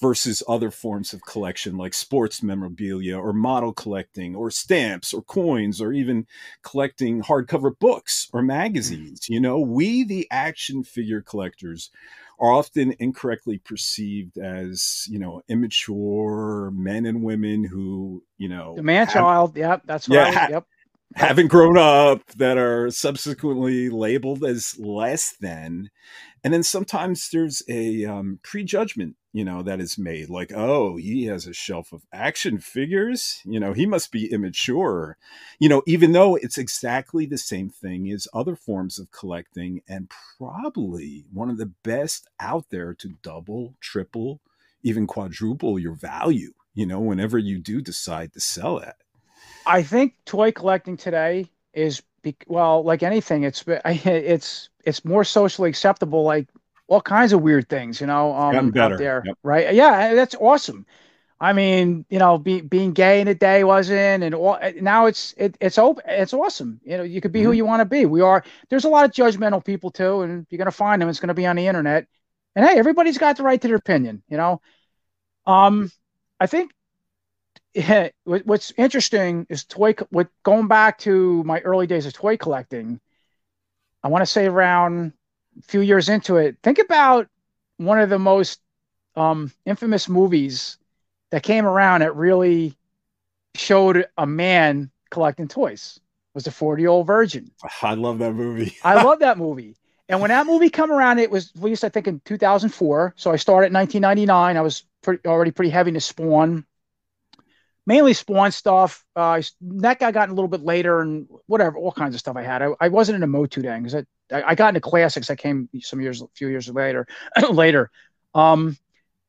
versus other forms of collection like sports memorabilia or model collecting or stamps or coins or even collecting hardcover books or mm-hmm. magazines you know? We the action figure collectors are often incorrectly perceived as you know immature men and women who you know the man child yep that's right yeah, yep haven't grown up that are subsequently labeled as less than. And then sometimes there's a um, prejudgment you know that is made like oh he has a shelf of action figures? You know he must be immature. You know even though it's exactly the same thing as other forms of collecting and probably one of the best out there to double triple even quadruple your value you know whenever you do decide to sell it I think toy collecting today is well, like anything, it's [LAUGHS] it's it's more socially acceptable, like all kinds of weird things, you know, um, out there, yep. right? Yeah, that's awesome. I mean, you know, be, being gay in a day wasn't, and all, now it's it, it's open. It's awesome. You know, you could be mm-hmm. who you want to be. We are. There's a lot of judgmental people too, and you're gonna find them. It's gonna be on the internet. And hey, everybody's got the right to their opinion. You know, um, I think yeah, what's interesting is toy. With going back to my early days of toy collecting, I want to say around a few years into it. Think about one of the most um, infamous movies that came around that really showed a man collecting toys was the 40 year old virgin. I love that movie. [LAUGHS] I love that movie. And when that movie come around, it was released, I think, in 2004. So I started in 1999. I was pretty, already pretty heavy to Spawn, mainly Spawn stuff. Uh, that guy got a little bit later and whatever, all kinds of stuff I had. I, I wasn't into Motu then because I, I got into classics. I came some years, a few years later, [CLEARS THROAT] later. Um,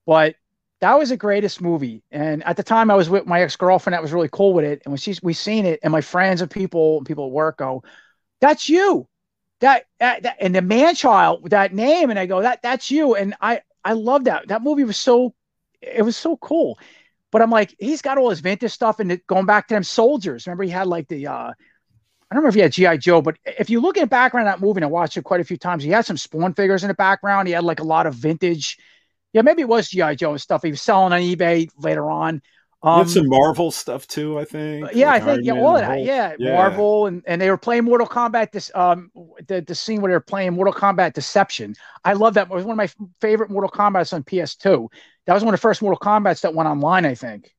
but that was the greatest movie. And at the time, I was with my ex girlfriend that was really cool with it. And when she's we seen it, and my friends and people and people at work go, "That's you." That, that, that and the man child that name, and I go, "That that's you." And I I love that. That movie was so it was so cool. But I'm like, he's got all his vintage stuff and going back to them soldiers. Remember, he had like the uh I don't remember if he had G.I. Joe, but if you look at the background of that movie, and I watched it quite a few times, he had some Spawn figures in the background. He had like a lot of vintage yeah, maybe it was GI Joe stuff. He was selling on eBay later on. Um, some Marvel stuff too, I think. Yeah, like I think yeah, all of that. Yeah, yeah, Marvel, and, and they were playing Mortal Kombat. This um the, the scene where they were playing Mortal Kombat Deception. I love that. It was one of my favorite Mortal Kombat's on PS2. That was one of the first Mortal Kombat's that went online, I think.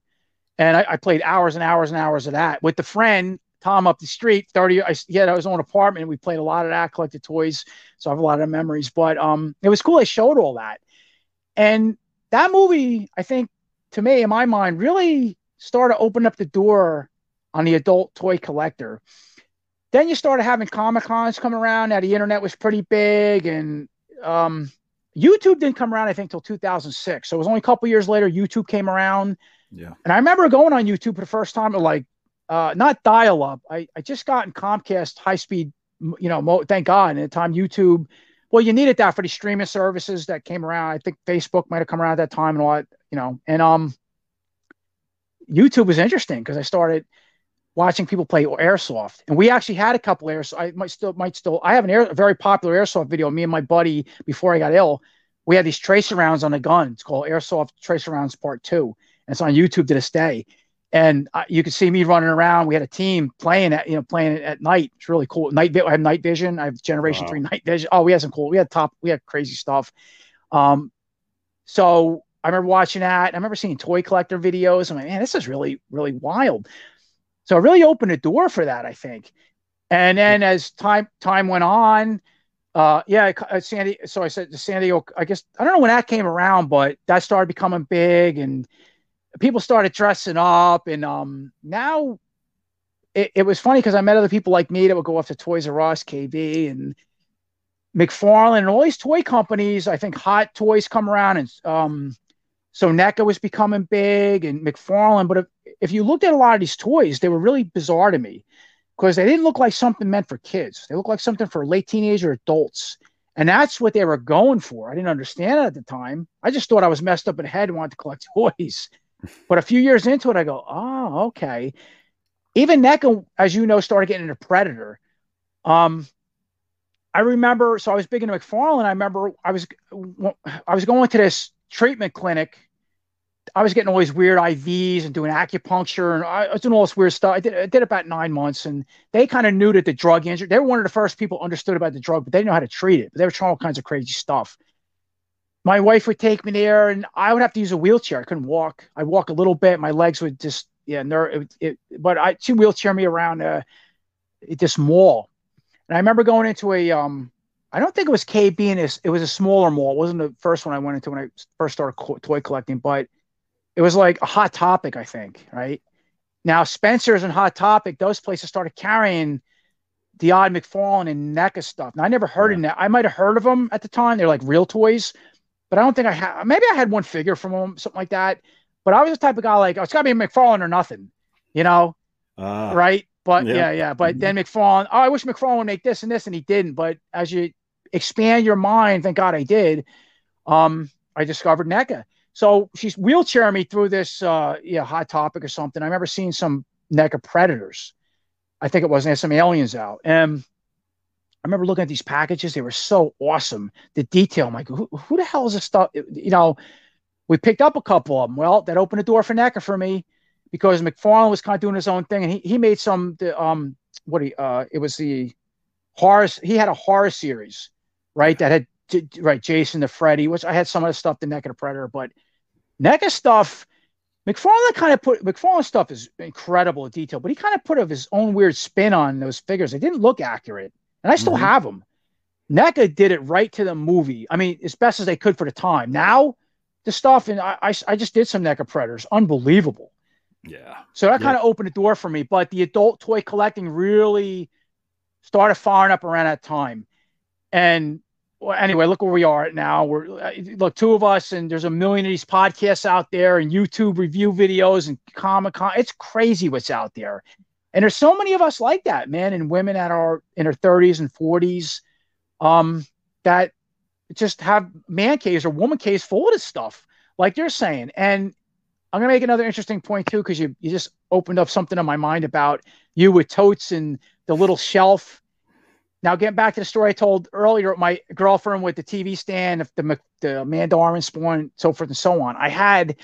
And I, I played hours and hours and hours of that with the friend Tom up the street. Thirty, I, he had his own apartment. We played a lot of that, collected toys, so I have a lot of memories. But um, it was cool. I showed all that and that movie, I think, to me, in my mind, really started to open up the door on the adult toy collector. Then you started having Comic Cons come around. Now the internet was pretty big, and um, YouTube didn't come around, I think, till 2006. So it was only a couple years later YouTube came around. Yeah. And I remember going on YouTube for the first time, like uh, not dial up. I, I just got in Comcast high speed, you know, mo- thank God. And at the time, YouTube well, you needed that for the streaming services that came around. I think Facebook might have come around at that time and all that, you know. And um, YouTube was interesting because I started watching people play airsoft, and we actually had a couple airsoft. I might still might still. I have an air, a very popular airsoft video. Me and my buddy before I got ill, we had these tracer rounds on the gun. It's called Airsoft Tracer Rounds Part Two, and it's on YouTube to this day and uh, you can see me running around. We had a team playing at you know playing it at night. It's really cool. Night I have night vision. I have Generation wow. Three night vision. Oh, we had some cool. We had top. We had crazy stuff. Um, so I remember watching that. I remember seeing toy collector videos. I'm like, man, this is really really wild. So it really opened a door for that, I think. And then as time time went on, uh, yeah, Sandy. So I said to Sandy, I guess I don't know when that came around, but that started becoming big and people started dressing up and um now it, it was funny because I met other people like me that would go off to Toys R Us, KB, and McFarlane, and all these toy companies. I think Hot Toys come around, and um, so NECA was becoming big, and McFarlane. But if, if you looked at a lot of these toys, they were really bizarre to me because they didn't look like something meant for kids. They looked like something for late teenager adults. And that's what they were going for. I didn't understand it at the time. I just thought I was messed up in the head and wanted to collect [LAUGHS] toys. But a few years into it, I go, oh, okay. Even NECA, as you know, started getting into Predator. Um, I remember, so I was big into McFarlane. I remember I was I was going to this treatment clinic. I was getting all these weird IVs and doing acupuncture, and I was doing all this weird stuff. I did, I did about nine months, and they kind of knew that the drug injury. They were one of the first people understood about the drug, but they didn't know how to treat it. But they were trying all kinds of crazy stuff my wife would take me there and I would have to use a wheelchair. I couldn't walk. I'd walk a little bit. My legs would just, yeah, ner- it, it, but I, she wheelchair me around uh, this mall. And I remember going into a, um, I don't think it was KB and it was a smaller mall. It wasn't the first one I went into when I first started co- toy collecting, but it was like a hot topic, I think, right? Now, Spencer's and Hot Topic, those places started carrying the odd McFarlane and NECA stuff. Now, I never heard yeah. of that. I might have heard of them at the time. They're like real toys, but I don't think I had. Maybe I had one figure from them, something like that. But I was the type of guy like, oh, it's got to be McFarlane or nothing, you know, uh, right? But yeah. yeah, yeah. But mm-hmm. then McFarlane, oh, I wish McFarlane would make this and this, and he didn't. But as you expand your mind, thank God I did. Um, I discovered NECA. So she's wheelchairing me through this uh, yeah hot topic or something. I remember seeing some NECA predators. I think it was and some aliens out. And I remember looking at these packages. They were so awesome. The detail. I'm like, who, who the hell is this stuff? You know, we picked up a couple of them. Well, that opened the door for NECA for me because McFarlane was kind of doing his own thing, and he, he made some the um what he uh it was the horror he had a horror series right that had right Jason the Freddy which I had some of the stuff the NECA the Predator but NECA stuff McFarlane kind of put McFarlane stuff is incredible detail but he kind of put of his own weird spin on those figures they didn't look accurate and I still mm-hmm. have them NECA did it right to the movie I mean as best as they could for the time now the stuff and I I, I just did some NECA Predators unbelievable yeah. So that yeah. kind of opened the door for me. But the adult toy collecting really started firing up around that time. And well, anyway, look where we are now. We're uh, look two of us, and there's a million of these podcasts out there, and YouTube review videos, and Comic Con. It's crazy what's out there, and there's so many of us like that, man, and women at our in their 30s and 40s, um, that just have man caves or woman caves full of this stuff, like you're saying, and I'm gonna make another interesting point too, because you you just opened up something in my mind about you with totes and the little shelf. Now, getting back to the story I told earlier, my girlfriend with the TV stand, the the Amanda Armin spawn, so forth and so on. I had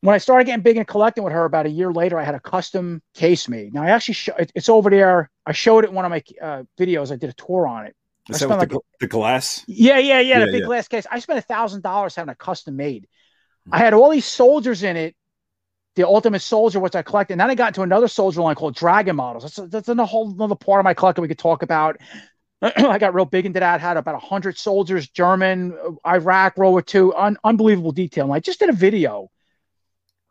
when I started getting big and collecting with her about a year later, I had a custom case made. Now I actually show, it, it's over there. I showed it in one of my uh, videos. I did a tour on it. Is that like, the, the, glass? Yeah, yeah, yeah, yeah the big yeah. glass case. I spent a thousand dollars having a custom made. I had all these soldiers in it. The Ultimate Soldier, which I collected. And then I got into another soldier line called Dragon Models. That's, a, that's a whole another part of my collection we could talk about. [CLEARS THROAT] I got real big into that. Had about 100 soldiers, German, Iraq, World War II. Un- unbelievable detail. And I just did a video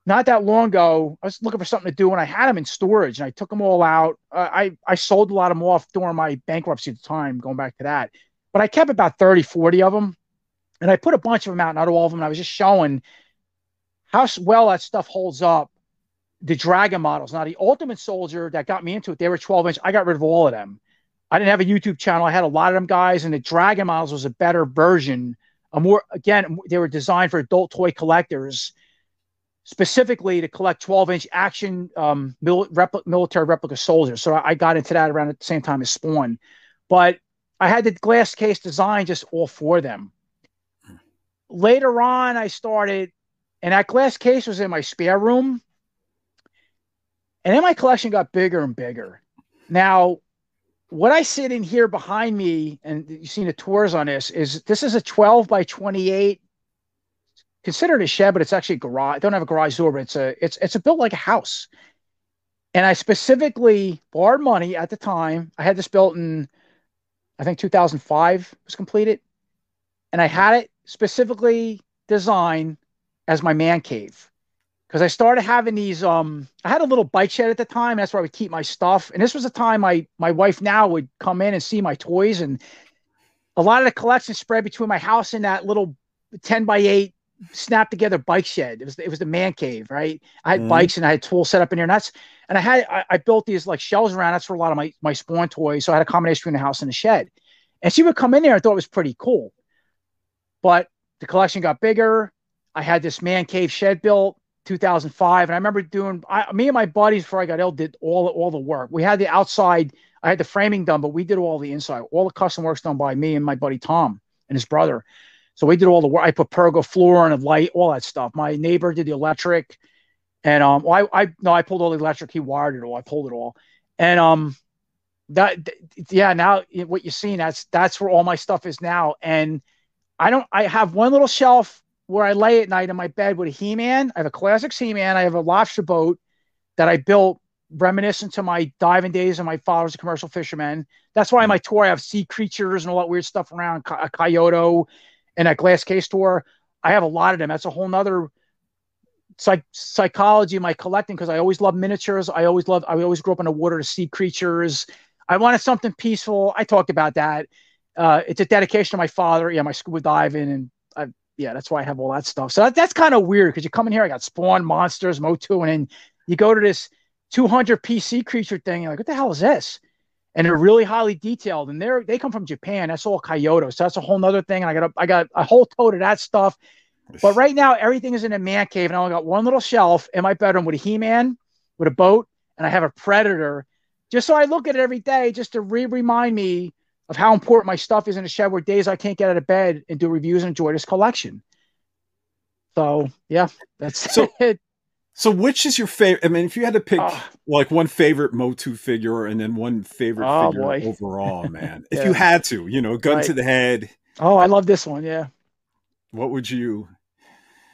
not that long ago. I was looking for something to do and I had them in storage and I took them all out. Uh, I, I sold a lot of them off during my bankruptcy at the time, going back to that. But I kept about 30, 40 of them. And I put a bunch of them out, not all of them. I was just showing how well that stuff holds up. The Dragon models. Now, the Ultimate Soldier that got me into it, they were 12 inch. I got rid of all of them. I didn't have a YouTube channel. I had a lot of them guys, and the Dragon models was a better version. A more, again, they were designed for adult toy collectors, specifically to collect 12 inch action um, mil- repl- military replica soldiers. So I, I got into that around at the same time as Spawn. But I had the glass case design just all for them later on, I started, and that glass case was in my spare room. And then my collection got bigger and bigger. Now, what I sit in here behind me, and you've seen the tours on this, is this is a 12 by 28. Considered a shed, but it's actually garage. I don't have a garage door, but it's a it's it's a built like a house. And I specifically borrowed money at the time. I had this built in, I think 2005 was completed, and I had it specifically designed as my man cave because I started having these. Um, I had a little bike shed at the time. That's where I would keep my stuff. And this was a time my my wife now would come in and see my toys, and a lot of the collection spread between my house and that little ten by eight snap together bike shed. It was it was the man cave, right? I had mm-hmm. bikes and I had tools set up in here, and that's and I had I, I, built these like shelves around. That's for a lot of my my spawn toys. So I had a combination between the house and the shed. And she would come in there and thought it was pretty cool. But the collection got bigger. I had this man cave shed built 2005, and I remember doing. I, me and my buddies before I got ill did all all the work. We had the outside. I had the framing done, but we did all the inside. All the custom work's done by me and my buddy Tom and his brother. So we did all the work. I put pergo floor and a light, all that stuff. My neighbor did the electric, and um, I I no, I pulled all the electric. He wired it all. I pulled it all, and um, that yeah. Now what you're seeing that's that's where all my stuff is now, and I don't. I have one little shelf where I lay at night in my bed with a He-Man. I have a classic He-Man. I have a lobster boat that I built reminiscent to my diving days and my father's a commercial fisherman. That's why my tour I have sea creatures and all that weird stuff around a coyote and a glass case tour. I have a lot of them. That's a whole nother psych- psychology of my collecting because I always love miniatures. I always love. I always grew up in the water to see creatures. I wanted something peaceful. I talked about that uh, it's a dedication to my father. Yeah, my scuba diving, and I, yeah, that's why I have all that stuff. So that, that's kind of weird because you come in here, I got Spawn, Monsters, Motu, and then you go to this 200 PC creature thing. You're like, what the hell is this? and they're really highly detailed. And they're they come from Japan. That's all Kaiyodo, so that's a whole nother thing. And I got a, I got a whole tote of that stuff. But right now, everything is in a man cave, and I only got one little shelf in my bedroom with a He-Man, with a boat, and I have a Predator. Just so I look at it every day, just to re remind me of how important my stuff is in the shed. Where days I can't get out of bed and do reviews and enjoy this collection. So yeah, that's So- [LAUGHS] it. So, which is your favorite? I mean, if you had to pick Ah. like one favorite Motu figure and then one favorite Oh, figure boy. overall, [LAUGHS] man, if you had to, you know, gun Right. to the head, Oh, I love this one. Yeah. what would you?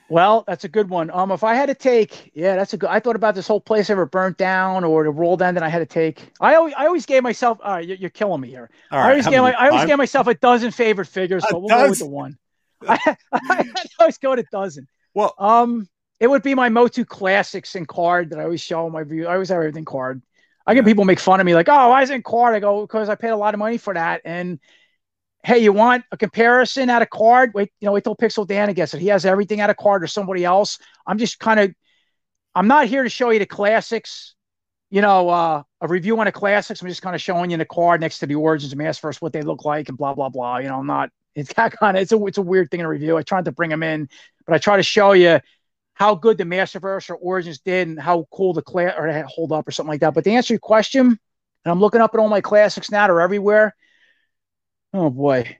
Well, that's a good one. Um, if I had to take, yeah, that's a good. I thought about this whole place ever burnt down or the rolled end, and I had to take. I always, I always gave myself. All right, you're, you're killing me here. All I always gave, my. I always gave myself a dozen favorite figures, but we'll go with the one. I, [LAUGHS] I always go to a dozen. Well, Um, it would be my Motu Classics and card that I always show my view. I always have everything card. I get people make fun of me like, "Oh, why isn't card?" I go because I paid a lot of money for that. And hey, you want a comparison at a card? Wait, you know, wait till Pixel Dana gets it. He has everything at a card or somebody else. I'm just kind of, I'm not here to show you the classics. You know, uh, a review on the classics. I'm just kind of showing you the card next to the origins and mass first, what they look like, and blah blah blah. You know, I'm not. It's that [LAUGHS] kind of. It's a it's a weird thing to review. I tried to bring them in, but I try to show you how good the Masterverse or Origins did and how cool the class or hold up or something like that. But to answer your question, and I'm looking up at all my classics now, they're everywhere. Oh boy.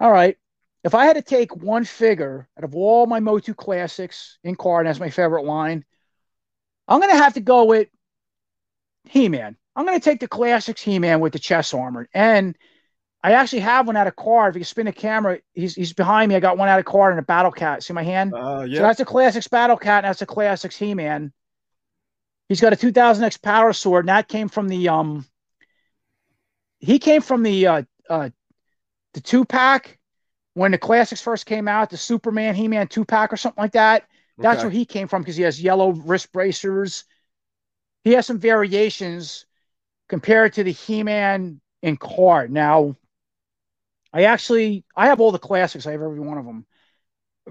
All right. If I had to take one figure out of all my Motu classics in card, and that's my favorite line, I'm gonna have to go with He-Man. I'm gonna take the classics He-Man with the chest armor. And I actually have one out of card. If you spin the camera, he's he's behind me. I got one out of card and a battle cat. See my hand? uh, So that's a classics battle cat, and that's a classics He-Man. He's got a 2000X power sword, and that came from the um. He came from the uh uh the two pack when the classics first came out, the Superman He-Man two pack or something like that. That's okay. where he came from because he has yellow wrist bracers. He has some variations compared to the He-Man in card. Now, I actually I have all the classics. I have every one of them.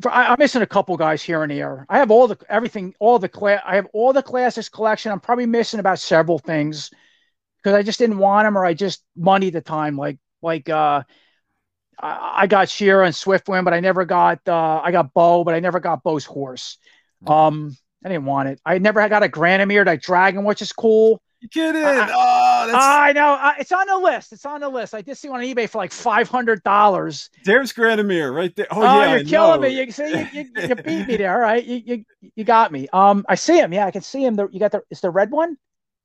For, I, I'm missing a couple guys here and there. I have all the everything, all the class. I have all the classics collection. I'm probably missing about several things because I just didn't want them or I just money the time. Like like uh, I, I got She-Ra and Swift Swiftwind, but I never got uh, I got Bow, but I never got Bow's horse. Um, I didn't want it. I never got a Granamyr, that dragon, which is cool. You kidding? I- oh, that's I know uh, it's on the list. It's on the list. I did see one on eBay for like five hundred dollars. there's Granamyr right there. Oh, Oh, yeah, you're I killing know. me. You see, you, you, you beat me [LAUGHS] there. All right, you, you you got me. Um, I see him. Yeah, I can see him. The, you got the it's the red one.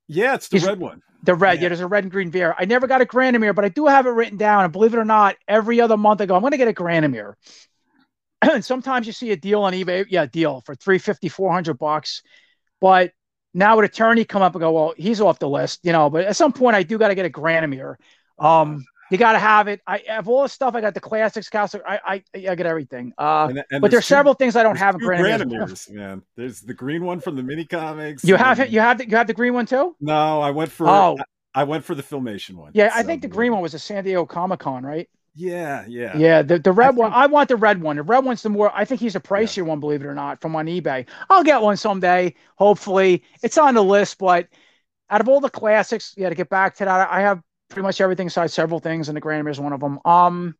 Yeah, it's the He's- red one. The red. Yeah. Yeah. there's a red and green Veer. I never got a Granamyr, but I do have it written down. And believe it or not, every other month I go, I'm going to get a Granamyr. [CLEARS THROAT] and sometimes you see a deal on eBay. Yeah, deal for 350, 400 bucks. But now an attorney come up and go, well, he's off the list, you know. But at some point, I do got to get a Granamyr. Um, you got to have it. I have all the stuff. I got the classics, classic. I I, I get everything. Uh, And- and but there's two- several things I don't have in. Granamyrs, man. There's the green one from the mini comics. You have it. You have the, you have the green one too. No, I went for. Oh. I, I went for the filmation one. Yeah, I think the green one was a San Diego Comic Con, right? Yeah, yeah. Yeah, the, the red one. think- I want the red one. The red one's the more. I think he's a pricier one, believe it or not, from on eBay. I'll get one someday. Hopefully, it's on the list. But out of all the classics, yeah, to get back to that, I have pretty much everything besides several things, and the Granamyr is one of them. Um,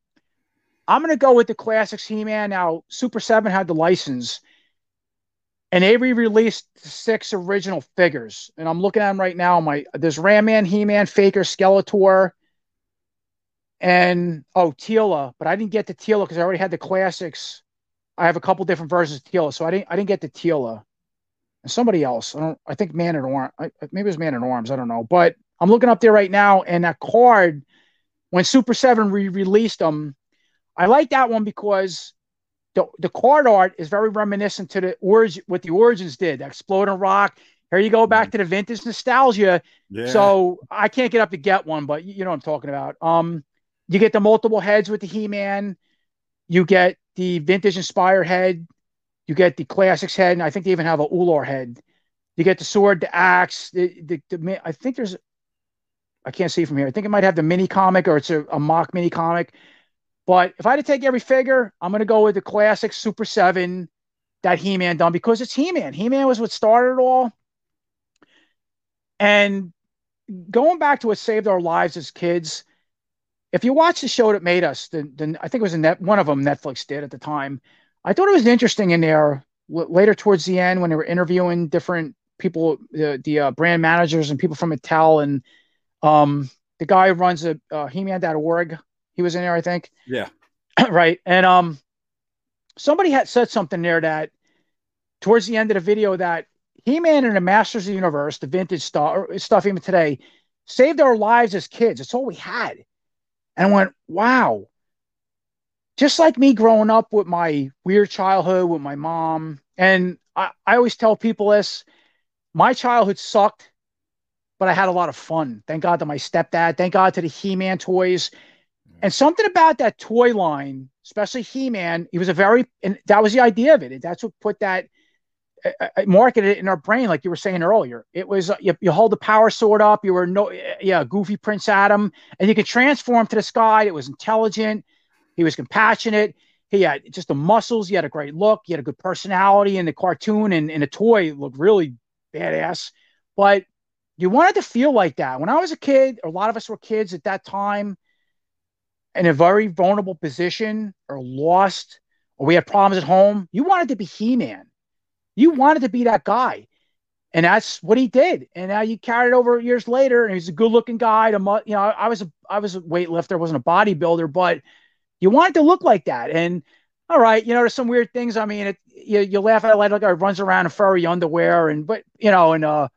I'm gonna go with the classics He-Man. Now, Super Seven had the license, and they re-released six original figures, and I'm looking at them right now. My there's Ram Man, He-Man, Faker, Skeletor and oh Teela, but I didn't get the Teela because I already had the classics. I have a couple different versions of Teela, so I didn't I didn't get the Teela. And somebody else, I don't I think Man at Arms, maybe it was Man at Arms, I don't know. But I'm looking up there right now, and that card when Super Seven re-released them, I like that one because the the card art is very reminiscent to the origin what the origins did. Exploding rock. Here you go back to the vintage nostalgia. yeah. So I can't get up to get one, but you know what I'm talking about. Um, you get the multiple heads with the He-Man. You get the vintage Inspire head. You get the classics head, and I think they even have a Ulor head. You get the sword, the axe. The, the, the I think there's, I can't see from here. I think it might have the mini comic or it's a, a mock mini comic. But if I had to take every figure, I'm gonna go with the classic Super Seven, that He-Man done because it's He-Man. He-Man was what started it all. And going back to what saved our lives as kids, if you watch the show that made us, then, then I think it was a net, one of them Netflix did at the time. I thought it was interesting in there later towards the end when they were interviewing different people, the, the uh, brand managers and people from Mattel, and um, the guy who runs a uh, He-Man.org. He was in there, I think. Yeah. [CLEARS THROAT] right. And um, somebody had said something there that towards the end of the video that He-Man and the Masters of the Universe, the vintage stuff, stuff even today, saved our lives as kids. It's all we had. And I went, wow. Just like me growing up with my weird childhood with my mom. And I, I always tell people this my childhood sucked, but I had a lot of fun. Thank God to my stepdad. Thank God to the He Man toys. And something about that toy line, especially He Man, he was a very, and that was the idea of it. That's what put that, uh, uh, uh marketed it in our brain, like you were saying earlier. It was, uh, you, you hold the power sword up, you were no, yeah, goofy Prince Adam, and you could transform to the sky. It was intelligent. He was compassionate. He had just the muscles. He had a great look. He had a good personality in the cartoon and in the toy looked really badass. But you wanted to feel like that. When I was a kid, a lot of us were kids at that time in a very vulnerable position or lost, or we had problems at home. You wanted to be He Man. You wanted to be that guy. And that's what he did. And now you carried it over years later, and he's a good looking guy. To, you know, I was a I was a weightlifter, wasn't a bodybuilder, but you wanted to look like that. And all right, you know, there's some weird things. I mean, it, you, you laugh at it like a guy runs around in furry underwear and, but, you know, and uh,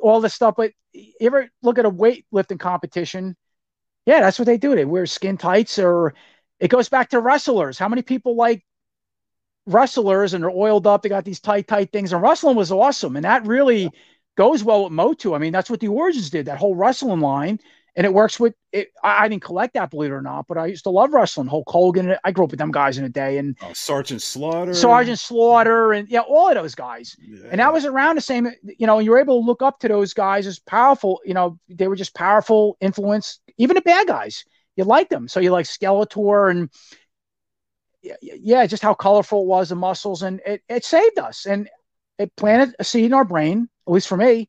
all this stuff. But you ever look at a weightlifting competition? Yeah, that's what they do. They wear skin tights or it goes back to wrestlers. How many people like wrestlers and they're oiled up? They got these tight, tight things. And wrestling was awesome. And that really goes well with Motu. I mean, that's what the Origins did, that whole wrestling line and it works with it. I, I, didn't collect that, believe it or not, but I used to love wrestling. Hulk Hogan. I grew up with them guys in a day, and oh, Sergeant Slaughter, Sergeant Slaughter, and yeah, all of those guys. Yeah. And that was around the same. You know, you were able to look up to those guys as powerful. You know, they were just powerful influence. Even the bad guys, you like them. So you like Skeletor and yeah, just how colorful it was, the muscles, and it, it saved us, and it planted a seed in our brain, at least for me.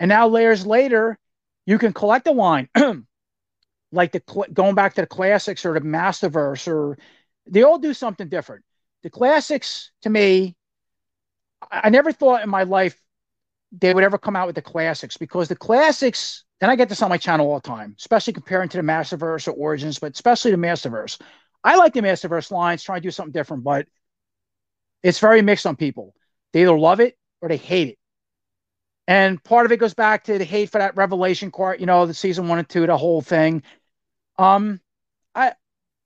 And now layers later you can collect a line [CLEARS THROAT] like the going back to the classics or the Masterverse, or they all do something different. The classics, to me, I never thought in my life they would ever come out with the classics because the classics, and I get this on my channel all the time, especially comparing to the Masterverse or Origins, but especially the Masterverse. I like the Masterverse lines, trying to do something different, but it's very mixed on people. They either love it or they hate it. And part of it goes back to the hate for that Revelation court, you know, the season one and two, the whole thing. Um, I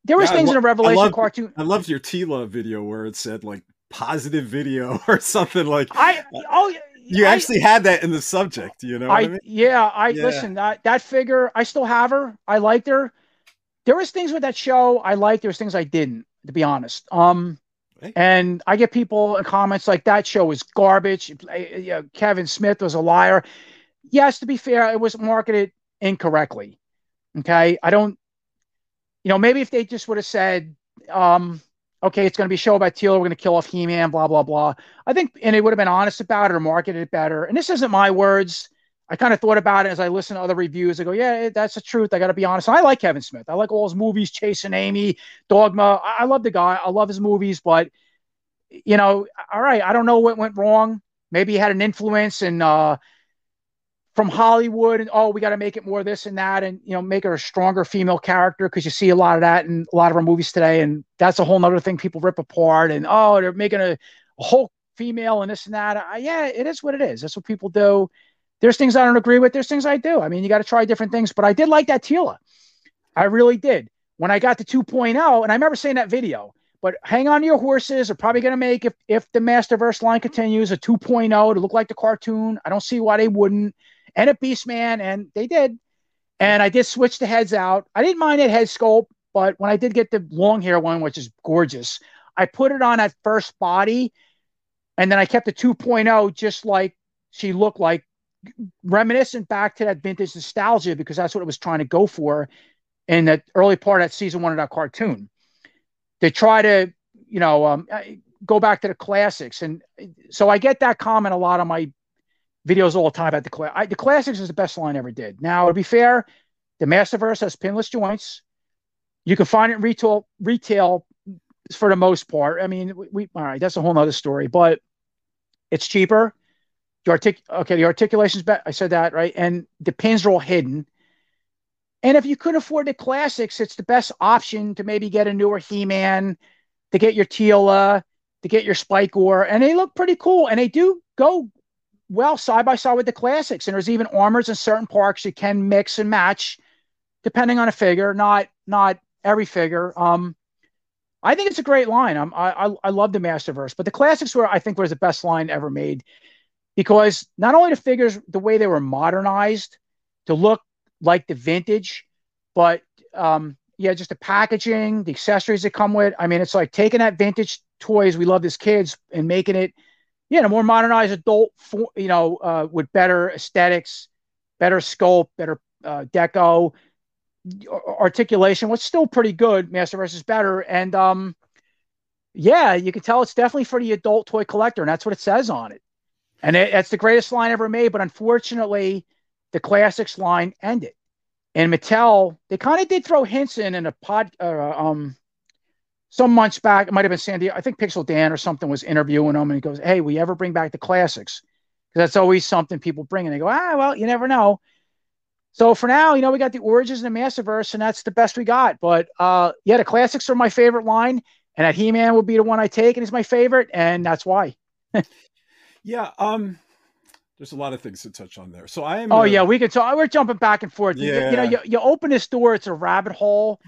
there was yeah, things lo- in a Revelation I loved, cartoon. I loved your Teela video where it said like positive video [LAUGHS] or something like. I oh you I, actually had that in the subject, you know. I, I mean? yeah, I yeah. listen that that figure. I still have her. I liked her. There was things with that show I liked. There was things I didn't, to be honest. Um, and I get people in comments like that show was garbage. Kevin Smith was a liar. Yes, to be fair, it was marketed incorrectly. Okay. I don't, you know, maybe if they just would have said, um, okay, it's going to be a show about Teela, we're going to kill off He Man, blah, blah, blah. I think, and they would have been honest about it or marketed it better. And this isn't my words. I kind of thought about it as I listened to other reviews. I go, yeah, that's the truth. I got to be honest. I like Kevin Smith. I like all his movies, Chasing Amy, Dogma. I, I love the guy. I love his movies, but you know, all right, I don't know what went wrong. Maybe he had an influence and uh, from Hollywood, and oh, we got to make it more this and that, and you know, make her a stronger female character because you see a lot of that in a lot of our movies today, and that's a whole other thing people rip apart. And oh, they're making a, a whole female and this and that. Uh, yeah, it is what it is. That's what people do. There's things I don't agree with. There's things I do. I mean, you got to try different things. But I did like that Teela. I really did. When I got to 2.0, and I remember saying that video, but hang on to your horses. They're probably going to make, if, if the Masterverse line continues, a 2.0 to look like the cartoon. I don't see why they wouldn't. And a Beastman, and they did. And I did switch the heads out. I didn't mind that head sculpt, but when I did get the long hair one, which is gorgeous, I put it on that first body, and then I kept the 2.0 just like she looked like reminiscent back to that vintage nostalgia because that's what it was trying to go for in that early part of that season one of that cartoon. They try to, you know, um, go back to the classics, and so I get that comment a lot on my videos all the time about the. The classics is the best line I ever did. Now, to be fair, the Masterverse has pinless joints. You can find it in retail retail for the most part. I mean, we, we all right, that's a whole nother story, but it's cheaper. The artic okay, the articulation's better. I said that right, and the pins are all hidden. And if you couldn't afford the classics, it's the best option to maybe get a newer He-Man, to get your Teela, to get your Spikor, and they look pretty cool. And they do go well side by side with the classics. And there's even armors in certain parks you can mix and match, depending on a figure. Not not every figure. Um, I think it's a great line. I'm, I I love the Masterverse, but the classics were I think was the best line ever made because not only the figures the way they were modernized to look like the vintage, but um, yeah, just the packaging, the accessories that come with. I mean, it's like taking that vintage toys we love as kids and making it, yeah, a more modernized adult, for, you know, uh, with better aesthetics, better sculpt, better uh, deco, articulation. What's still pretty good. Masterverse is better, and um, yeah, you can tell it's definitely for the adult toy collector, and that's what it says on it. And it, it's the greatest line ever made. But unfortunately, the classics line ended. And Mattel, they kind of did throw hints in in a pod, uh, um, some months back. It might have been Sandy. I think Pixel Dan or something was interviewing him, and he goes, "Hey, we ever bring back the classics? Because that's always something people bring." And they go, "Ah, well, you never know." So for now, you know, we got the Origins and the Masterverse, and that's the best we got. But uh, yeah, the classics are my favorite line, and that He-Man will be the one I take, and he's my favorite, and that's why. [LAUGHS] yeah, um, there's a lot of things to touch on there. So I am. Oh yeah, we could talk. We're jumping back and forth. Yeah. You, you know, you, you open this door, it's a rabbit hole.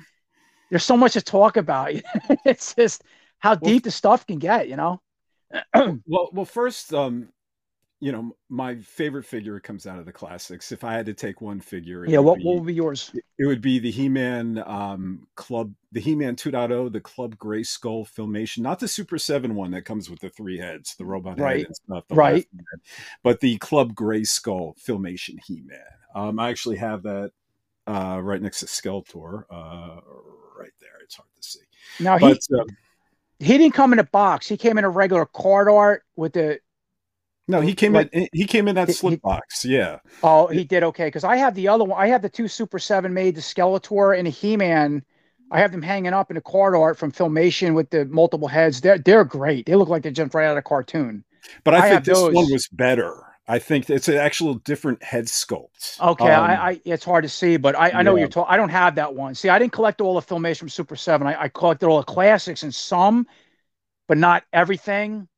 There's so much to talk about. [LAUGHS] it's just how deep the stuff can get. You know. [CLEARS THROAT] well, well, first, um, you know, my favorite figure comes out of the classics. If I had to take one figure, yeah, what, be, what would be yours? It would be the He-Man um, Club, the He-Man 2.0, the Club Grayskull Filmation, not the Super 7 one that comes with the three heads, the robot right. head and stuff, right? Head, but the Club Grayskull Filmation He-Man. Um, I actually have that uh, right next to Skeletor, uh, right there. It's hard to see. Now but, he. Um, he didn't come in a box. He came in a regular card art with the no, he came like, in. He came in that slip he, box. Yeah. Oh, he did okay because I have the other one. I have the two Super Seven made, the Skeletor and a He Man. I have them hanging up in a card art from Filmation with the multiple heads. They're they're great. They look like they jumped right out of a cartoon. But I, I think this those. one was better. I think it's an actual different head sculpt. Okay, um, I, I, it's hard to see, but I, I know yeah. what you're talking. I don't have that one. See, I didn't collect all the Filmation from Super Seven. I, I collected all the classics and some, but not everything.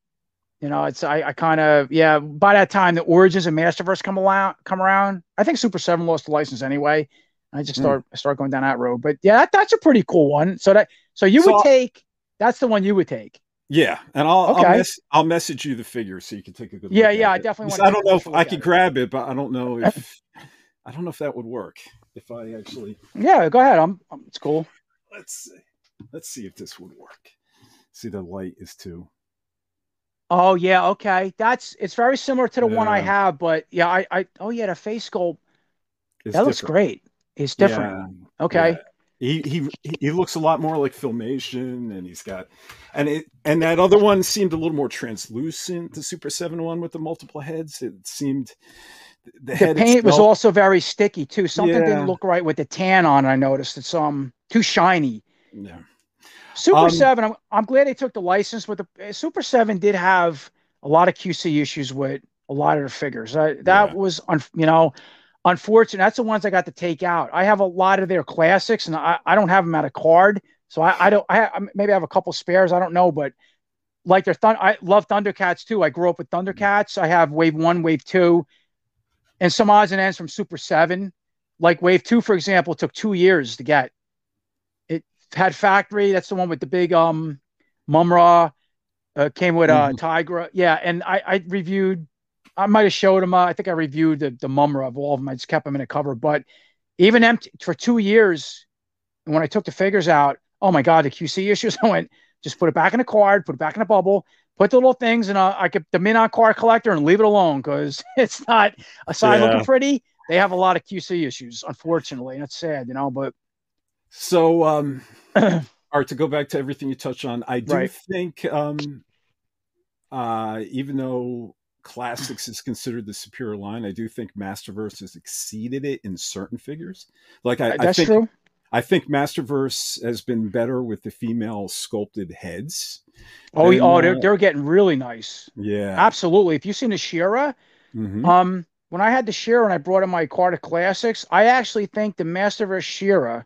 You know, it's I, I kind of yeah. By that time, the Origins and Masterverse come around. Come around. I think Super Seven lost the license anyway. I just start mm. start going down that road. But yeah, that, that's a pretty cool one. So that so you so, would take that's the one you would take. Yeah, and I'll okay. I'll, mes- I'll, message you the figure so you can take a good. Yeah, yeah, I definitely. want I don't know if I could grab it, but I don't know [LAUGHS] if I don't know if that would work. If I actually. Yeah, go ahead. I'm. I'm it's cool. Let's see. Let's see if this would work. See, the light is too. Oh yeah, okay. That's it's very similar to the yeah. one I have, but yeah, I, I oh yeah, the face sculpt it's that different. looks great. It's different. Yeah. Okay. Yeah. He, he he looks a lot more like filmation and he's got and it and that other one seemed a little more translucent the super 7 one with the multiple heads it seemed the, the paint itself, was also very sticky too something didn't look right with the tan on i noticed it's um too shiny yeah Super um, Seven. I'm, I'm glad they took the license, but the Super Seven did have a lot of QC issues with a lot of the figures. Uh, that yeah. was, un, you know, unfortunate. That's the ones I got to take out. I have a lot of their classics, and I, I don't have them at a card, so I, I don't. I maybe I have a couple spares. I don't know, but like their Thun- I love Thundercats too. I grew up with Thundercats. I have Wave One, Wave Two, and some odds and ends from Super Seven. Like Wave Two, for example, took two years to get had Factory. That's the one with the big um Mumm-Ra. Uh, came with uh mm-hmm. Tygra. Yeah, and I, I reviewed. I might have showed him. Uh, I think I reviewed the the Mumm-Ra of all of them. I just kept them in a cover. But even empty for two years, and when I took the figures out, oh my god, the QC [LAUGHS] issues. I went just put it back in a card, put it back in a bubble, put the little things in a I could the Min-On card collector and leave it alone because [LAUGHS] it's not aside yeah. looking pretty. They have a lot of QC issues, unfortunately. That's sad, you know. But so um [CLEARS THROAT] or to go back to everything you touched on, I do right. think, um, uh, even though Classics is considered the superior line. I do think Masterverse has exceeded it in certain figures. Like I, Uh, That's I think true. I think Masterverse has been better with the female sculpted heads. Oh, than, oh, they're uh, they're getting really nice. Yeah. Absolutely. If you've seen the She-Ra, Mhm. um, when I had the She-Ra and I brought in my Carter Classics, I actually think the Masterverse She-Ra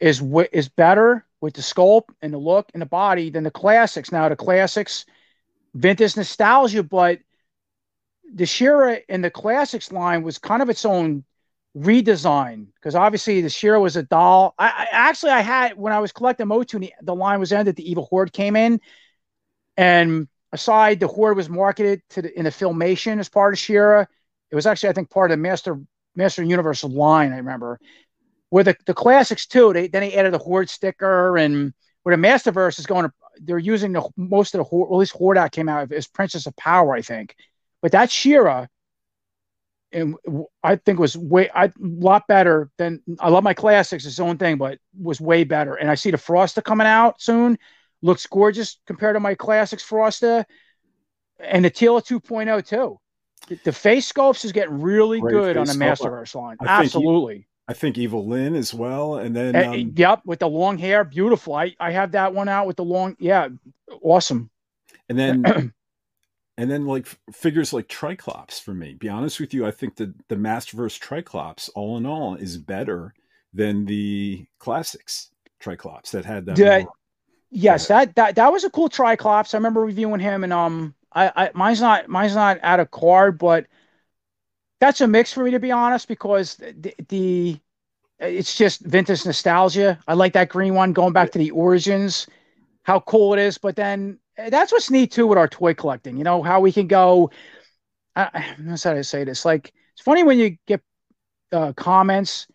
is is better with the sculpt and the look and the body than the classics. Now the classics, vintage nostalgia, but the She-Ra in the classics line was kind of its own redesign because obviously the She-Ra was a doll. I, I actually I had when I was collecting Motu, the, the line was ended. The Evil Horde came in, and aside the Horde was marketed to the, in the filmation as part of She-Ra. It was actually I think part of the Master Master Universal line. I remember where the, the classics too. They then they added the Horde sticker and where the Masterverse is going to. They're using the most of the Horde. Well, at least Horde out came out as Princess of Power, I think. But that She-Ra, and I think was way a lot better than I love my classics, its own thing, but was way better. And I see the Frosta coming out soon. Looks gorgeous compared to my classics Frosta. And the Teela 2.0 too. The, the face sculpts is getting really Great good on the. Masterverse line. I Absolutely. I think Evil Lynn as well. And then Uh, um, yep, with the long hair, beautiful. I, I have that one out with the long, yeah, awesome. and then [CLEARS THROAT] and then like figures like Triclops for me. Be honest with you, I think that the Masterverse Triclops, all in all, is better than the classics Triclops that had that. Yeah, more- Yes, that that that was a cool Triclops. I remember reviewing him, and um, I, I mine's not mine's not out of card, but that's a mix for me to be honest, because the, the it's just vintage nostalgia. I like that green one going back to the origins, how cool it is. But then eh, that's what's neat too with our toy collecting. You know how we can go. I, that's how I say this. Like it's funny when you get uh, comments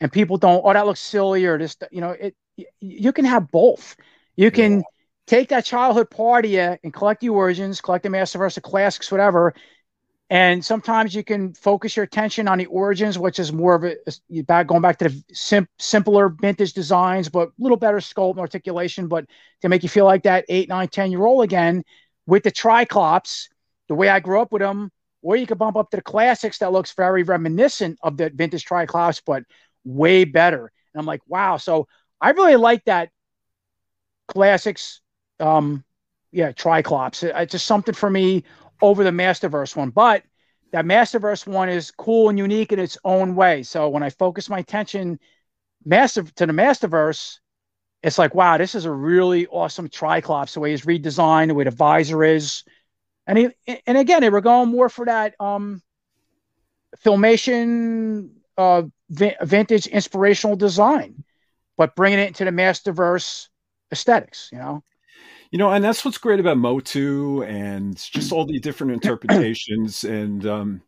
and people don't. Oh, that looks silly, or just You know, it. You can have both. You can Yeah. take that childhood party uh, and collect the origins, collect the Masterverse, the classics, whatever. And sometimes you can focus your attention on the origins, which is more of a back going back to the sim, simpler vintage designs, but a little better sculpt and articulation, but to make you feel like that eight, nine, ten year old again with the triclops, the way I grew up with them. Or you could bump up to the classics that looks very reminiscent of the vintage triclops, but way better. And I'm like, wow. So I really like that classics. Um, yeah, Triclops. It's just something for me over the Masterverse one. But that Masterverse one is cool and unique in its own way. So when I focus my attention master to the Masterverse, it's like, wow, this is a really awesome Triclops. The way he's redesigned, the way the visor is, and he and again, they were going more for that um, filmation, uh, vi- vintage inspirational design, but bringing it into the Masterverse aesthetics. You know. You know, and that's what's great about Motu and just all the different [CLEARS THROAT] interpretations. and um,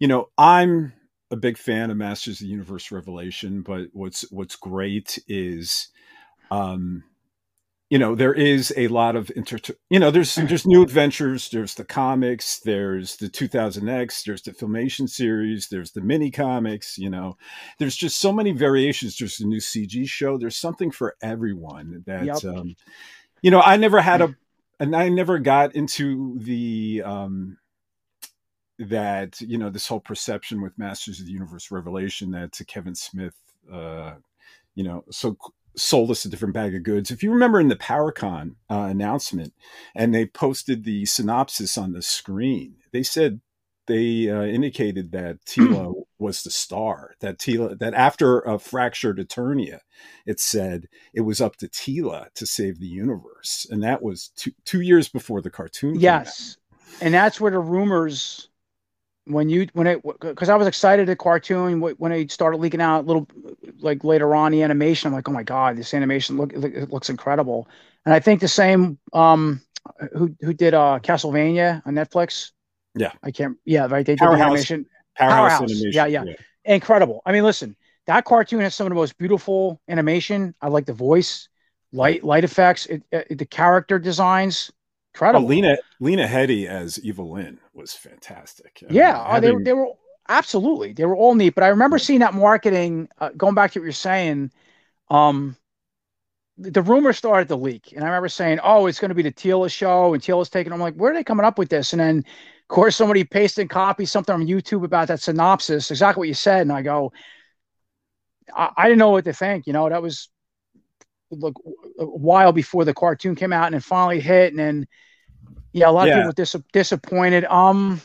you know, I'm a big fan of Masters of the Universe Revelation, but what's what's great is um you know there is a lot of inter you know there's there's new adventures there's the comics there's the 2000x there's the filmation series there's the mini comics you know there's just so many variations there's the new cg show there's something for everyone that Yep. um you know i never had a and i never got into the um that you know this whole perception with masters of the universe revelation that to kevin smith uh you know so sold us a different bag of goods. If you remember in the PowerCon uh, announcement, and they posted the synopsis on the screen, they said they uh, indicated that [CLEARS THROAT] Teela was the star. That Teela, that after a fractured Eternia, it said it was up to Teela to save the universe, and that was two two years before the cartoon. Yes, and that's where the rumors when you when it because I was excited at cartoon when it started leaking out a little like later on the animation. I'm like, oh my god, this animation look it looks incredible. And I think the same um who who did uh Castlevania on Netflix. Yeah. I can't. Yeah, right. They did Powerhouse. the animation. Powerhouse, Powerhouse. animation. Yeah, yeah. Incredible. I mean, listen, that cartoon has some of the most beautiful animation. I like the voice, light light effects, it, it, the character designs. Oh, Incredible. Lena Lena Headey as Evil Lynn was fantastic. I Yeah, mean, uh, they, they were absolutely they were all neat. But I remember seeing that marketing. Uh, going back to what you're saying, um, the, rumor started to leak, and I remember saying, "Oh, it's going to be the Teela show," and Teela's taking. I'm like, "Where are they coming up with this?" And then of course, somebody pasted and copied something on YouTube about that synopsis, exactly what you said, and I go, I, I didn't know what to think. You know, that was look a while before the cartoon came out, and it finally hit, and then yeah, a lot yeah. of people were dis- disappointed. Um,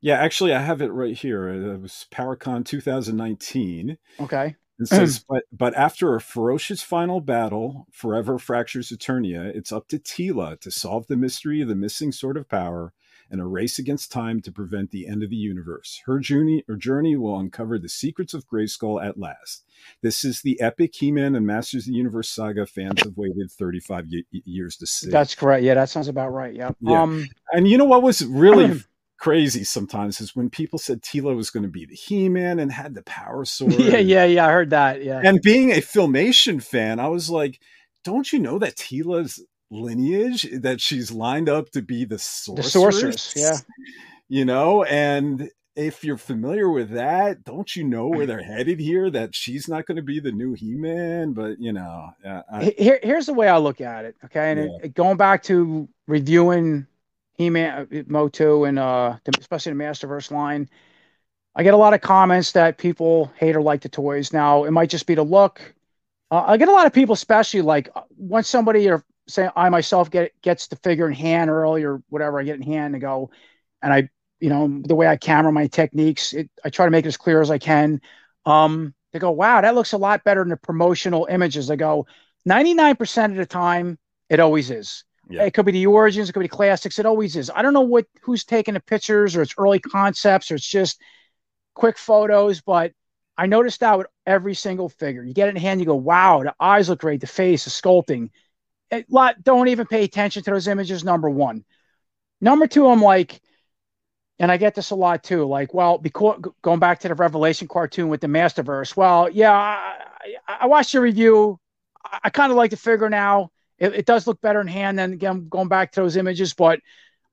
yeah, actually, I have it right here. It was PowerCon 2019. Okay. It says, but but after a ferocious final battle, forever fractures Eternia. It's up to Teela to solve the mystery of the missing sword of power and a race against time to prevent the end of the universe. Her journey, her journey will uncover the secrets of Grayskull at last. This is the epic He-Man and Masters of the Universe saga fans have waited 35 y- years to see. That's correct. Yeah, that sounds about right. Yep. Yeah. Um, and you know what was really [CLEARS THROAT] crazy sometimes is when people said Teela was going to be the He-Man and had the power [LAUGHS] sword. Yeah, yeah, yeah. I heard that. Yeah. And being a Filmation fan, I was like, don't you know that Teela's lineage that she's lined up to be the sorceress? The sorceress, yeah. [LAUGHS] You know, and if you're familiar with that, don't you know where they're headed here? That she's not going to be the new He-Man, but you know, uh, I, here, here's the way I look at it. Okay, and yeah. it, going back to reviewing he-Man, uh, Motu, and uh, especially the Masterverse line. I get a lot of comments that people hate or like the toys. Now, it might just be the look. Uh, I get a lot of people, especially like uh, once somebody or say I myself get gets the figure in hand early or whatever, I get in hand and go, and I, you know, the way I camera my techniques, it, I try to make it as clear as I can. Um, they go, wow, that looks a lot better than the promotional images. I go, 99% of the time, it always is. Yeah. It could be the origins, it could be classics. It always is. I don't know what who's taking the pictures or it's early concepts or it's just quick photos, but I noticed that with every single figure. You get it in hand, you go, wow, the eyes look great, the face, the sculpting. It, lot, don't even pay attention to those images. Number one. Number two, I'm like, and I get this a lot too. Like, well, because going back to the Revelation cartoon with the Masterverse. Well, yeah, I, I watched your review. I, I kind of like the figure now. It, it, does look better in hand than again going back to those images, but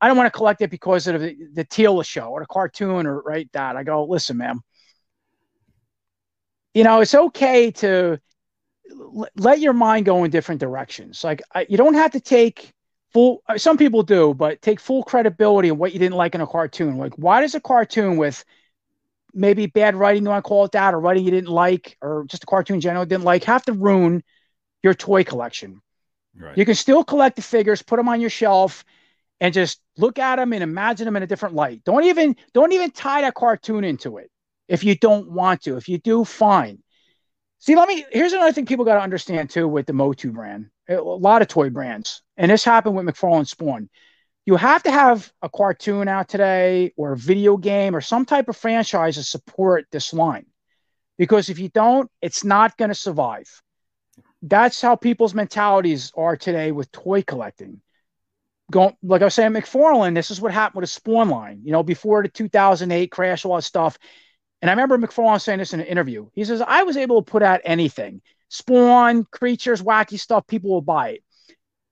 I don't want to collect it because of the, the Teela show or the cartoon or right that. I go, listen, man. You know, it's okay to l- let your mind go in different directions. Like I, you don't have to take full. Uh, some people do, but take full credibility of what you didn't like in a cartoon. Like, why does a cartoon with maybe bad writing, you want to call it that, or writing you didn't like, or just a cartoon in general didn't like, have to ruin your toy collection? Right. You can still collect the figures, put them on your shelf, and just look at them and imagine them in a different light. Don't even don't even tie that cartoon into it if you don't want to. If you do, fine. See, let me. Here's another thing people got to understand too with the Motu brand. A lot of toy brands, and this happened with McFarlane Spawn. You have to have a cartoon out today, or a video game, or some type of franchise to support this line, because if you don't, it's not going to survive that's how people's mentalities are today with toy collecting. Going like I was saying, McFarlane, this is what happened with a Spawn line. You know, before the 2008 crash, all that stuff. And I remember McFarlane saying this in an interview. He says, "I was able to put out anything, Spawn, creatures, wacky stuff. People will buy it."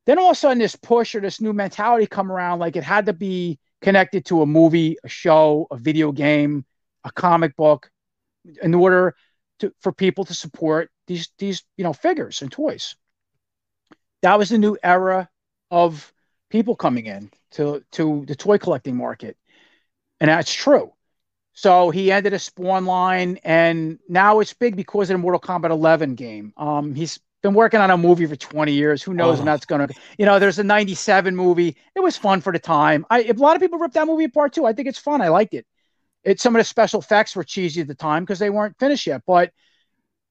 Then all of a sudden, this push or this new mentality come around, like it had to be connected to a movie, a show, a video game, a comic book, in order to, for people to support these these you know figures and toys. That was the new era of people coming in to to the toy collecting market, and that's true. So he ended a Spawn line, and now it's big because of the Mortal Kombat 11 game. Um, he's been working on a movie for 20 years. Who knows oh. when that's going to, you know, there's a 97 movie. It was fun for the time. I, a lot of people ripped that movie apart too. I think it's fun. I liked it. It, some of the special effects were cheesy at the time because they weren't finished yet, but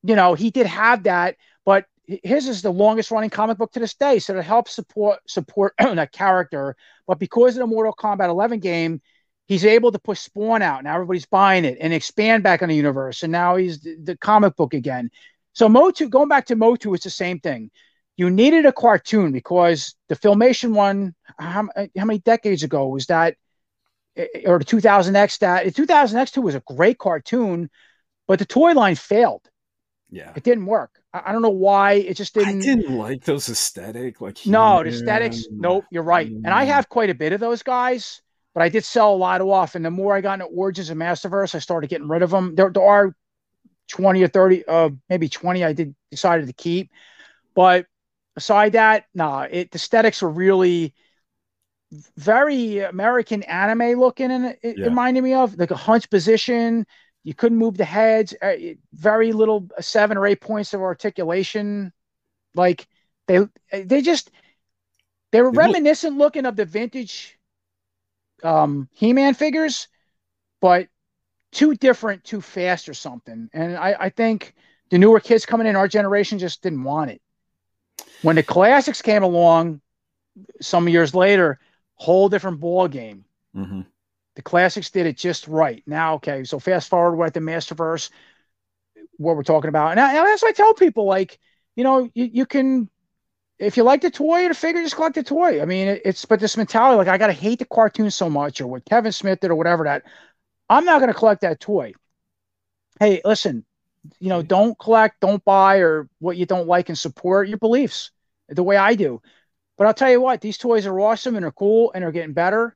you know, he did have that, but his is the longest running comic book to this day. So it helps support support [CLEARS THROAT] that character. But because of the Mortal Kombat 11 game, he's able to push Spawn out. Now everybody's buying it and expand back on the universe. And now he's the, the comic book again. So Motu, going back to Motu, it's the same thing. You needed a cartoon because the filmation one, how, how many decades ago was that? Eh, or the 2000X that 2000X2 was a great cartoon, but the toy line failed. Yeah. It didn't work. I, I, don't know why. It just didn't. I didn't like those aesthetic. Like no, the aesthetics. Nope, you're right. And I have quite a bit of those guys, but I did sell a lot off. And the more I got into Origins and Masterverse, I started getting rid of them. There, there are 20 or 30, uh, maybe 20 I did decided to keep. But aside that, nah, it the aesthetics were really very American anime looking, and it, Yeah. reminded me of like a hunch position. You couldn't move the heads. uh, Very little uh, seven or eight points of articulation. Like they they just they were reminiscent looking of the vintage um, He-Man figures, but too different, too fast or something. And I, I think the newer kids coming in our generation just didn't want it. When the classics came along, some years later, whole different ball game. Mhm. The classics did it just right. Now, okay, so fast forward, we're at the Masterverse, what we're talking about. And, I, and that's what I tell people, like, you know, you, you can, if you like the toy or the figure, just collect the toy. I mean, it, it's, but this mentality, like, I got to hate the cartoon so much or what Kevin Smith did or whatever that, I'm not to collect that toy. Hey, listen, you know, don't collect, don't buy, or what you don't like and support your beliefs the way I do. But I'll tell you what, these toys are awesome and they're cool and they're getting better.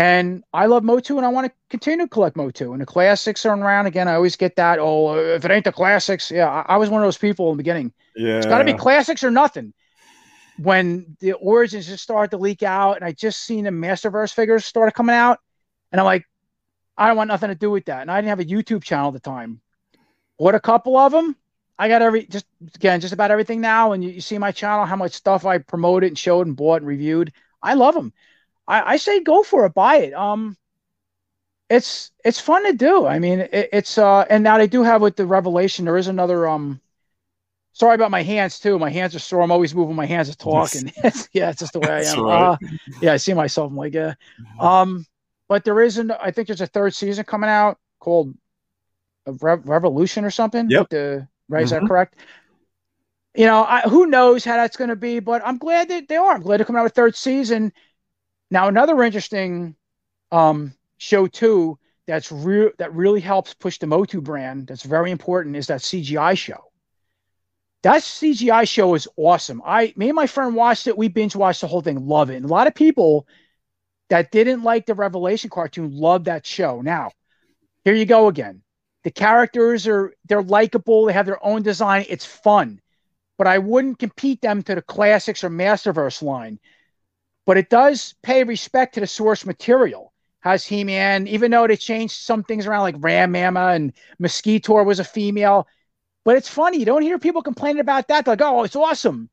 And I love Motu and I want to continue to collect Motu. And the classics are around again. I always get that. Oh, if it ain't the classics, yeah, I, I was one of those people in the beginning. Yeah. It's got to be classics or nothing. When the origins just started to leak out, and I just seen the Masterverse figures started coming out, and I'm like, I don't want nothing to do with that. And I didn't have a YouTube channel at the time. Bought a couple of them. I got every just again just about everything now, and you, you see my channel, how much stuff I promoted and showed and bought and reviewed. I love them. I, I say go for it, buy it. Um, it's it's fun to do. I mean, it, it's uh, and now they do have with the Revelation. There is another um. Sorry about my hands too. My hands are sore. I'm always moving my hands to talk, and yeah, it's just the way I am. right. Uh, yeah, I see myself. I'm like, yeah. Um, but there isn't. I think there's a third season coming out called Re- Revolution or something. Yep. The right, is Mhm. that correct? You know, I, who knows how that's going to be, but I'm glad that they are. I'm glad to come out with third season. Now, another interesting um, show too that's real that really helps push the Motu brand. That's very important. Is that CGI show? That CGI show is awesome. I, me and my friend watched it. We binge watched the whole thing. Love it. And a lot of people that didn't like the Revelation cartoon love that show. Now, here you go again. The characters are they're likable. They have their own design. It's fun, but I wouldn't compete them to the classics or Masterverse line. But it does pay respect to the source material. Has He-Man, even though they changed some things around, like Ram Ma'am and Mosquitor was a female. But it's funny. You don't hear people complaining about that. They're like, oh, it's awesome.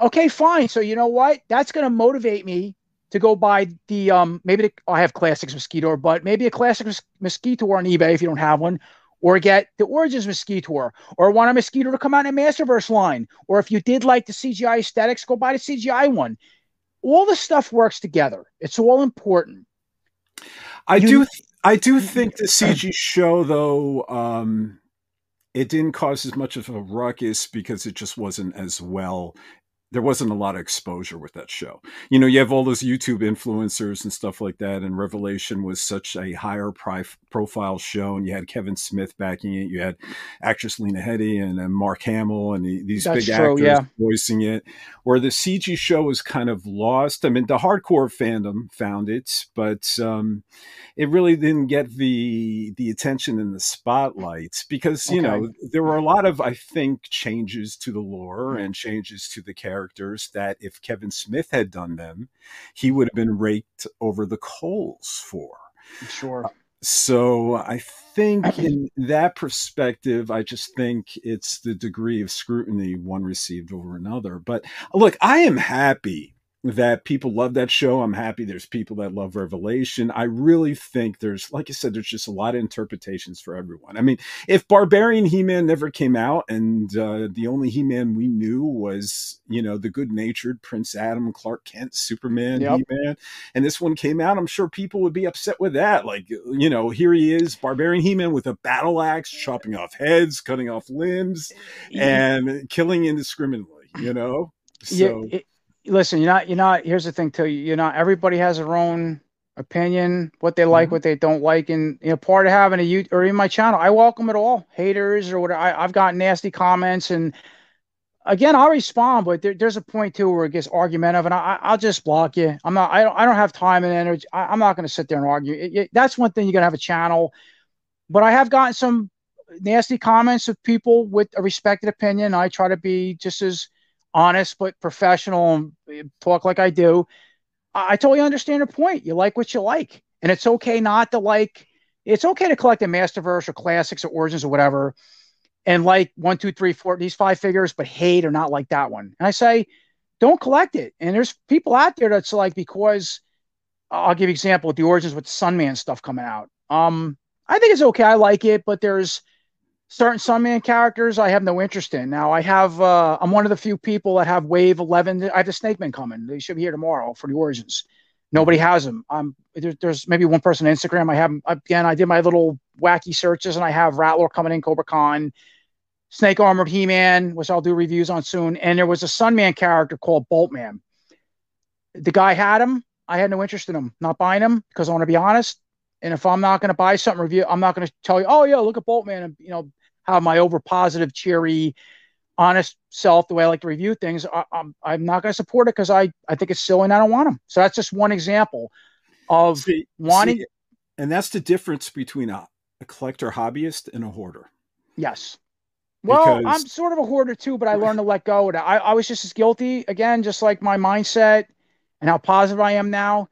Okay, fine. So you know what? That's going to motivate me to go buy the um maybe the, I have classics mosquitor, but maybe a classic mos- mosquitor on eBay if you don't have one, or get the origins mosquitor, or want a mosquitor to come out in a Masterverse line, or if you did like the CGI aesthetics, go buy the CGI one. All the stuff works together. It's all important. I You- do. th- I do think the CG show, though, um, it didn't cause as much of a ruckus because it just wasn't as well. There wasn't a lot of exposure with that show. You know, you have all those YouTube influencers and stuff like that, and Revelation was such a higher pri- profile show, and you had Kevin Smith backing it. You had actress Lena Headey and, and Mark Hamill and the, these That's big true, actors yeah. voicing it. Where the CG show was kind of lost. I mean, the hardcore fandom found it, but um, it really didn't get the the attention in the spotlight because you know there were a lot of I think changes to the lore and changes to the characters that if Kevin Smith had done them, he would have been raked over the coals for. Sure. Uh, so I think in that perspective, I just think it's the degree of scrutiny one received over another. But look, I am happy that people love that show. I'm happy there's people that love Revelation. I really think there's, like I said, there's just a lot of interpretations for everyone. I mean, if Barbarian He Man never came out and uh, the only He Man we knew was, you know, the good natured Prince Adam, Clark Kent, Superman, Yep. He Man, and this one came out, I'm sure people would be upset with that. Like, you know, here he is, Barbarian He Man with a battle axe, chopping off heads, cutting off limbs, and killing indiscriminately, you know? So, yeah, it, listen, you're not, you're not, here's the thing too. You're not, everybody has their own opinion, what they like, Mhm. what they don't like. And, you know, part of having a you or in my channel, I welcome it all haters or whatever. I, I've got nasty comments and again, I'll respond, but there, there's a point too where it gets argumentative and I, I'll just block you. I'm not, I don't, I don't have time and energy. I, I'm not going to sit there and argue. It- it- that's one thing you got to have a channel, but I have gotten some nasty comments of people with a respected opinion. I try to be just as honest but professional and talk like I do. I, I totally understand your point. You like what you like, and it's okay not to like. It's okay to collect a Masterverse or classics or origins or whatever, and like one, two, three, four, these five figures, but hate or not like that one. And I say, don't collect it. And there's people out there that's like because I'll give you example with the origins with the Sunman stuff coming out. Um, I think it's okay. I like it, but there's certain Sunman characters I have no interest in. Now I have uh, I'm one of the few people that have Wave 11. I have the Snake Man coming. They should be here tomorrow for the Origins. Nobody has them. Um, there, there's maybe one person on Instagram. I have again. I did my little wacky searches, and I have Rattlor coming in, Kobra Khan, Snake Armored He Man, which I'll do reviews on soon. And there was a Sunman character called Boltman. The guy had him. I had no interest in him. Not buying him because I want to be honest. And if I'm not going to buy something review, I'm not going to tell you, oh yeah, look at Boltman, and you know, have my over positive, cheery, honest self, the way I like to review things. I, am I'm, I'm not going to support it because I I think it's silly and I don't want them. So that's just one example of see, wanting. See, and that's the difference between a, a collector hobbyist and a hoarder. Yes. Well, because... I'm sort of a hoarder too, but I learned to let go. I, I was just as guilty again, just like my mindset and how positive I am now.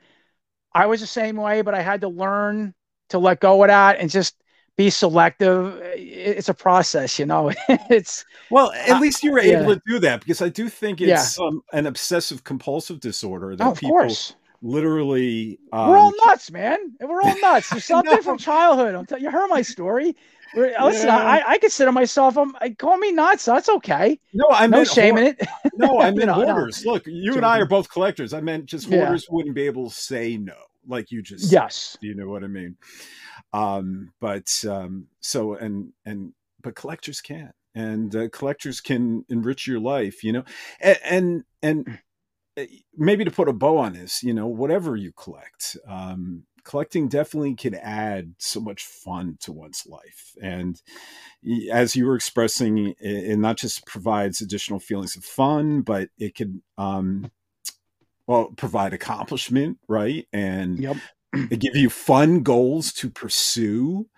I was the same way, but I had to learn to let go of that and just be selective. It's a process, you know. [LAUGHS] it's well, at least you were able yeah. to do that because I do think it's yeah. um, an obsessive compulsive disorder that oh, people course. literally. Um, we're all nuts, man. We're all nuts. [LAUGHS] There's something no. from childhood. I'm telling you, heard my story. Listen, yeah. I, I consider myself. I'm. I call me nuts. That's okay. No, I no shame in it. No, I [LAUGHS] meant hoarders. No. Look, you and I are both collectors. I meant just hoarders wouldn't be able to say no, like you just. Yes. Said. You know what I mean? Um, but um, so and and but collectors can, and uh, collectors can enrich your life. You know, and and, and eh, maybe to put a bow on this, you know, whatever you collect. Um, collecting definitely can add so much fun to one's life and as you were expressing it, not just provides additional feelings of fun but it could um well provide accomplishment right and yep. It give you fun goals to pursue.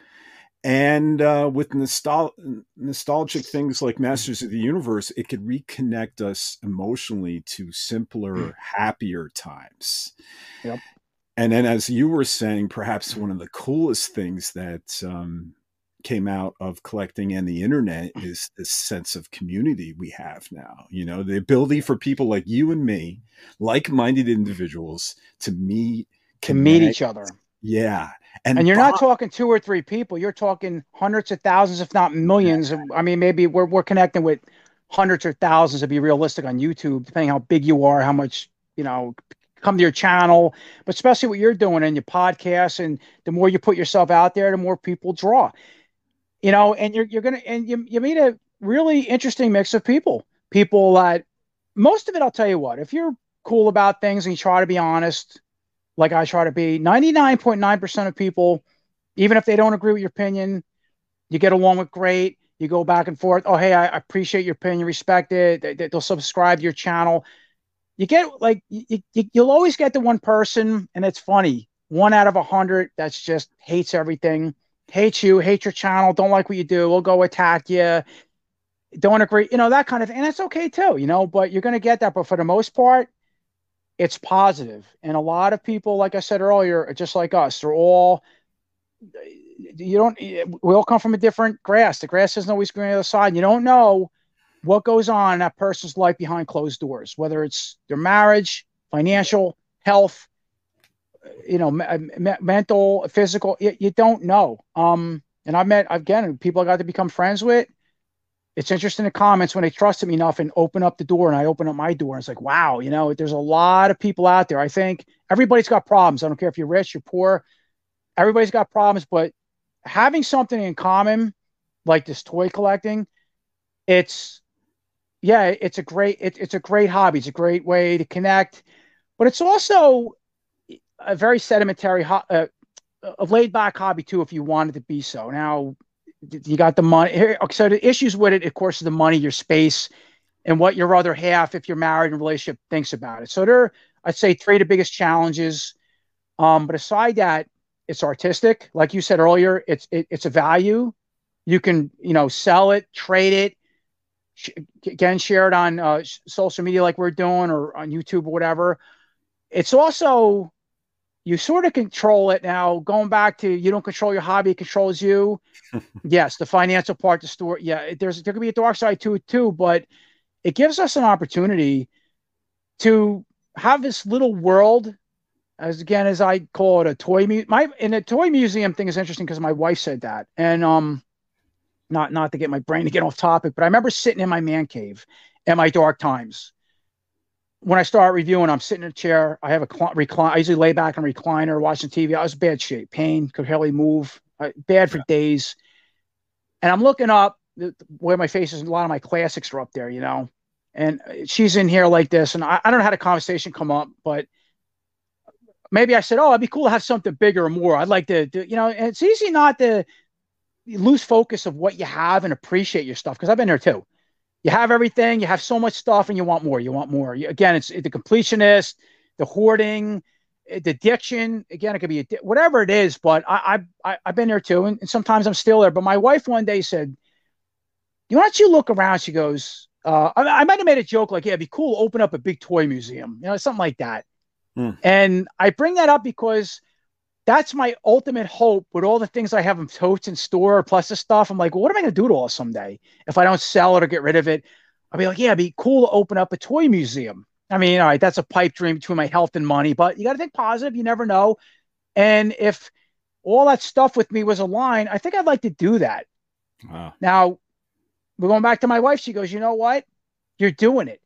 And uh, with nostal- nostalgic things like masters of the universe it could reconnect us emotionally to simpler happier times. Yep. And then as you were saying perhaps one of the coolest things that um, came out of collecting and the internet is this sense of community we have now. You know the ability for people like you and me like-minded individuals to meet to meet each other yeah and, and you're not talking two or three people you're talking hundreds of thousands if not millions i mean maybe we're, we're connecting with hundreds or thousands to be realistic on youtube depending how big you are how much you know come to your channel, but especially what you're doing in your podcast. And the more you put yourself out there, the more people draw. You know, and you're you're gonna and you you meet a really interesting mix of people. People that most of it, I'll tell you what, if you're cool about things and you try to be honest, like I try to be, 99.9% of people, even if they don't agree with your opinion, you get along with great. You go back and forth. Oh, hey, I appreciate your opinion, respect it. They, will subscribe to your channel you get like you, you, you'll always get the one person, and it's funny. One out of a hundred that's just hates everything, hates you, hates your channel, don't like what you do, will go attack you, don't agree, you know that kind of, and that's okay too, you know. But you're gonna get that. But for the most part, it's positive, and a lot of people, like I said earlier, just like us. They're all you don't we all come from a different grass. The grass isn't always green on the other side. You don't know what goes on in that person's life behind closed doors, whether it's their marriage, financial, health, you know, me- mental, physical. You, you, don't know. Um, and I've met again people I got to become friends with. It's interesting the comments when they trusted me enough and open up the door, and I open up my door. And it's like, wow, you know, there's a lot of people out there. I think everybody's got problems. I don't care if you're rich, you're poor. Everybody's got problems, but having something in common, like this toy collecting, it's yeah, it's a great it, it's a great hobby. It's a great way to connect, but it's also a very sedimentary, ho- uh, a laid back hobby too. If you wanted to be so, now you got the money. So the issues with it, of course, is the money, your space, and what your other half, if you're married in a relationship, thinks about it. So there, I'd say three of the biggest challenges. Um, but aside that, it's artistic, like you said earlier. It's it, it's a value. You can you know sell it, trade it again share it on uh, social media like we're doing or on youtube or whatever it's also you sort of control it now. Going back to you don't control your hobby, it controls you. [LAUGHS] yes, the financial part, the store. Yeah, there's there could be a dark side to it too, but it gives us an opportunity to have this little world as again as I call it a toy mu- my in a toy museum thing is interesting because my wife said that and um not not to get my brain to get off topic but I remember sitting in my man cave at my dark times when I start reviewing, I'm sitting in a chair. I have a cl- recline. I usually lay back in a recliner, watching TV. I was bad shape, pain, could hardly move, I, bad for yeah. days. And I'm looking up where my face is. A lot of my classics are up there, you know. And she's in here like this, and I, I don't know how the conversation come up, but maybe I said, "Oh, it'd be cool to have something bigger or more." I'd like to, do, you know. And it's easy not to lose focus of what you have and appreciate your stuff because I've been there too you have everything, you have so much stuff, and you want more. You want more. You, again, it's the completionist, the hoarding, eh, the addiction. Again, it could be a, whatever it is, but I, I, I've been there too, and, and, sometimes I'm still there. But my wife one day said, "You why don't you look around?" She goes, uh, I, I, might have made a joke like, "Yeah, it'd be cool to open up a big toy museum," you know, something like that. Hmm. And I bring that up because that's my ultimate hope with all the things I have in totes and store plus the stuff. I'm like, well, what am I going to do to all someday if I don't sell it or get rid of it? I'll be like, yeah, it'd be cool to open up a toy museum. I mean, all right, that's a pipe dream between my health and money, but you got to think positive. You never know. And if all that stuff with me was aligned, I think I'd like to do that. Wow. Now, we're going back to my wife. She goes, you know what? You're doing it.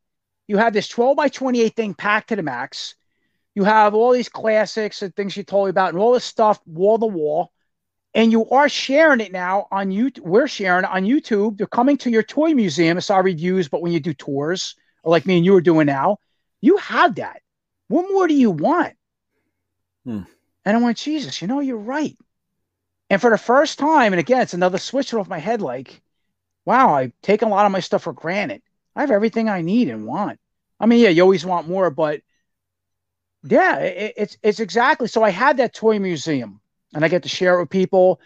You have this 12 by 28 thing packed to the max you have all these classics and things you told me about and all this stuff wall to wall and you are sharing it now on YouTube. We're sharing it on YouTube. They're coming to your toy museum. It's our reviews, but when you do tours, or like me and you are doing now, you have that. What more do you want? Hmm. And I went, Jesus, you know, you're right. And for the first time, and again, it's another switch off my head like, wow, I take a lot of my stuff for granted. I have everything I need and want. I mean, yeah, you always want more, but yeah, it, it's it's exactly. So I had that toy museum, and I get to share it with people,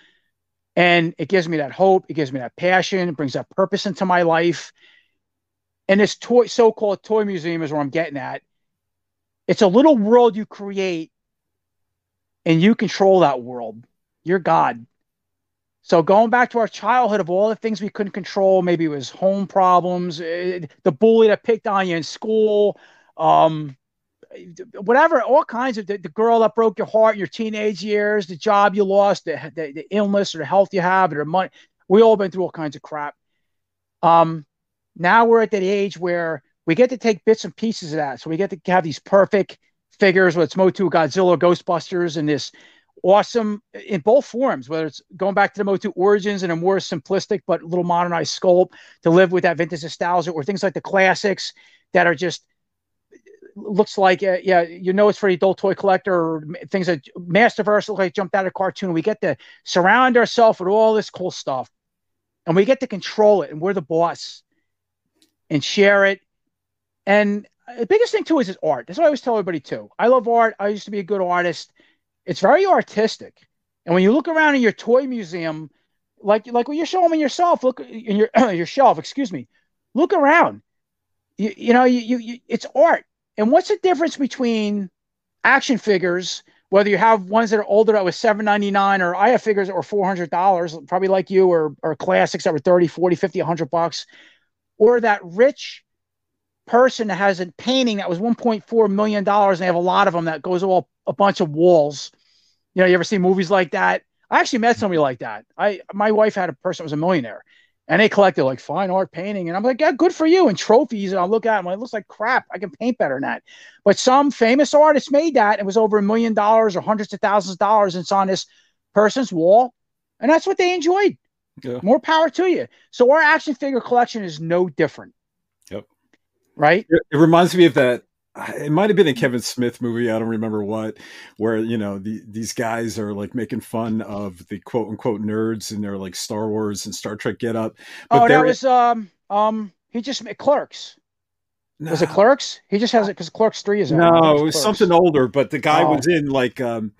and it gives me that hope. It gives me that passion. It brings that purpose into my life. And this toy, so-called toy museum, is where I'm getting at. It's a little world you create, and you control that world. You're God. So going back to our childhood of all the things we couldn't control, maybe it was home problems, eh, the bully that picked on you in school, um, whatever, all kinds of the, the, girl that broke your heart your teenage years, the job you lost, the, the, the illness or the health you have, or the money. We all been through all kinds of crap. Um, now we're at that age where we get to take bits and pieces of that. So we get to have these perfect figures, whether it's Motu, Godzilla, Ghostbusters, and this awesome in both forms, whether it's going back to the Motu origins and a more simplistic but little modernized sculpt to live with that vintage nostalgia, or things like the classics that are just looks like uh, yeah you know it's for the adult toy collector or things that masterverse look like jumped out of cartoon. We get to surround ourselves with all this cool stuff and we get to control it and we're the boss and share it. And the biggest thing too is, is art. That's what i always tell everybody too. I love art. I used to be a good artist. It's very artistic. And when you look around in your toy museum like like when you're showing yourself look in your [CLEARS THROAT] your shelf excuse me look around. You, you know you, you, you it's art and what's the difference between action figures, whether you have ones that are older that was seven ninety nine, or I have figures that were four hundred dollars, probably like you, or or classics that were 30, 40, 50, 100 bucks, or that rich person that has a painting that was 1.4 million dollars and they have a lot of them that goes all a bunch of walls. You know, you ever see movies like that? I actually met somebody like that. I my wife had a person that was a millionaire and they collected like fine art painting. And I'm like, yeah, good for you. And trophies. And I look at them, it looks like crap. I can paint better than that. But some famous artist made that. It was over a million dollars or hundreds of thousands of dollars. And it's on this person's wall. And that's what they enjoyed. Yeah. More power to you. So our action figure collection is no different. Yep. Right. It reminds me of that it might have been a Kevin Smith movie. I don't remember what, where you know the, these guys are like making fun of the quote unquote nerds and they're like Star Wars and Star Trek get up. But oh, that was um um he just Clerks. No. Was it Clerks? He just has it because Clerks three is out. No, it was something older, but the guy oh. was in like um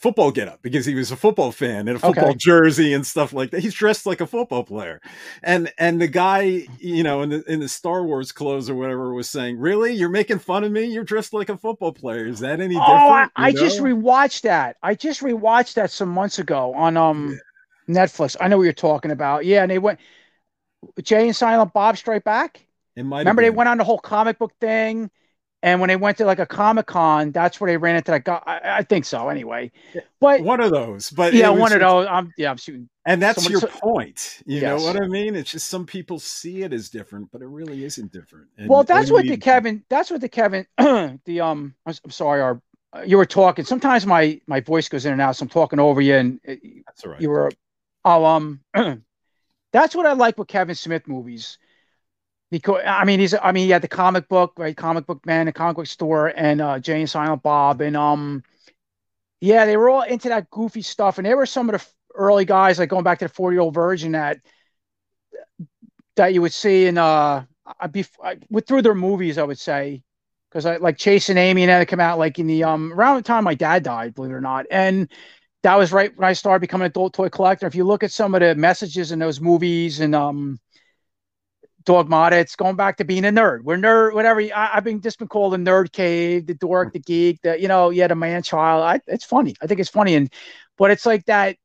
football get up because he was a football fan and a football okay. jersey and stuff like that. He's dressed like a football player. And and the guy, you know, in the in the Star Wars clothes or whatever was saying, Really? You're making fun of me? You're dressed like a football player. Is that any different? Oh, I, I just rewatched that. I just rewatched that some months ago on um yeah. Netflix. I know what you're talking about. Yeah, and they went Jay and Silent Bob Strike Back. Remember they went on the whole comic book thing and when they went to like a Comic Con, that's where they ran into that guy. I, I, think so, anyway. But one of those, but yeah, one of those. I'm yeah, I'm shooting. And that's your so, point. You yes. know what I mean? It's just some people see it as different, but it really isn't different. And well, that's what the Kevin. That's what the Kevin. [CLEARS THROAT] the um. I'm, I'm sorry. Our you were talking. Sometimes my my voice goes in and out, so I'm talking over you, and that's all right. You were. Oh um. [CLEARS THROAT] that's what I like with Kevin Smith movies because I mean he's I mean he had the comic book right? Comic book man the comic book store and uh Jay and Silent Bob and um yeah they were all into that goofy stuff and they were some of the early guys like going back to the 40 year old virgin that that you would see in uh I'd be I, with through their movies I would say. Because I like Chasing Amy and then it come out like in the um around the time my dad died believe it or not and that was right when I started becoming an adult toy collector. If you look at some of the messages in those movies and um dogmata. It's going back to being a nerd. We're nerd, whatever. I, have been just been called a nerd cave, the dork, the geek, the you know, yeah, the man child. I, it's funny. I think it's funny, and but it's like that.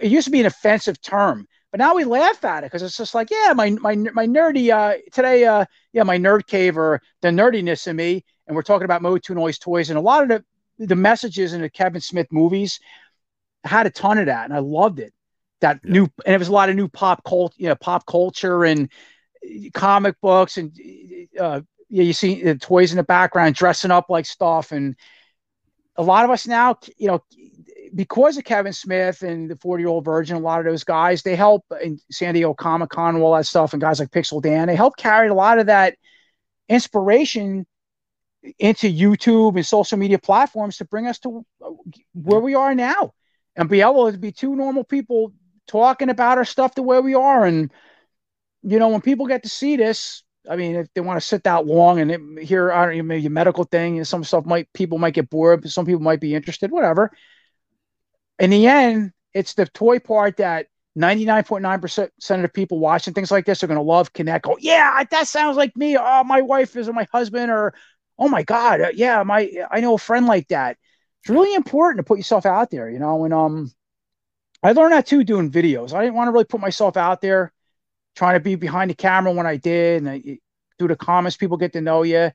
It used to be an offensive term, but now we laugh at it because it's just like, yeah, my my my nerdy uh today, uh yeah, my nerd cave or the nerdiness in me, and we're talking about Motu Noise toys, and a lot of the the messages in the Kevin Smith movies had a ton of that, and I loved it that yeah. new and it was a lot of new pop cult you know pop culture and eh, comic books and eh, eh, uh, yeah, you see the toys in the background dressing up like stuff and a lot of us now you know because of Kevin Smith and the 40 year old virgin a lot of those guys they help in San Diego Comic Con and all that stuff and guys like Pixel Dan they help carry a lot of that inspiration into YouTube and social media platforms to bring us to uh, where we are now and be able to be two normal people talking about our stuff the way we are. And, you know, when people get to see this, I mean, if they want to sit that long and hear, I don't know, maybe a medical thing and some stuff might, people might get bored, but some people might be interested, whatever. In the end, it's the toy part that 99.9% of the people watching things like this are going to love, connect, go, yeah, that sounds like me. Oh, my wife is or my husband, or, oh my God, uh, yeah, my, I know a friend like that. It's really important to put yourself out there, you know, and, um, I learned that too doing videos. I didn't want to really put myself out there, trying to be behind the camera when I did, and I, through the comments, people get to know you.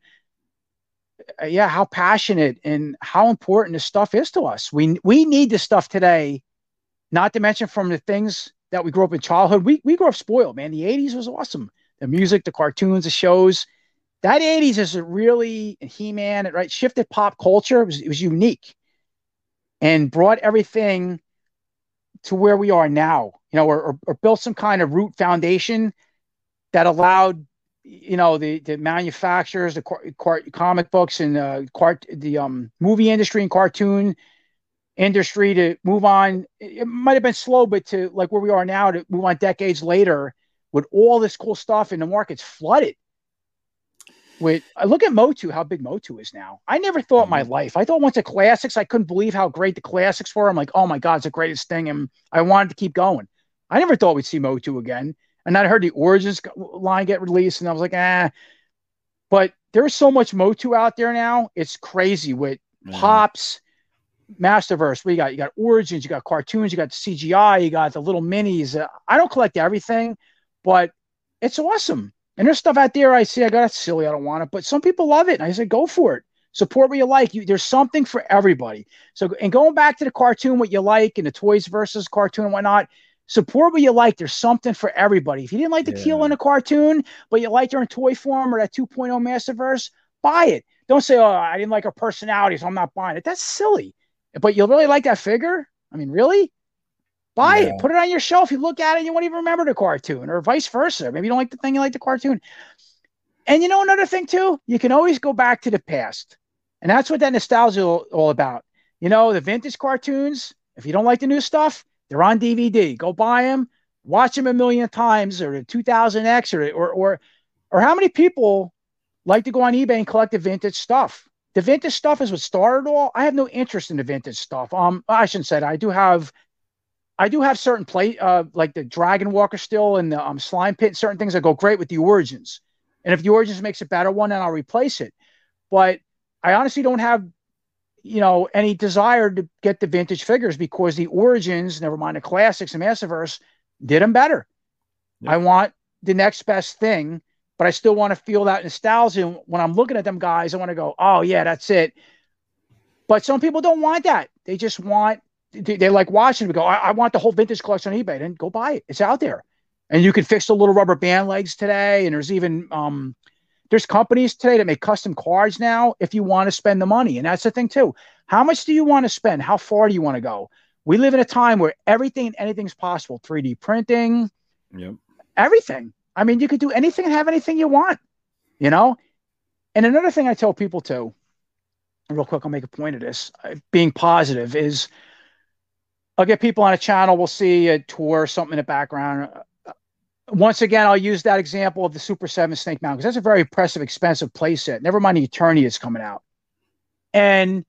Uh, yeah, how passionate and how important this stuff is to us. We we need this stuff today. Not to mention from the things that we grew up in childhood. We we grew up spoiled, man. The '80s was awesome. The music, the cartoons, the shows. That '80s is really He-Man. Right shifted pop culture. It was it was unique, and brought everything to where we are now, you know, or, or, or built some kind of root foundation that allowed, you know, the, the manufacturers, the comic books and uh, the um, movie industry and cartoon industry to move on. It might have been slow, but to like where we are now to move on decades later with all this cool stuff and the market's flooded with I look at Motu, how big Motu is now. I never thought my mm-hmm. life. I thought once the classics, I couldn't believe how great the classics were. I'm like, oh my god, it's the greatest thing, and I wanted to keep going. I never thought we'd see Motu again. And then I heard the Origins line get released, and I was like, ah. But there's so much Motu out there now. It's crazy with mm-hmm. pops, Masterverse. We got you got Origins, you got cartoons, you got the CGI, you got the little minis. Uh, I don't collect everything, but it's awesome. And there's stuff out there I see, I got it silly, I don't want it, but some people love it. And I said, go for it. Support what you like. You, there's something for everybody. So, and going back to the cartoon, what you like, and the toys versus cartoon and whatnot, support what you like. There's something for everybody. If you didn't like the yeah. Teela in a cartoon, but you liked her in toy form or that 2.0 Masterverse, buy it. Don't say, oh, I didn't like her personality, so I'm not buying it. That's silly. But you'll really like that figure? I mean, really? Buy yeah. it, put it on your shelf. You look at it, you won't even remember the cartoon, or vice versa. Maybe you don't like the thing, you like the cartoon. And you know another thing too, you can always go back to the past, and that's what that nostalgia is all about. You know, the vintage cartoons. If you don't like the new stuff, they're on DVD. Go buy them, watch them a million times, or the 2000X, or or or or how many people like to go on eBay and collect the vintage stuff? the vintage stuff is what started all. I have no interest in the vintage stuff. Um, I shouldn't say that. I do have, I do have certain play, uh, like the Dragon Walker still and the um, Slime Pit, certain things that go great with the Origins. And if the Origins makes a better one, then I'll replace it. But I honestly don't have, you know, any desire to get the vintage figures because the Origins, never mind the classics and Masterverse, did them better. I want the next best thing but I still want to feel that nostalgia. When I'm looking at them guys, I want to go, oh, yeah, that's it. But some people don't want that. They just want, they, they like watching them go, I, I, want the whole vintage collection on eBay. Then go buy it. It's out there. And you can fix the little rubber band legs today. And there's even, um, there's companies today that make custom cards now if you want to spend the money. And that's the thing, too. How much do you want to spend? How far do you want to go? We live in a time where everything and anything's possible 3D printing, yep. everything. I mean, you could do anything and have anything you want, you know? And another thing I tell people too, real quick, I'll make a point of this uh, being positive is I'll get people on a channel, we'll see a tour, something in the background. Uh, once again, I'll use that example of the Super 7 Snake Mountain because that's a very impressive, expensive playset. Never mind the Eternia is coming out. And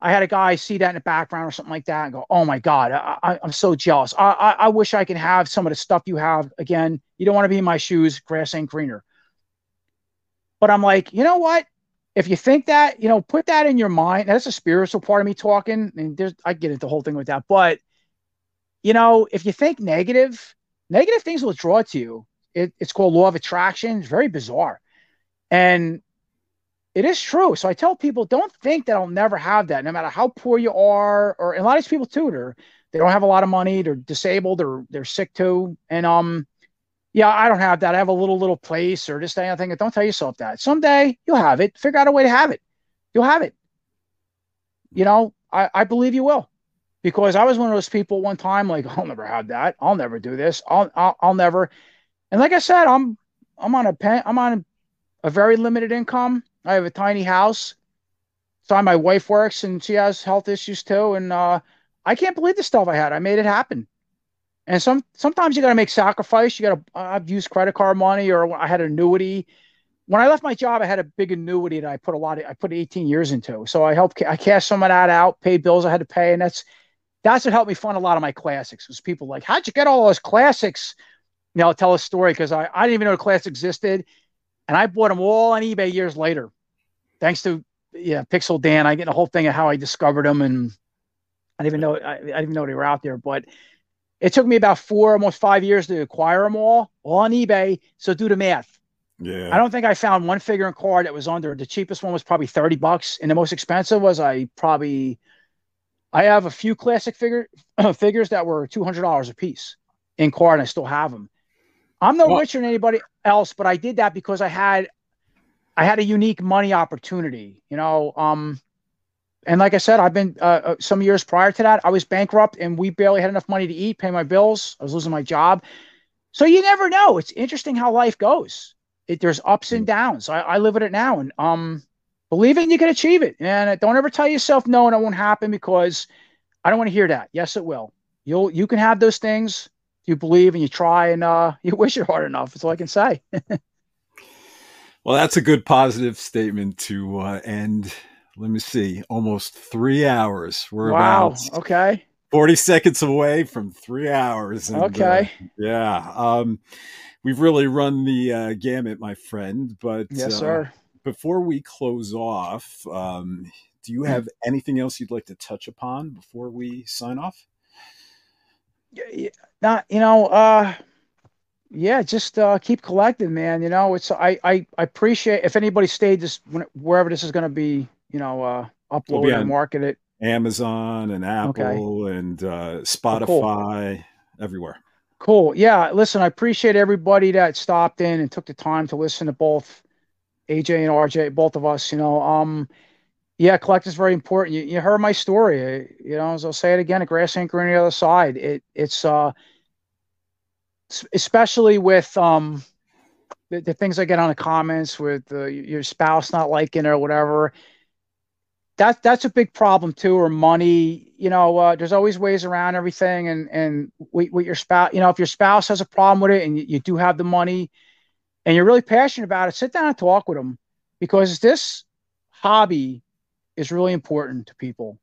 I had a guy see that in the background or something like that and go, "Oh my god, I, am so jealous. I, I, I wish I could have some of the stuff you have." Again, you don't want to be in my shoes. Grass ain't greener. But I'm like, you know what? If you think that, you know, put that in your mind. That's a spiritual part of me talking, and there's I get into the whole thing with that. But you know, if you think negative, negative things will draw to you. It, it's called law of attraction. It's very bizarre, and it is true. So I tell people, don't think that I'll never have that, no matter how poor you are, or a lot of these people too, they don't have a lot of money, they're disabled, or they're sick too. And um, yeah, I don't have that. I have a little little place or this thing. I think don't tell yourself that. Someday you'll have it. Figure out a way to have it. You'll have it. You know, I, I believe you will. Because I was one of those people one time, like, I'll never have that. I'll never do this. I'll I'll, I'll never. And like I said, I'm I'm on a pen, I'm on a very limited income I have a tiny house. So my wife works and she has health issues too. And uh, I can't believe the stuff I had. I made it happen. And some sometimes you got to make sacrifice. You got to. I've used credit card money, or I had annuity. When I left my job, I had a big annuity that I put a lot. Of, I put 18 years into. So I helped. I cashed some of that out, paid bills I had to pay, and that's that's what helped me fund a lot of my classics. Was people like, how'd you get all those classics? You know, I'll tell a story because I I didn't even know the class existed, and I bought them all on eBay years later thanks to yeah Pixel Dan, I get the whole thing of how I discovered them, and I didn't even know I, I didn't even know they were out there. But it took me about four, almost five years to acquire them all, all on eBay. So do the math. Yeah. I don't think I found one figure and card that was under. The cheapest one was probably 30 bucks. And the most expensive was I probably I have a few classic figure [CLEARS THROAT] figures that were $200 a piece in card and I still have them. I'm no well, richer than anybody else, but I did that because I had I had a unique money opportunity, you know. Um, and like I said, I've been uh, uh, some years prior to that, I was bankrupt and we barely had enough money to eat, pay my bills. I was losing my job. So you never know. It's interesting how life goes. It, there's ups and downs. I, I live with it now, and um, believe it, you can achieve it. And don't ever tell yourself no, and it won't happen because I don't want to hear that. Yes, it will. You'll you can have those things. You believe and you try, and uh, [LAUGHS] you wish it hard enough. That's all I can say. [LAUGHS] Well, that's a good positive statement to uh, end. Let me see, almost three hours. We're wow. okay. 40 seconds away from three hours. And, uh, okay. Uh, yeah. Um, we've really run the uh, gamut, my friend. But yes, uh, sir. Before we close off, um, do you have anything else you'd like to touch upon before we sign off? Yeah, not, you know, uh, yeah, just uh, keep collecting, man. You know, it's I I, I appreciate if anybody stayed this wherever this is going to be, you know, uh, uploaded and marketed. Amazon and Apple okay. and uh, Spotify, oh, cool. everywhere. Cool. Yeah. Listen, I appreciate everybody that stopped in and took the time to listen to both AJ and RJ, both of us. You know, um, yeah, collect is very important. You, you heard my story. You know, as I'll say it again, a grass anchor on the other side. It it's uh especially with um the, the, things I get on the comments with uh, your spouse not liking it or whatever. That that's a big problem too, or money. You know, uh, there's always ways around everything, and and with, with, your spouse, you know, if your spouse has a problem with it, and you, you do have the money, and you're really passionate about it, sit down and talk with them, because this hobby is really important to people.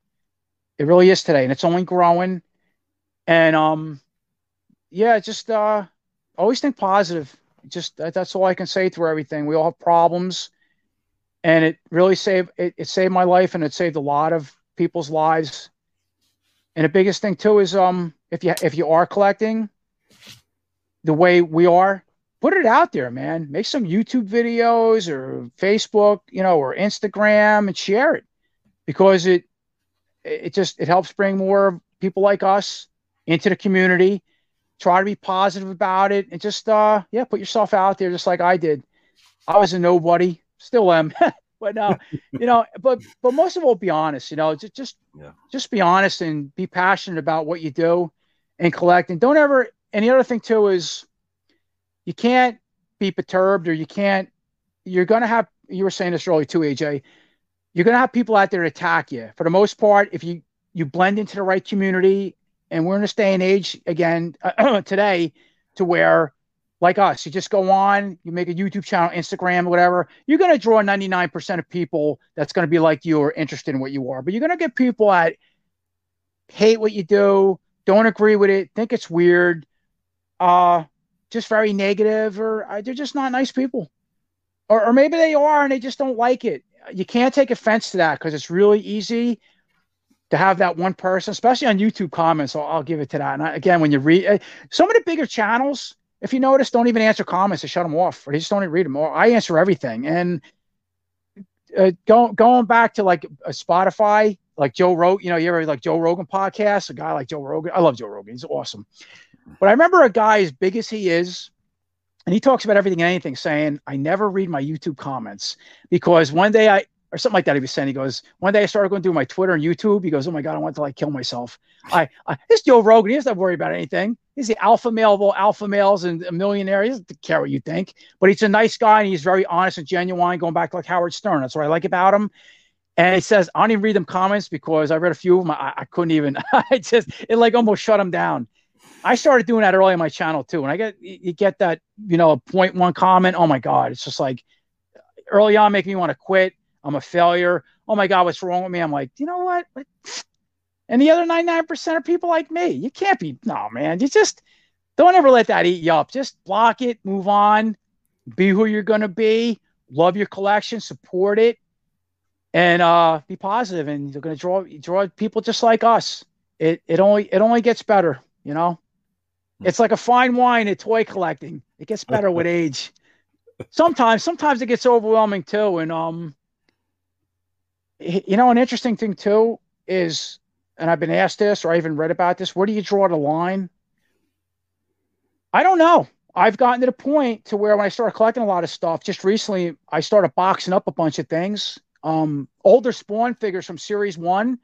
It really is today, and it's only growing. And um, yeah, just uh, always think positive. Just that, that's all I can say through everything. We all have problems, and it really saved it, it saved my life, and it saved a lot of people's lives. And the biggest thing too is um, if you if you are collecting, the way we are, put it out there, man. Make some YouTube videos or Facebook, you know, or Instagram and share it because it it just it helps bring more people like us into the community. Try to be positive about it and just uh yeah, put yourself out there just like I did. I was a nobody, still am. [LAUGHS] but no, [LAUGHS] you know, but but most of all, be honest. You know, just just yeah. just be honest and be passionate about what you do and collect. And don't ever. And the other thing too is you can't be perturbed or you can't you're going to have you were saying this earlier too aj you're going to have people out there attack you. For the most part if you you blend into the right community and we're in a day and age again [CLEARS THROAT] today to where like us you just go on you make a youtube channel instagram whatever you're going to draw 99% of people that's going to be like you or interested in what you are. But you're going to get people that hate what you do don't agree with it think it's weird uh just very negative or uh, they're just not nice people. Or, or maybe they are and they just don't like it. You can't take offense to that because it's really easy to have that one person, especially on YouTube comments. So I'll give it to that. And I, again, when you read uh, some of the bigger channels, if you notice, don't even answer comments. They shut them off, or they just don't even read them. Or I answer everything. And uh, going going back to like a Spotify, like Joe Rogan, you know, you ever like Joe Rogan podcast, a guy like Joe Rogan. I love Joe Rogan. He's awesome. But I remember a guy as big as he is, and he talks about everything and anything, saying, I never read my YouTube comments because one day I, or something like that, he was saying, he goes, one day I started going through my Twitter and YouTube. He goes, Oh my God, I want to like kill myself. I, I this Joe Rogan, he doesn't worry about anything. He's the alpha male of all alpha males and a millionaire. He doesn't care what you think, but he's a nice guy and he's very honest and genuine, going back to like Howard Stern. That's what I like about him. And he says, I don't even read them comments because I read a few of them. I, I couldn't even, [LAUGHS] I just, it like almost shut him down. I started doing that early on my channel too. And I get you get that, you know, a point one comment, oh my God, it's just like early on making me want to quit. I'm a failure. Oh my God, what's wrong with me? I'm like, you know what? And the other 99% are people like me. You can't be, no, man. You just don't ever let that eat you up. Just block it, move on, be who you're going to be, love your collection, support it, and uh, be positive. And you're going to draw draw people just like us. It it only it only gets better, you know. It's like a fine wine at toy collecting. It gets better with [LAUGHS] age. Sometimes, sometimes it gets overwhelming too. And um, you know, an interesting thing too is, and I've been asked this, or I even read about this. Where do you draw the line? I don't know. I've gotten to the point to where when I started collecting a lot of stuff, just recently, I started boxing up a bunch of things. Um, older Spawn figures from Series One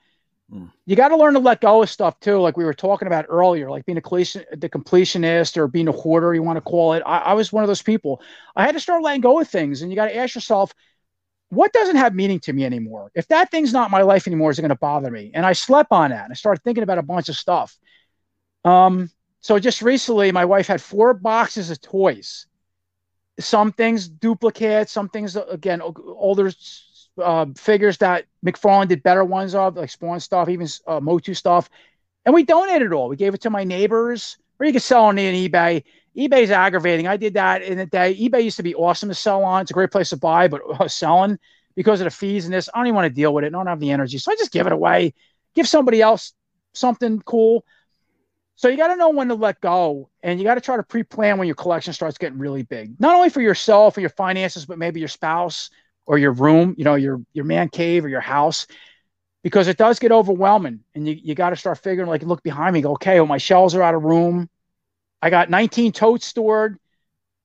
you got to learn to let go of stuff too, like we were talking about earlier, like being a completion, the completionist or being a hoarder, you want to call it. I, I was one of those people. I had to start letting go of things, and you got to ask yourself, what doesn't have meaning to me anymore? If that thing's not my life anymore, is it going to bother me? And I slept on that. And I started thinking about a bunch of stuff. Um, so just recently, my wife had four boxes of toys. Some things duplicate, some things again older uh, figures that McFarlane did better ones of, like Spawn stuff, even uh, Motu stuff. And we donated it all. We gave it to my neighbors, or you could sell on eBay. eBay's aggravating. I did that in the day. eBay used to be awesome to sell on. It's a great place to buy, but uh, selling because of the fees and this, I don't even want to deal with it. I don't have the energy. So I just give it away, give somebody else something cool. So you got to know when to let go and you got to try to pre-plan when your collection starts getting really big. Not only for yourself or your finances, but maybe your spouse or your room, you know, your your man cave or your house, because it does get overwhelming, and you you got to start figuring like look behind me, go okay, well my shelves are out of room, I got 19 totes stored.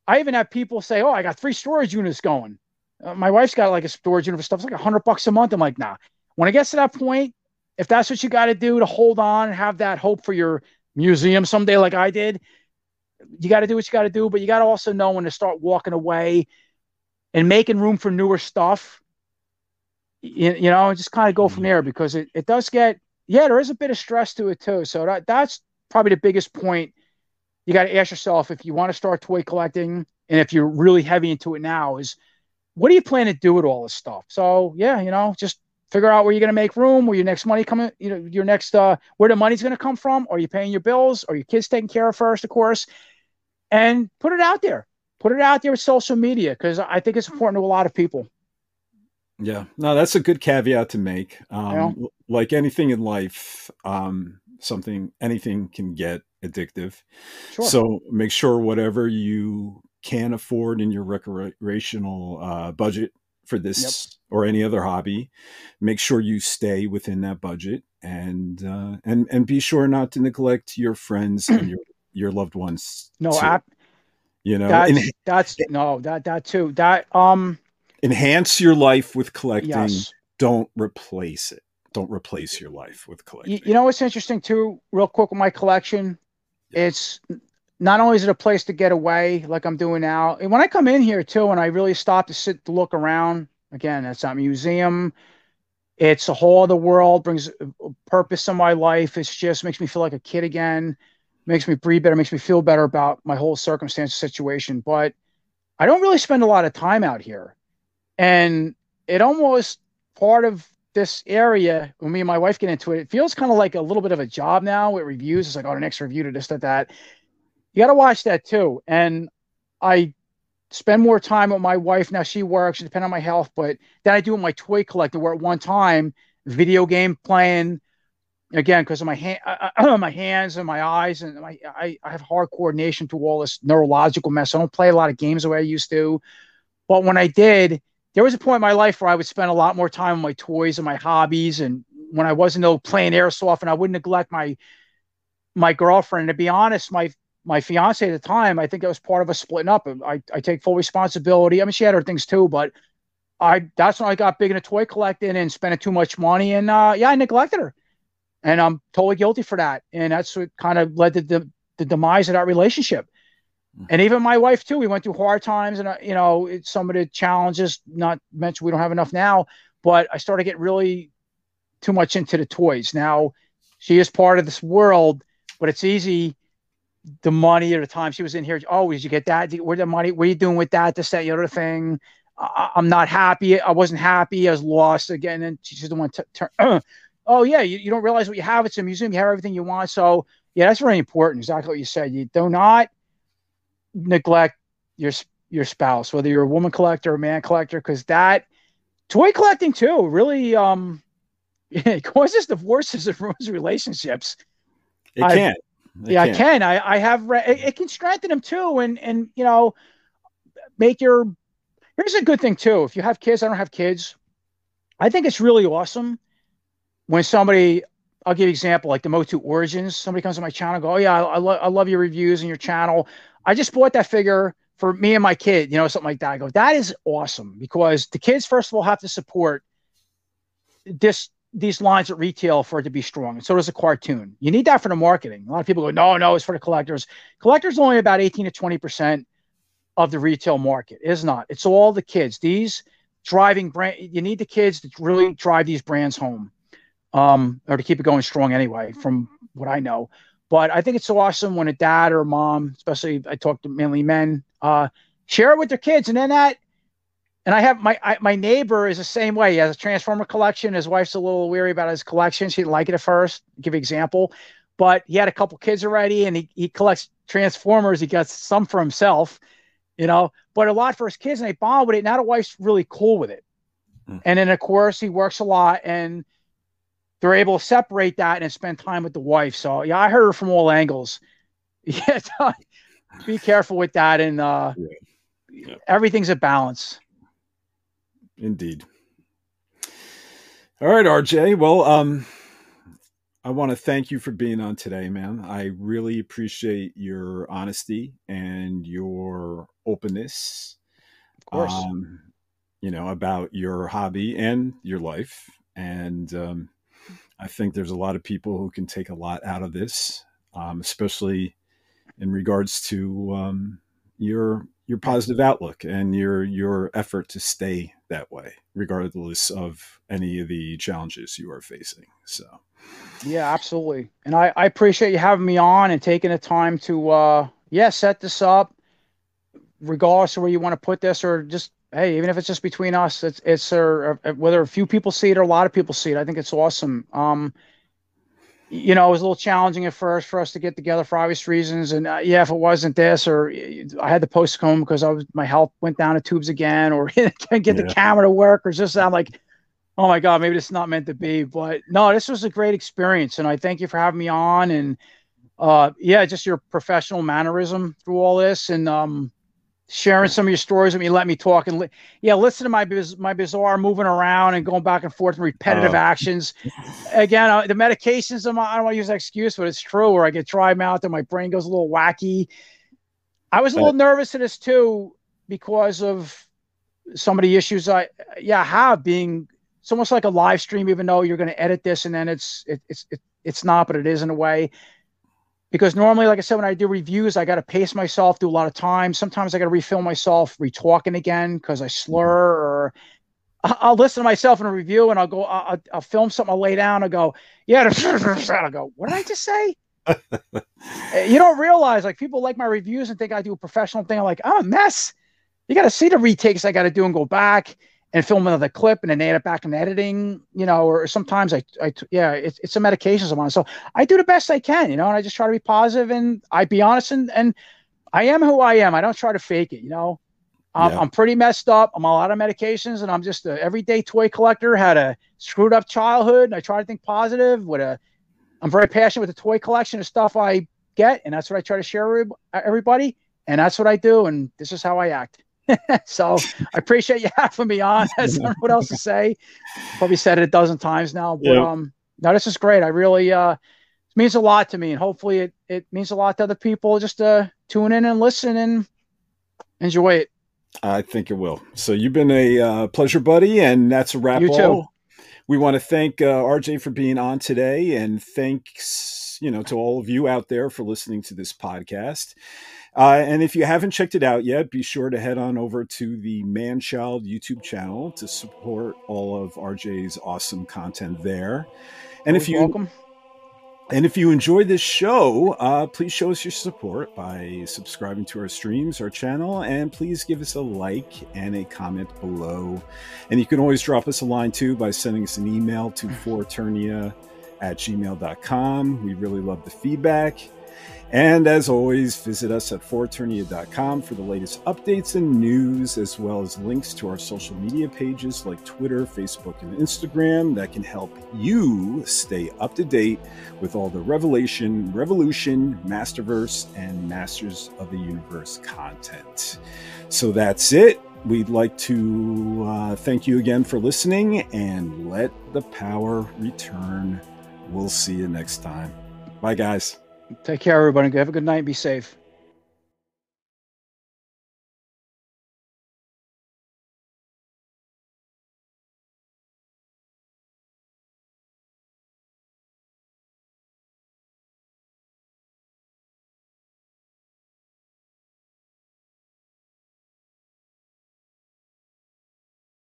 I even have people say, oh, I got three storage units going. Uh, my wife's got like a storage unit for stuff. It's like hundred bucks a month. I'm like, nah. When it gets to that point, if that's what you got to do to hold on and have that hope for your museum someday, like I did, you got to do what you got to do. But you got to also know when to start walking away and making room for newer stuff. You, you know, just kind of go from mm-hmm. there because it, it does get, yeah, there is a bit of stress to it too. So that, that's probably the biggest point. You got to ask yourself if you want to start toy collecting and if you're really heavy into it now is what do you plan to do with all this stuff? So yeah, you know, just figure out where you're going to make room, where your next money coming, you know, your next uh, where the money's going to come from. Are you paying your bills? Are your kids taken care of first, of course? And put it out there. Put it out there with social media because I think it's important to a lot of people. Yeah, no, that's a good caveat to make. Um, yeah. Like anything in life, um, something anything can get addictive. Sure. So make sure whatever you can afford in your recreational uh, budget for this yep. or any other hobby, make sure you stay within that budget and uh, and and be sure not to neglect your friends and your your loved ones. No, I, you know that's, that's no that that too that um enhance your life with collecting. Yes. Don't replace it. Don't replace your life with collecting. You, you know what's interesting too, real quick with my collection, it's not only is it a place to get away like I'm doing now, and when I come in here too, and I really stop to sit to look around, again, it's a museum. It's a whole other world, brings purpose in my life. It just makes me feel like a kid again, makes me breathe better, makes me feel better about my whole circumstance situation. But I don't really spend a lot of time out here. And it almost part of this area, when me and my wife get into it, it feels kind of like a little bit of a job now with reviews. It's like, oh, the next review to this, that, that. You got to watch that too. And I spend more time with my wife. Now she works, depending on my health, but then I do with my toy collecting where at one time, video game playing, again, because of my hand, uh, [CLEARS THROAT] my hands and my eyes, and my, I, I have hard coordination to all this neurological mess. I don't play a lot of games the way I used to. But when I did, there was a point in my life where I would spend a lot more time on my toys and my hobbies. And when I wasn't though playing airsoft, and I wouldn't neglect my my girlfriend. To be honest, my my fiance at the time, I think it was part of us splitting up. I, I take full responsibility. I mean, she had her things too, but I that's when I got big into toy collecting and spending too much money. And uh, yeah, I neglected her, and I'm totally guilty for that. And that's what kind of led to the the demise of that relationship. Mm. and even my wife too. We went through hard times, and uh, you know, it's some of the challenges. Not mentioned, we don't have enough now, but I started to get really too much into the toys. Now she is part of this world, but it's easy. The money at the time she was in here, oh, did you get that? Where the money? What are you doing with that? This, that, the other thing. I, am not happy. I wasn't happy. I was lost again. And she's the one to turn. [CLEARS THROAT] oh yeah, you, you don't realize what you have. It's a museum. You have everything you want. So yeah, that's very important. Exactly what you said. You do not neglect your your spouse, whether you're a woman collector or a man collector, because that toy collecting too really um [LAUGHS] it causes divorces and ruins relationships. It can. It yeah, can. I can. I, I have re- it, it, can strengthen them too, and and you know, make your. Here's a good thing too. If you have kids, I don't have kids. I think it's really awesome when somebody. I'll give you an example, like the Motu Origins. Somebody comes to my channel, go, "Oh yeah, I, I, lo- I love your reviews and your channel. I just bought that figure for me and my kid, you know, something like that. I go, that is awesome because the kids, first of all, have to support this these lines at retail for it to be strong. And so does a cartoon. You need that for the marketing. A lot of people go, no, no, it's for the collectors. Collectors only about 18 to 20 percent of the retail market. It is not. It's all the kids. These driving brand. You need the kids to really drive these brands home, um, or to keep it going strong anyway. From what I know. But I think it's so awesome when a dad or a mom, especially I talk to mainly men, uh, share it with their kids, and then that. And I have my I, my neighbor is the same way. He has a Transformer collection. His wife's a little weary about his collection. She didn't like it at first. I'll give you an example, but he had a couple kids already, and he he collects Transformers. He gets some for himself, you know, but a lot for his kids, and they bond with it. Now the wife's really cool with it. Mm. And then of course he works a lot, and they're able to separate that and spend time with the wife. So yeah, I heard her from all angles. [LAUGHS] Yeah, be careful with that, and uh, yeah. Yeah. everything's a balance. Indeed. All right, RJ. Well, um, I want to thank you for being on today, man. I really appreciate your honesty and your openness. Of course. Um, you know about your hobby and your life, and um, I think there's a lot of people who can take a lot out of this, um, especially in regards to um, your your positive outlook and your your effort to stay that way, regardless of any of the challenges you are facing. So, yeah, absolutely. And I, I appreciate you having me on and taking the time to uh, yeah set this up, regardless of where you want to put this, or just hey, even if it's just between us, it's it's uh, whether a few people see it or a lot of people see it. I think it's awesome. Um, you know, it was a little challenging at first for us to get together for obvious reasons. And uh, yeah, if it wasn't this, or I had to postpone because I was my health went down to tubes again, or can't [LAUGHS] get yeah. the camera to work, or just I'm like, oh my god, maybe this is not meant to be. But no, this was a great experience, and I thank you for having me on. And uh, yeah, just your professional mannerism through all this, and um, sharing some of your stories with me, let me talk and li- yeah, listen to my biz- my bizarre moving around and going back and forth and repetitive oh. actions. Again, uh, the medications, I don't want to use that excuse, but it's true. Where I get dry mouth and my brain goes a little wacky. I was a little nervous in this too because of some of the issues I yeah have being it's almost like a live stream, even though you're going to edit this and then it's it, it's it, it's not, but it is in a way because normally, like I said, when I do reviews, I got to pace myself, do a lot of time. Sometimes I got to refilm myself, re-talking again because I slur, or I'll listen to myself in a review and I'll go, I'll, I'll film something, I'll lay down, I'll go, yeah, [LAUGHS] I'll go, what did I just say? [LAUGHS] you don't realize, like, people like my reviews and think I do a professional thing. I'm like, I'm a mess. You got to see the retakes I got to do and go back and film another clip and then add it back in editing, you know, or sometimes I, I yeah, it's, it's some medications I'm on. So I do the best I can, you know, and I just try to be positive and I be honest and, and I am who I am. I don't try to fake it, you know, I'm, yeah. I'm pretty messed up. I'm on a lot of medications and I'm just an everyday toy collector, had a screwed up childhood. And I try to think positive with a, I'm very passionate with the toy collection of stuff I get. And that's what I try to share with everybody. And that's what I do. And this is how I act. [LAUGHS] so I appreciate you [LAUGHS] having me on. I don't know what else to say. Probably said it a dozen times now, but yeah. um, no, this is great. I really uh, it means a lot to me, and hopefully it it means a lot to other people. Just to tune in and listen and enjoy it. I think it will. So you've been a uh, pleasure, buddy, and that's a wrap. You too. We want to thank uh, RJ for being on today, and thanks you know to all of you out there for listening to this podcast. Uh, and if you haven't checked it out yet, be sure to head on over to the Man Child YouTube channel to support all of RJ's awesome content there. And if you welcome. And if you enjoy this show, uh, please show us your support by subscribing to our streams, our channel, and please give us a like and a comment below. And you can always drop us a line too by sending us an email to foreternia at gmail.com. We really love the feedback. And as always, visit us at foreternia.com for the latest updates and news, as well as links to our social media pages like Twitter, Facebook, and Instagram that can help you stay up to date with all the Revelation, Revolution, Masterverse, and Masters of the Universe content. So that's it. We'd like to uh, thank you again for listening and let the power return. We'll see you next time. Bye, guys. Take care, everybody. Have a good night. Be safe.